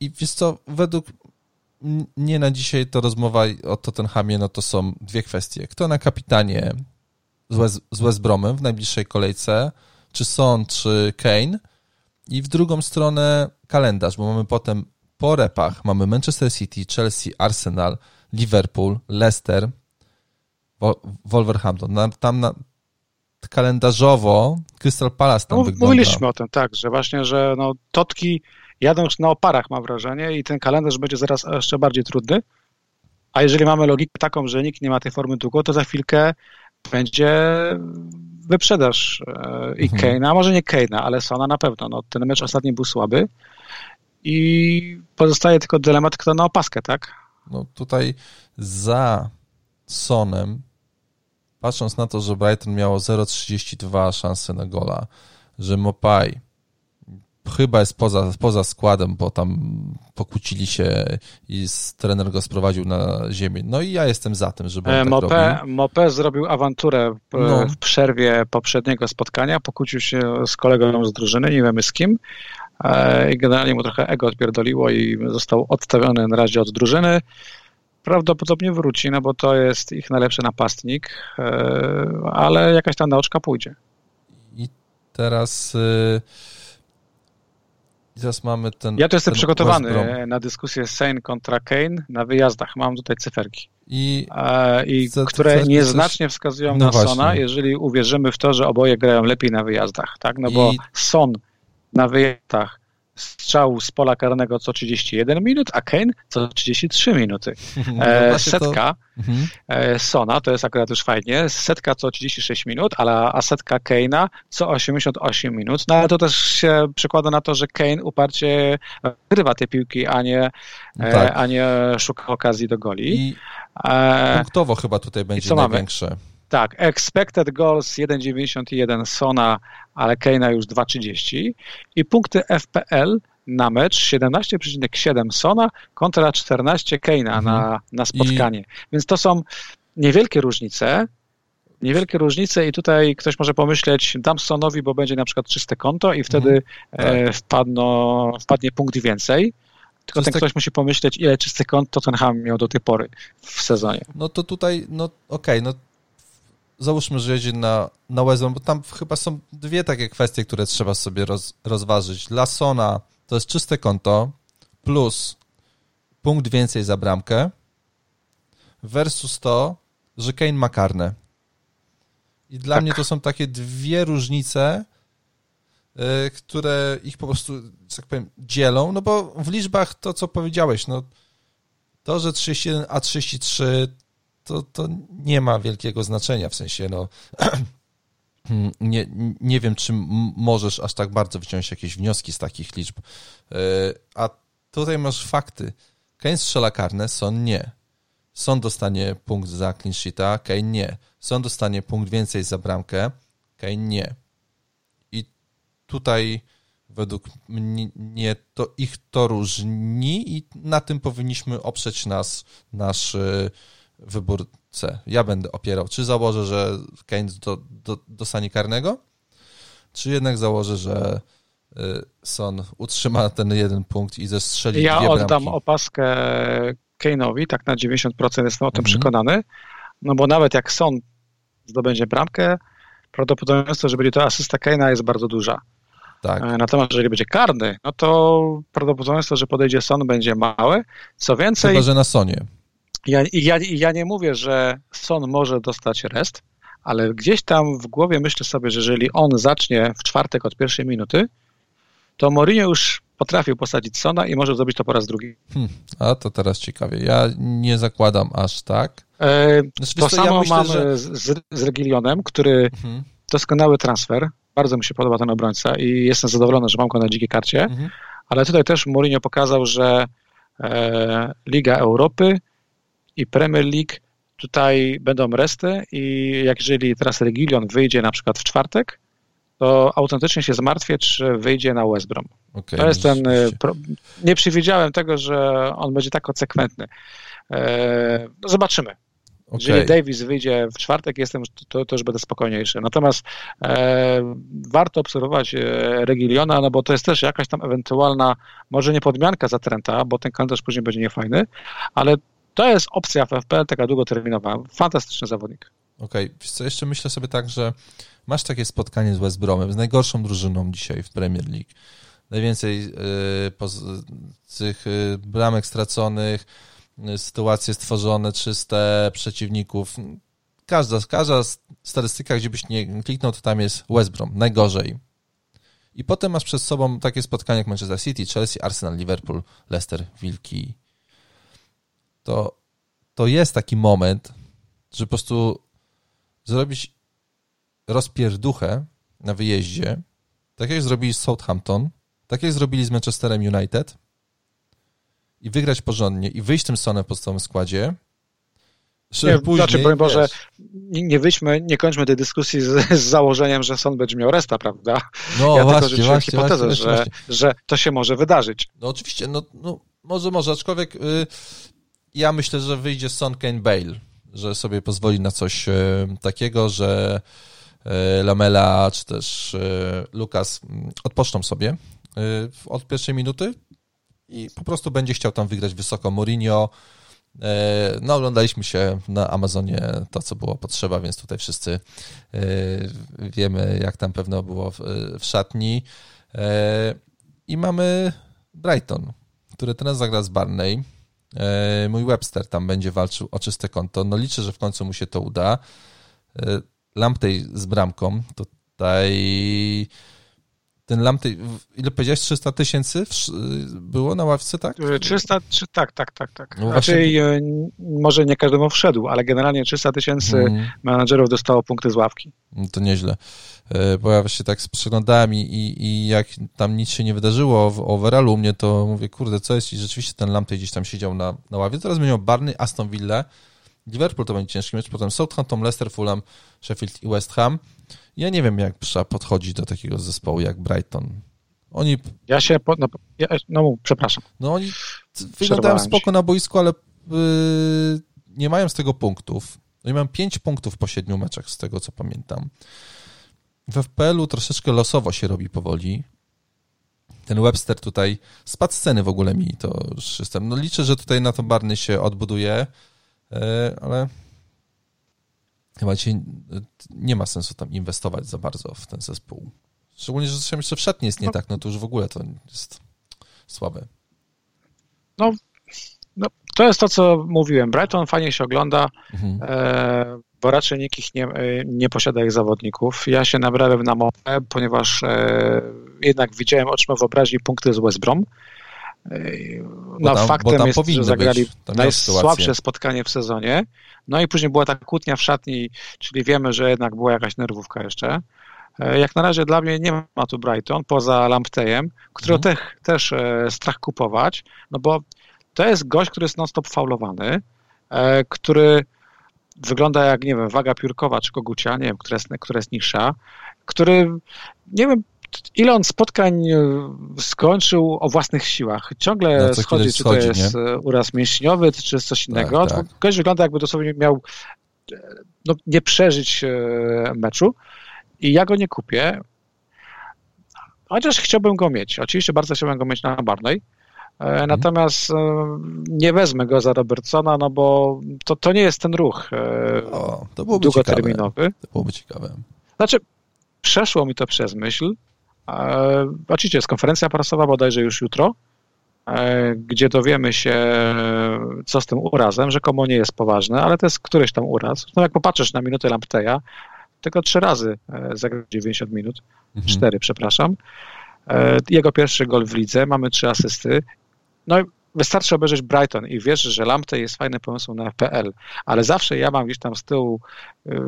i wiesz co, według mnie na dzisiaj to rozmowa o Tottenhamie, no to są dwie kwestie. Kto na kapitanie z West, z West Bromem w najbliższej kolejce, czy Son, czy Kane. I w drugą stronę kalendarz, bo mamy potem po repach mamy Manchester City, Chelsea, Arsenal, Liverpool, Leicester, Wolverhampton. Tam na, kalendarzowo Crystal Palace tam no, wygląda. Mówiliśmy o tym, tak, że właśnie, że no, Totki jadą już na oparach, mam wrażenie, i ten kalendarz będzie zaraz jeszcze bardziej trudny. A jeżeli mamy logikę taką, że nikt nie ma tej formy długo, to za chwilkę będzie wyprzedaż e, i mhm. Kane'a, a może nie Kane'a, ale Sona na pewno. No, ten mecz ostatni był słaby i pozostaje tylko dylemat, kto na opaskę, tak? No tutaj za Sonem, patrząc na to, że Brighton miało 0,32 szansy na gola, że Mopai chyba jest poza, poza składem, bo tam pokłócili się i trener go sprowadził na ziemię. No i ja jestem za tym, żeby on Mopé, tak Mopé zrobił awanturę w, no. w, przerwie poprzedniego spotkania, pokłócił się z kolegą z drużyny, nie wiemy z kim e, i generalnie mu trochę ego odpierdoliło i został odstawiony na razie od drużyny. Prawdopodobnie wróci, no bo to jest ich najlepszy napastnik, e, ale jakaś tam nauczka pójdzie. I teraz... Y i teraz mamy ten. Ja tu jestem przygotowany na dyskusję Sane kontra Kane na wyjazdach. Mam tutaj cyferki. I, e, i które co, nieznacznie coś... wskazują no na właśnie. Sona, jeżeli uwierzymy w to, że oboje grają lepiej na wyjazdach. Tak? No bo I... Son na wyjazdach strzał z pola karnego co 31 minut, a Kane co 33 minuty. No e, setka to... mhm. e, Sona, to jest akurat już fajnie, setka co 36 minut, ale, a setka Kane'a co 88 minut. No ale to też się przekłada na to, że Kane uparcie grywa te piłki, a nie, e, tak. a nie szuka okazji do goli. I e, punktowo chyba tutaj będzie największe. Mamy? Tak, expected goals 1,91 Sona, ale Keina już 2,30 i punkty FPL na mecz 17,7 Sona kontra 14 Keina mhm. na, na spotkanie. I... Więc to są niewielkie różnice. Niewielkie różnice i tutaj ktoś może pomyśleć, dam Sonowi, bo będzie na przykład czyste konto i wtedy mhm. tak. wpadno, wpadnie punkt więcej. Tylko ten tak... ktoś musi pomyśleć, ile czystych kont Tottenham miał do tej pory w sezonie. No to tutaj, no okej, okay, no załóżmy, że jedzie na, na West bo tam chyba są dwie takie kwestie, które trzeba sobie roz, rozważyć. Dla Sona to jest czyste konto plus punkt więcej za bramkę versus to, że Kane ma karne. I dla tak. mnie to są takie dwie różnice, yy, które ich po prostu, tak powiem, dzielą, no bo w liczbach to, co powiedziałeś, no to, że 31 a 33 to, to nie ma wielkiego znaczenia, w sensie, no nie, nie wiem, czy możesz aż tak bardzo wyciągnąć jakieś wnioski z takich liczb. E, a tutaj masz fakty. Kane strzela karne, Son nie. Son dostanie punkt za clean sheeta, Kane nie. Son dostanie punkt więcej za bramkę, Kane nie. I tutaj według mnie to ich to różni i na tym powinniśmy oprzeć nas, nasz e, wybór C. Ja będę opierał, czy założę, że Kane do, do, dostanie karnego, czy jednak założę, że y, Son utrzyma ten jeden punkt i zestrzeli ja dwie oddam bramki. opaskę Kane'owi, tak na 90% jestem o tym mhm. przekonany, no bo nawet jak Son zdobędzie bramkę, prawdopodobieństwo, że będzie to asysta Kane'a jest bardzo duża. Tak. E, natomiast jeżeli będzie karny, no to prawdopodobieństwo, że podejdzie Son będzie małe. Co więcej... Chyba, że na Sonie. Ja, ja, ja nie mówię, że Son może dostać rest, ale gdzieś tam w głowie myślę sobie, że jeżeli on zacznie w czwartek od pierwszej minuty, to Mourinho już potrafił posadzić Sona i może zrobić to po raz drugi. Hmm, a to teraz ciekawie. Ja nie zakładam aż tak. E, znaczy, to samo ja myślę, mamy że... z, z Regilionem, który mhm. doskonały transfer. Bardzo mi się podoba ten obrońca i jestem zadowolony, że mam go na dzikiej karcie. Mhm. Ale tutaj też Mourinho pokazał, że e, Liga Europy i Premier League tutaj będą resty i jak jeżeli teraz Regilion wyjdzie na przykład w czwartek, to autentycznie się zmartwię, czy wyjdzie na West Brom. Okay, to jest ten... Y, pro... Nie przewidziałem tego, że on będzie tak konsekwentny. E, no zobaczymy. Okay. Jeżeli Davis wyjdzie w czwartek, jestem, to, to już będę spokojniejszy. Natomiast e, warto obserwować e, Regiliona, no bo to jest też jakaś tam ewentualna, może nie podmianka za Trenta, bo ten kalendarz później będzie niefajny, ale to jest opcja w FPL taka długoterminowa. Fantastyczny zawodnik. Okej, okay. co, jeszcze myślę sobie tak, że masz takie spotkanie z West Bromem, z najgorszą drużyną dzisiaj w Premier League. Najwięcej yy, tych yy, bramek straconych, yy, sytuacje stworzone, czyste przeciwników. Każda, każda statystyka, gdzie byś nie kliknął, to tam jest West Brom. Najgorzej. I potem masz przed sobą takie spotkania jak Manchester City, Chelsea, Arsenal, Liverpool, Leicester, Wilki, to, to jest taki moment, że po prostu zrobić rozpierduchę na wyjeździe, tak jak zrobili z Southampton, tak jak zrobili z Manchesterem United i wygrać porządnie i wyjść tym Sonem w podstawowym składzie, nie, później, znaczy, powiem Boże, nie, nie wyjdźmy, nie kończmy tej dyskusji z, z, założeniem, że Son będzie miał resta, prawda? No, ja właśnie, tylko rzuciłem hipotezę, właśnie, że, właśnie. że to się może wydarzyć. No oczywiście, no, no może, może, aczkolwiek y, ja myślę, że wyjdzie Son Kane Bale, że sobie pozwoli na coś e, takiego, że e, Lamela czy też e, Lukas mm, odpoczną sobie od pierwszej minuty i po prostu będzie chciał tam wygrać wysoko Mourinho. No, oglądaliśmy się na Amazonie to, co było potrzeba, więc tutaj wszyscy wiemy, jak tam pewno było w szatni. I mamy Brighton, który teraz zagra z Barney mój Webster tam będzie walczył o czyste konto. No liczę, że w końcu mu się to uda. E, Lamptej z bramką, tutaj ten Lamptej, ile powiedziałeś, 300 tysięcy było na ławce, tak? 300, e, tak, tak, tak, tak. No Raczej właśnie... może nie każdemu wszedł, ale generalnie 300 tysięcy hmm. menadżerów dostało punkty z ławki. No to nieźle. Bo ja się tak przeglądałem i, i, i, jak tam nic się nie wydarzyło w overallu u mnie, to mówię, kurde, co jest? I rzeczywiście ten Lamptey gdzieś tam siedział na, na ławie. Teraz miał Barney, Aston Villa, Liverpool to będzie ciężki mecz, potem Southampton, Leicester, Fulham, Sheffield i West Ham. Ja nie wiem, jak trzeba podchodzić do takiego zespołu jak Brighton. Oni... Ja się... Po, no, ja, no, przepraszam. No oni wyglądają spoko na boisku, ale yy, nie mają z tego punktów. Oni mają 5 punktów po 7 meczach, z tego co pamiętam. W FPL-u troszeczkę losowo się robi powoli. Ten Webster tutaj spadł sceny w ogóle mi to już jestem. No liczę, że tutaj na to Barny się odbuduje, e, ale chyba dzisiaj nie ma sensu tam inwestować za bardzo w ten zespół. Szczególnie, że jeszcze w szatni jest nie no. tak, no to już w ogóle to jest słabe. No, no to jest to, co mówiłem. Brighton fajnie się ogląda. Mhm. E, bo raczej nikt ich nie, e, nie posiada ich zawodników. Ja się nabrałem na mowę, ponieważ e, jednak widziałem oczyma wyobraźni punkty z West Brom. No tam, faktem jest, że zagrali najsłabsze spotkanie w sezonie. No i później była ta kłótnia w szatni, czyli wiemy, że jednak była jakaś nerwówka jeszcze. E, jak na razie dla mnie nie ma tu Brighton, poza Lamptejem, którego mhm. te, też e, strach kupować, no bo to jest gość, który jest non-stop faulowany, e, który wygląda jak, nie wiem, waga piórkowa czy kogucia, nie wiem, która jest, która jest niższa, który, nie wiem, ile on spotkań skończył o własnych siłach. Ciągle no, schodzi, czy to jest nie? uraz mięśniowy, czy jest coś innego. Tak, tak. Gość wygląda jakby dosłownie miał no, nie przeżyć meczu. I ja go nie kupię, chociaż chciałbym go mieć. Oczywiście bardzo chciałbym go mieć na Barney. E, mhm. Natomiast e, nie wezmę go za Robertsona, no bo to, to nie jest ten ruch e, o, długoterminowy. Ciekawe. To byłoby ciekawe. Znaczy, przeszło mi to przez myśl. Oczywiście jest konferencja prasowa bodajże już jutro, gdzie dowiemy się, co z tym urazem. Rzekomo nie jest poważne, ale to jest któryś tam uraz. No jak popatrzysz na minutę Lampteja, tylko trzy razy e, zagrał 90 minut, mhm. cztery, przepraszam. E, jego pierwszy gol w lidze, mamy trzy asysty. No i wystarczy obejrzeć Brighton i wiesz, że Lamptey jest fajny pomysł na FPL, ale zawsze ja mam gdzieś tam z tyłu e,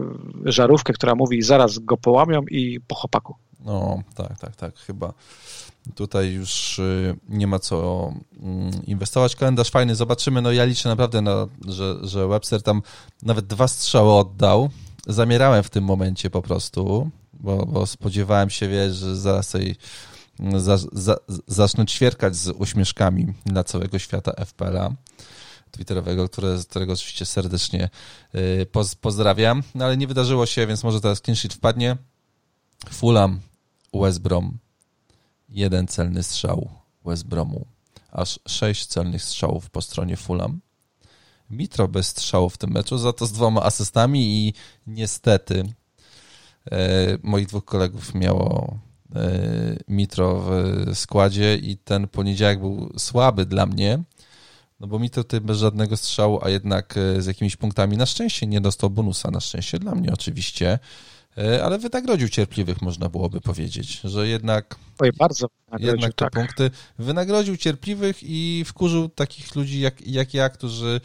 żarówkę, która mówi zaraz go połamią i po chłopaku. No, tak, tak, tak, chyba tutaj już nie ma co mm, inwestować. Kalendarz fajny, zobaczymy. No ja liczę naprawdę, na, że, że Webster tam nawet dwa strzały oddał zamierałem w tym momencie po prostu, bo, bo spodziewałem się, wiesz, że zaraz sobie za, za, zacznę ćwierkać z uśmieszkami na całego świata FPL-a twitterowego, które, którego oczywiście serdecznie y, poz, pozdrawiam, no ale nie wydarzyło się, więc może teraz clean wpadnie. Fulham, West Brom, jeden celny strzał West Bromu, aż sześć celnych strzałów po stronie Fulham. Mitro bez strzału w tym meczu, za to z dwoma asystami i niestety e, moich dwóch kolegów miało e, Mitro w składzie i ten poniedziałek był słaby dla mnie, no bo Mitro tutaj bez żadnego strzału, a jednak e, z jakimiś punktami na szczęście nie dostał bonusa, na szczęście dla mnie oczywiście, ale wynagrodził cierpliwych, można byłoby powiedzieć, że jednak, Oj, bardzo jednak te tak. punkty wynagrodził cierpliwych i wkurzył takich ludzi jak, jak ja, którzy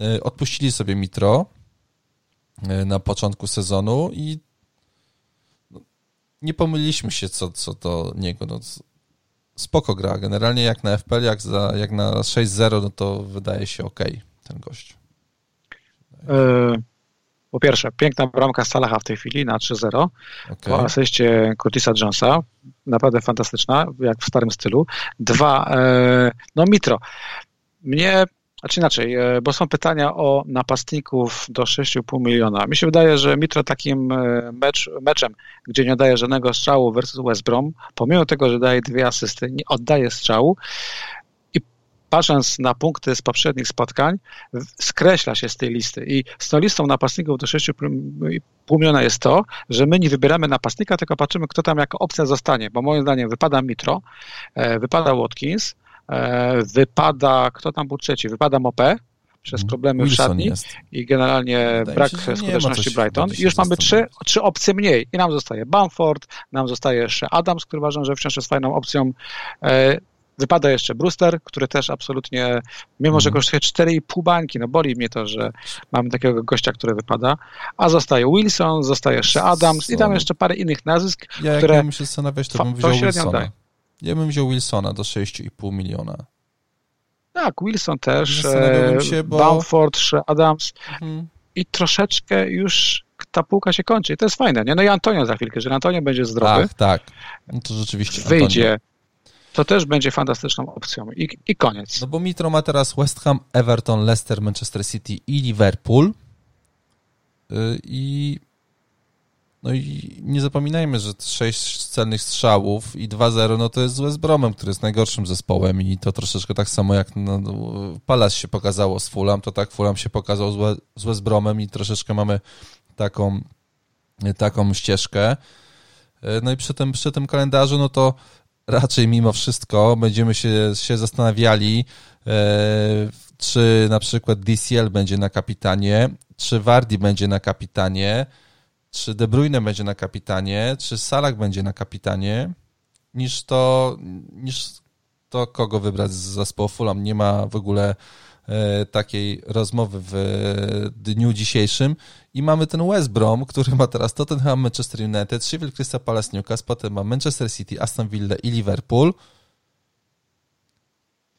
E, odpuścili sobie Mitro e, na początku sezonu i no, nie pomyliliśmy się co, co do niego. No, spoko gra. Generalnie jak na FPL, jak, za, jak na 6-0, no to wydaje się ok ten gość. E, po pierwsze, piękna bramka Salaha w tej chwili na 3-0 okay. po asyście Curtisa Jonesa. Naprawdę fantastyczna, jak w starym stylu. Dwa, no Mitro. Mnie znaczy inaczej, e, bo są pytania o napastników do 6,5 miliona. Mi się wydaje, że Mitro takim e, mecz, meczem, gdzie nie daje żadnego strzału versus West Brom, pomimo tego, że daje dwie asysty, nie oddaje strzału patrząc na punkty z poprzednich spotkań, skreśla się z tej listy. I z tą listą napastników do 6,5 miliona jest to, że my nie wybieramy napastnika, tylko patrzymy, kto tam jako opcja zostanie, bo moim zdaniem wypada Mitro, e, wypada Watkins, E, wypada, kto tam był trzeci? Wypada Mopé przez mhm. problemy Wilson w szatni jest. i generalnie Wydaje brak się, skuteczności Brighton. I już mamy trzy, trzy opcje mniej. I nam zostaje Bamford, nam zostaje jeszcze Adams, który uważam, że wciąż jest fajną opcją. Wypada jeszcze Brewster, który też absolutnie, mimo że mhm. kosztuje 4,5 bańki, no boli mnie to, że mamy takiego gościa, który wypada, a zostaje Wilson, zostaje jeszcze Adams i tam jeszcze parę innych nazwisk, ja, które... Ja bym się zastanawiać, to bym wziął Wilsona. Ja bym wziął Wilsona do 6,5 miliona. Tak, Wilson też, e, się, bo... Bamford, Adams mhm. i troszeczkę już ta półka się kończy. I to jest fajne, nie? No i Antonio za chwilkę, że Antonio będzie zdrowy. Tak, tak. No to rzeczywiście Wyjdzie. Antonio. To też będzie fantastyczną opcją. I, I koniec. No bo Mitro ma teraz West Ham, Everton, Leicester, Manchester City i Liverpool. Y, I no i nie zapominajmy, że 6 celnych strzałów i 2-0, no to jest z West Bromem, który jest najgorszym zespołem i to troszeczkę tak samo jak no, Palace się pokazało z Fulham, to tak Fulham się pokazał z West Bromem i troszeczkę mamy taką, taką ścieżkę. No i przy tym, przy tym kalendarzu, no to raczej mimo wszystko będziemy się, się zastanawiali, e, czy na przykład DCL będzie na kapitanie, czy Wardi będzie na kapitanie, czy De Bruyne będzie na kapitanie, czy Salah będzie na kapitanie, niż to, niż to kogo wybrać z zespołu Fulham. Nie ma w ogóle takiej rozmowy w dniu dzisiejszym i mamy ten West Brom, który ma teraz Tottenham, Manchester United, Sheffield Crystal Palace, Newcastle, potem ma Manchester City, Aston Villa i Liverpool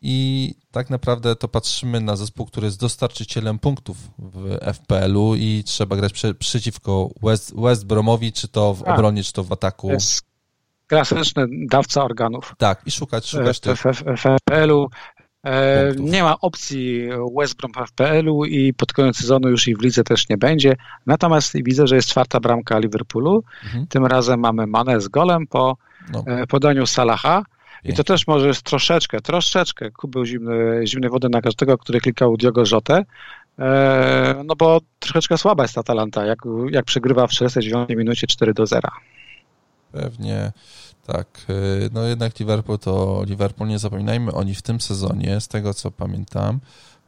i tak naprawdę to patrzymy na zespół, który jest dostarczycielem punktów w FPL-u i trzeba grać prze, przeciwko West, West Bromowi, czy to w tak. obronie, czy to w ataku. Jest klasyczny dawca organów. Tak, i szukać, szukać tych... W FPL-u e, nie ma opcji West Brom w FPL-u i pod koniec sezonu już i w lidze też nie będzie. Natomiast widzę, że jest czwarta bramka Liverpoolu. Mhm. Tym razem mamy Mane z golem po no. E, podaniu Salaha. I to też może jest troszeczkę, troszeczkę kubeł zimny, zimnej wody na każdego, który klikał Diogo Rzotę, e, no bo troszeczkę słaba jest Atalanta, jak, jak przegrywa w 49 minucie 4 do 0. Pewnie tak. E, no jednak Liverpool to Liverpool, nie zapominajmy, oni w tym sezonie, z tego co pamiętam,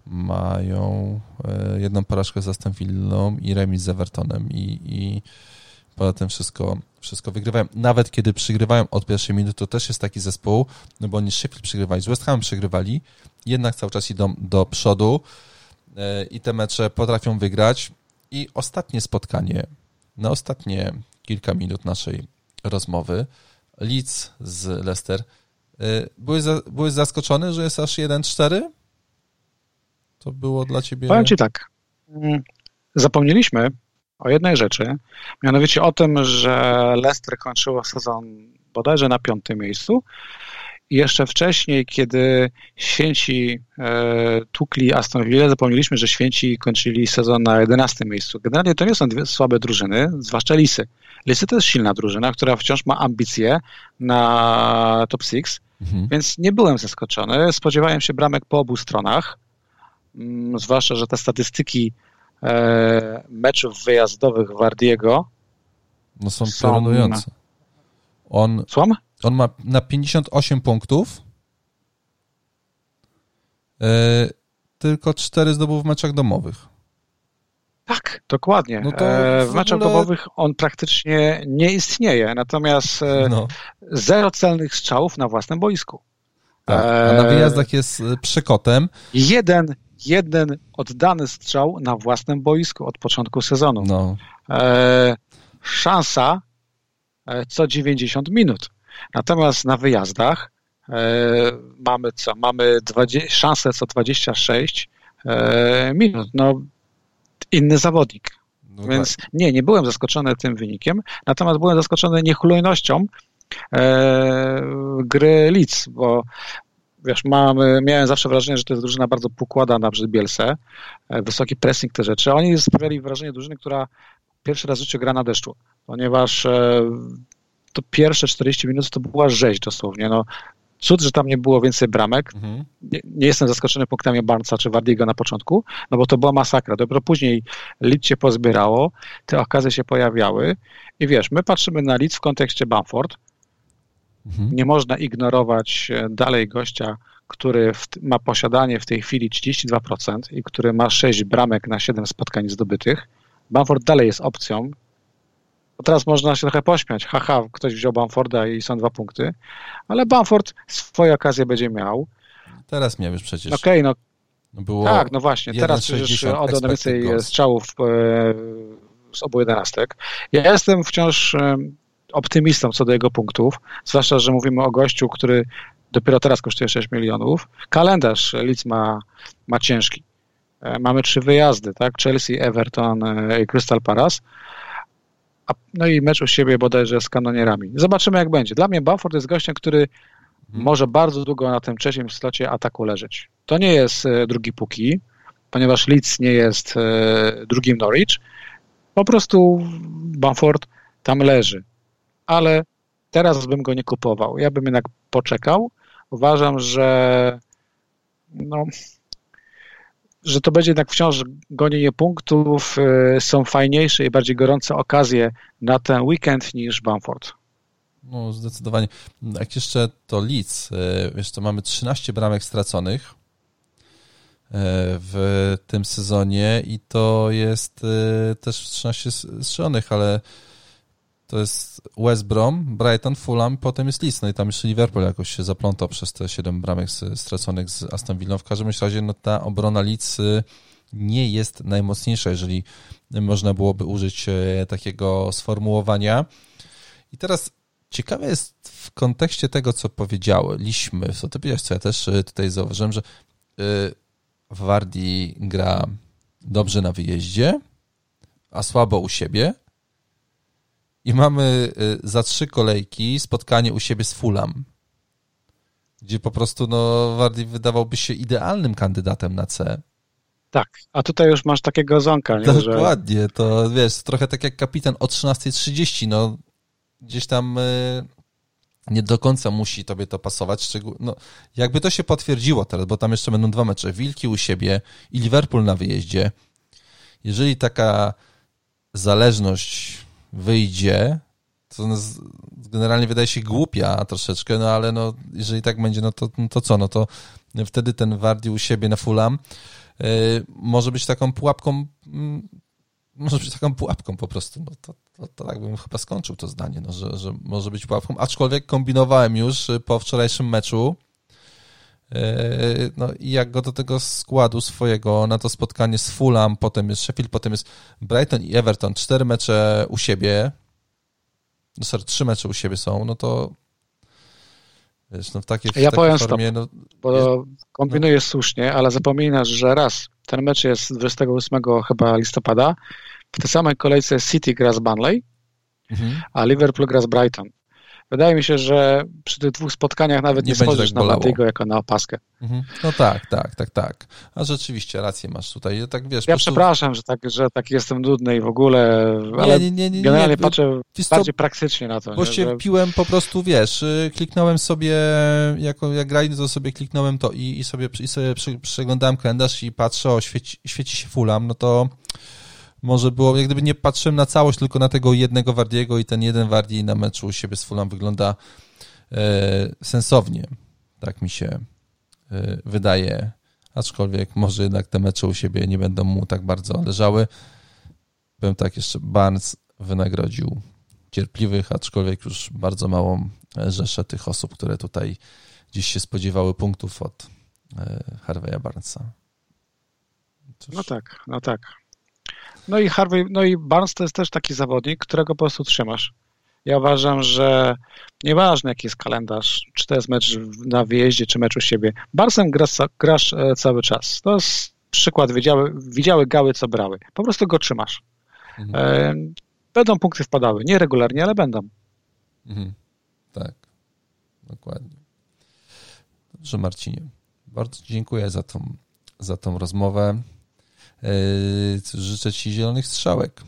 mają e, jedną porażkę z Aston Villą i remis z Evertonem i, i poza tym wszystko, wszystko wygrywają. Nawet kiedy przygrywają od pierwszej minuty, to też jest taki zespół, no bo oni Sheffield przegrywali, z West Ham przegrywali, jednak cały czas idą do przodu e, i te mecze potrafią wygrać. I ostatnie spotkanie, na ostatnie kilka minut naszej rozmowy, Leeds z Leicester. E, byłeś, za, byłeś zaskoczony, że jest aż 1-4? To było dla ciebie... Powiem ci tak. Mm, zapomnieliśmy, o jednej rzeczy, mianowicie o tym, że Leicester kończyło sezon bodajże na piątym miejscu i jeszcze wcześniej, kiedy święci e, tukli Aston Villa, zapomnieliśmy, że święci kończyli sezon na 11 miejscu. Generalnie to nie są dwie słabe drużyny, zwłaszcza Lisy. Lisy to jest silna drużyna, która wciąż ma ambicje na top 6, mhm. więc nie byłem zaskoczony. Spodziewałem się bramek po obu stronach, mm, zwłaszcza, że te statystyki E, meczów wyjazdowych Wardiego no są, są. On, Słucham? On ma na 58 punktów e, tylko 4 zdobył w meczach domowych. Tak, dokładnie. No e, w, w meczach ogóle... domowych on praktycznie nie istnieje, natomiast e, no. zero celnych strzałów na własnym boisku. Tak, a na wyjazdach jest przekotem. Jeden jeden oddany strzał na własnym boisku od początku sezonu. No. E, szansa co 90 minut. Natomiast na wyjazdach e, mamy co? Mamy 20, szansę co 26 e, minut. No, inny zawodnik. No Więc tak. nie, nie byłem zaskoczony tym wynikiem, natomiast byłem zaskoczony niechlujnością e, gry Leeds, bo wiesz, mam, miałem zawsze wrażenie, że to jest drużyna bardzo pokładana przed Bielsę, e, wysoki pressing, te rzeczy. Oni sprawiali wrażenie drużyny, która pierwszy raz w życiu gra na deszczu, ponieważ e, to pierwsze 40 minut to była rzeź dosłownie. No, cud, że tam nie było więcej bramek. Mhm. Nie, nie, jestem zaskoczony punktami Barnesa czy Wardiego na początku, no bo to była masakra. Dopiero później Leeds się pozbierało, te okazje się pojawiały i wiesz, my patrzymy na Leeds w kontekście Bamford, Mhm. Nie można ignorować e, dalej gościa, który w, ma posiadanie w tej chwili 32% i który ma 6 bramek na 7 spotkań zdobytych. Bamford dalej jest opcją. Bo teraz można się trochę pośmiać. Haha, ktoś wziął Bamforda i są dwa punkty. Ale Bamford swoje okazje będzie miał. Teraz miałeś przecież. Okej, okay, no. było tak, no właśnie. Teraz przecież oddał najwięcej strzałów e, z obu jedenastek. Ja jestem wciąż e, optymistą co do jego punktów, zwłaszcza, że mówimy o gościu, który dopiero teraz kosztuje 6 milionów. Kalendarz Leeds ma, ma ciężki. E, mamy trzy wyjazdy, tak? Chelsea, Everton e, i Crystal Palace. A, no i mecz u siebie bodajże z kanonierami. Zobaczymy, jak będzie. Dla mnie Bamford jest gościem, który hmm. może bardzo długo na tym trzecim slocie ataku leżeć. To nie jest e, drugi Puki, ponieważ Leeds nie jest drugim Norwich. Po prostu Bamford tam leży ale teraz bym go nie kupował. Ja bym jednak poczekał. Uważam, że no, że to będzie jednak wciąż gonienie punktów. Y, są fajniejsze i bardziej gorące okazje na ten weekend niż Bamford. No, zdecydowanie. Jak jeszcze to Leeds, y, wiesz, to mamy 13 bramek straconych y, w tym sezonie i to jest też 13 strzelonych, ale to jest West Brom, Brighton, Fulham, potem jest Leeds, no i tam jeszcze Liverpool jakoś się zaplątał przez te 7 bramek straconych z Aston Villa. W każdym razie no, ta obrona Leeds y, nie jest najmocniejsza, jeżeli można byłoby użyć e, takiego sformułowania. I teraz ciekawe jest w kontekście tego, co powiedzieliśmy, co ty powiedziałeś, co ja też e, tutaj zauważyłem, że Wardi gra dobrze na wyjeździe, a słabo u siebie. I mamy za trzy kolejki spotkanie u siebie z Fulham, gdzie po prostu no, Wardi wydawałby się idealnym kandydatem na C. Tak, a tutaj już masz takiego zonka, nie? Dokładnie, że... to wiesz, trochę tak jak kapitan o 13.30, no gdzieś tam y, nie do końca musi tobie to pasować. Szczegół... No, jakby to się potwierdziło teraz, bo tam jeszcze będą dwa mecze, Wilki u siebie i Liverpool na wyjeździe. Jeżeli taka zależność wyjdzie, to generalnie wydaje się głupia troszeczkę, no ale no, jeżeli tak będzie, no to, no to co, no to wtedy ten Wardi u siebie na Fulham Y, może być taką pułapką, mm, może być taką pułapką po prostu. No to, to, to tak bym chyba skończył to zdanie, no, że, że może być pułapką. Aczkolwiek kombinowałem już po wczorajszym meczu, no i jak go do tego składu swojego na to spotkanie z Fulham, potem jest Sheffield, potem jest Brighton i Everton, cztery mecze u siebie, no sorry, trzy mecze u siebie są, no to Wiesz, no w takiej, w ja powiem formie, stop, no, bo kombinujesz no. słusznie, ale zapominasz, że raz, ten mecz jest 28 chyba listopada, w tej samej kolejce City gra z Burnley, mhm. a Liverpool gra z Brighton. Wydaje mi się, że przy tych dwóch spotkaniach nawet nie, nie spojrzysz tak na Matiego jako na opaskę. Mhm. No tak, tak, tak, tak. A rzeczywiście rację masz tutaj. Tak wiesz, ja prostu... przepraszam, że tak, że tak jestem nudny i w ogóle, ale nie, nie, nie, generalnie patrzę wiesz bardziej praktycznie na to. Właściwie że... piłem po prostu, wiesz, y, kliknąłem sobie, jako jak grali, to sobie kliknąłem to i, i sobie, i sobie przeglądałem kalendarz i patrzę, o, świeci, świeci się fulam, no to może było, jak gdyby nie patrzyłem na całość, tylko na tego jednego Wardiego i ten jeden Wardi na meczu u siebie z Fulham wygląda e, sensownie. Tak mi się e, wydaje. Aczkolwiek może jednak te mecze u siebie nie będą mu tak bardzo leżały. Powiem tak, jeszcze Barnes wynagrodził cierpliwych, aczkolwiek już bardzo małą rzeszę tych osób, które tutaj dziś się spodziewały punktów od e, Harveya Barnesa. Cóż. No tak, no tak. No i Harvey, no i Barnes to jest też taki zawodnik, którego po prostu trzymasz. Ja uważam, że nieważne jaki jest kalendarz, czy to jest mecz na wyjeździe, czy mecz u siebie, Barnesem grasz, grasz e, cały czas. To jest przykład, widziały, widziały gały, co brały. Po prostu go trzymasz. Mhm. E, będą punkty wpadały. Nie regularnie, ale będą. Mhm. Tak, dokładnie. Dobrze, Marcinie. Bardzo dziękuję za tą, za tą rozmowę. Yy, życzę Ci zielonych strzałek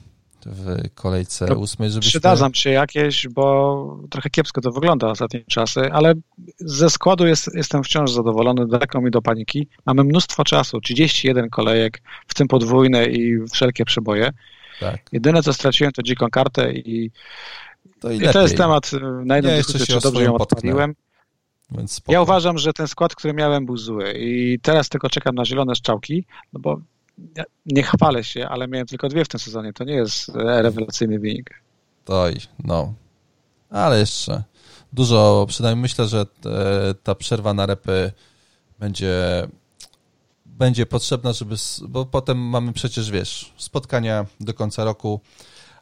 w kolejce to ósmej, żebyśmy... Przydadzam się jakieś, bo trochę kiepsko to wygląda ostatnie czasy, ale ze składu jest, jestem wciąż zadowolony, daleko mi do paniki. Mamy mnóstwo czasu, 31 kolejek, w tym podwójne i wszelkie przeboje. Tak. Jedyne, co straciłem, to dziką kartę i to, i, i to jest temat na jedną dyskusję, czy dobrze ją odpaliłem. Ja uważam, że ten skład, który miałem, był zły i teraz tylko czekam na zielone strzałki, no bo nie chwalę się, ale miałem tylko dwie w tym sezonie. To nie jest e, rewelacyjny wynik. Oj, no. Ale jeszcze dużo, przynajmniej myślę, że ta przerwa na repy będzie będzie potrzebna, żeby, bo potem mamy przecież, wiesz, spotkania do końca roku,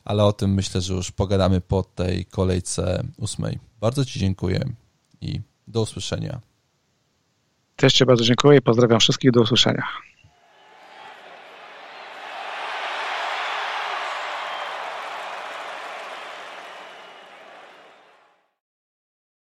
ale o tym myślę, że już pogadamy po tej kolejce ósmej. Bardzo Ci dziękuję i do usłyszenia. Też Ci bardzo dziękuję i pozdrawiam wszystkich. Do usłyszenia.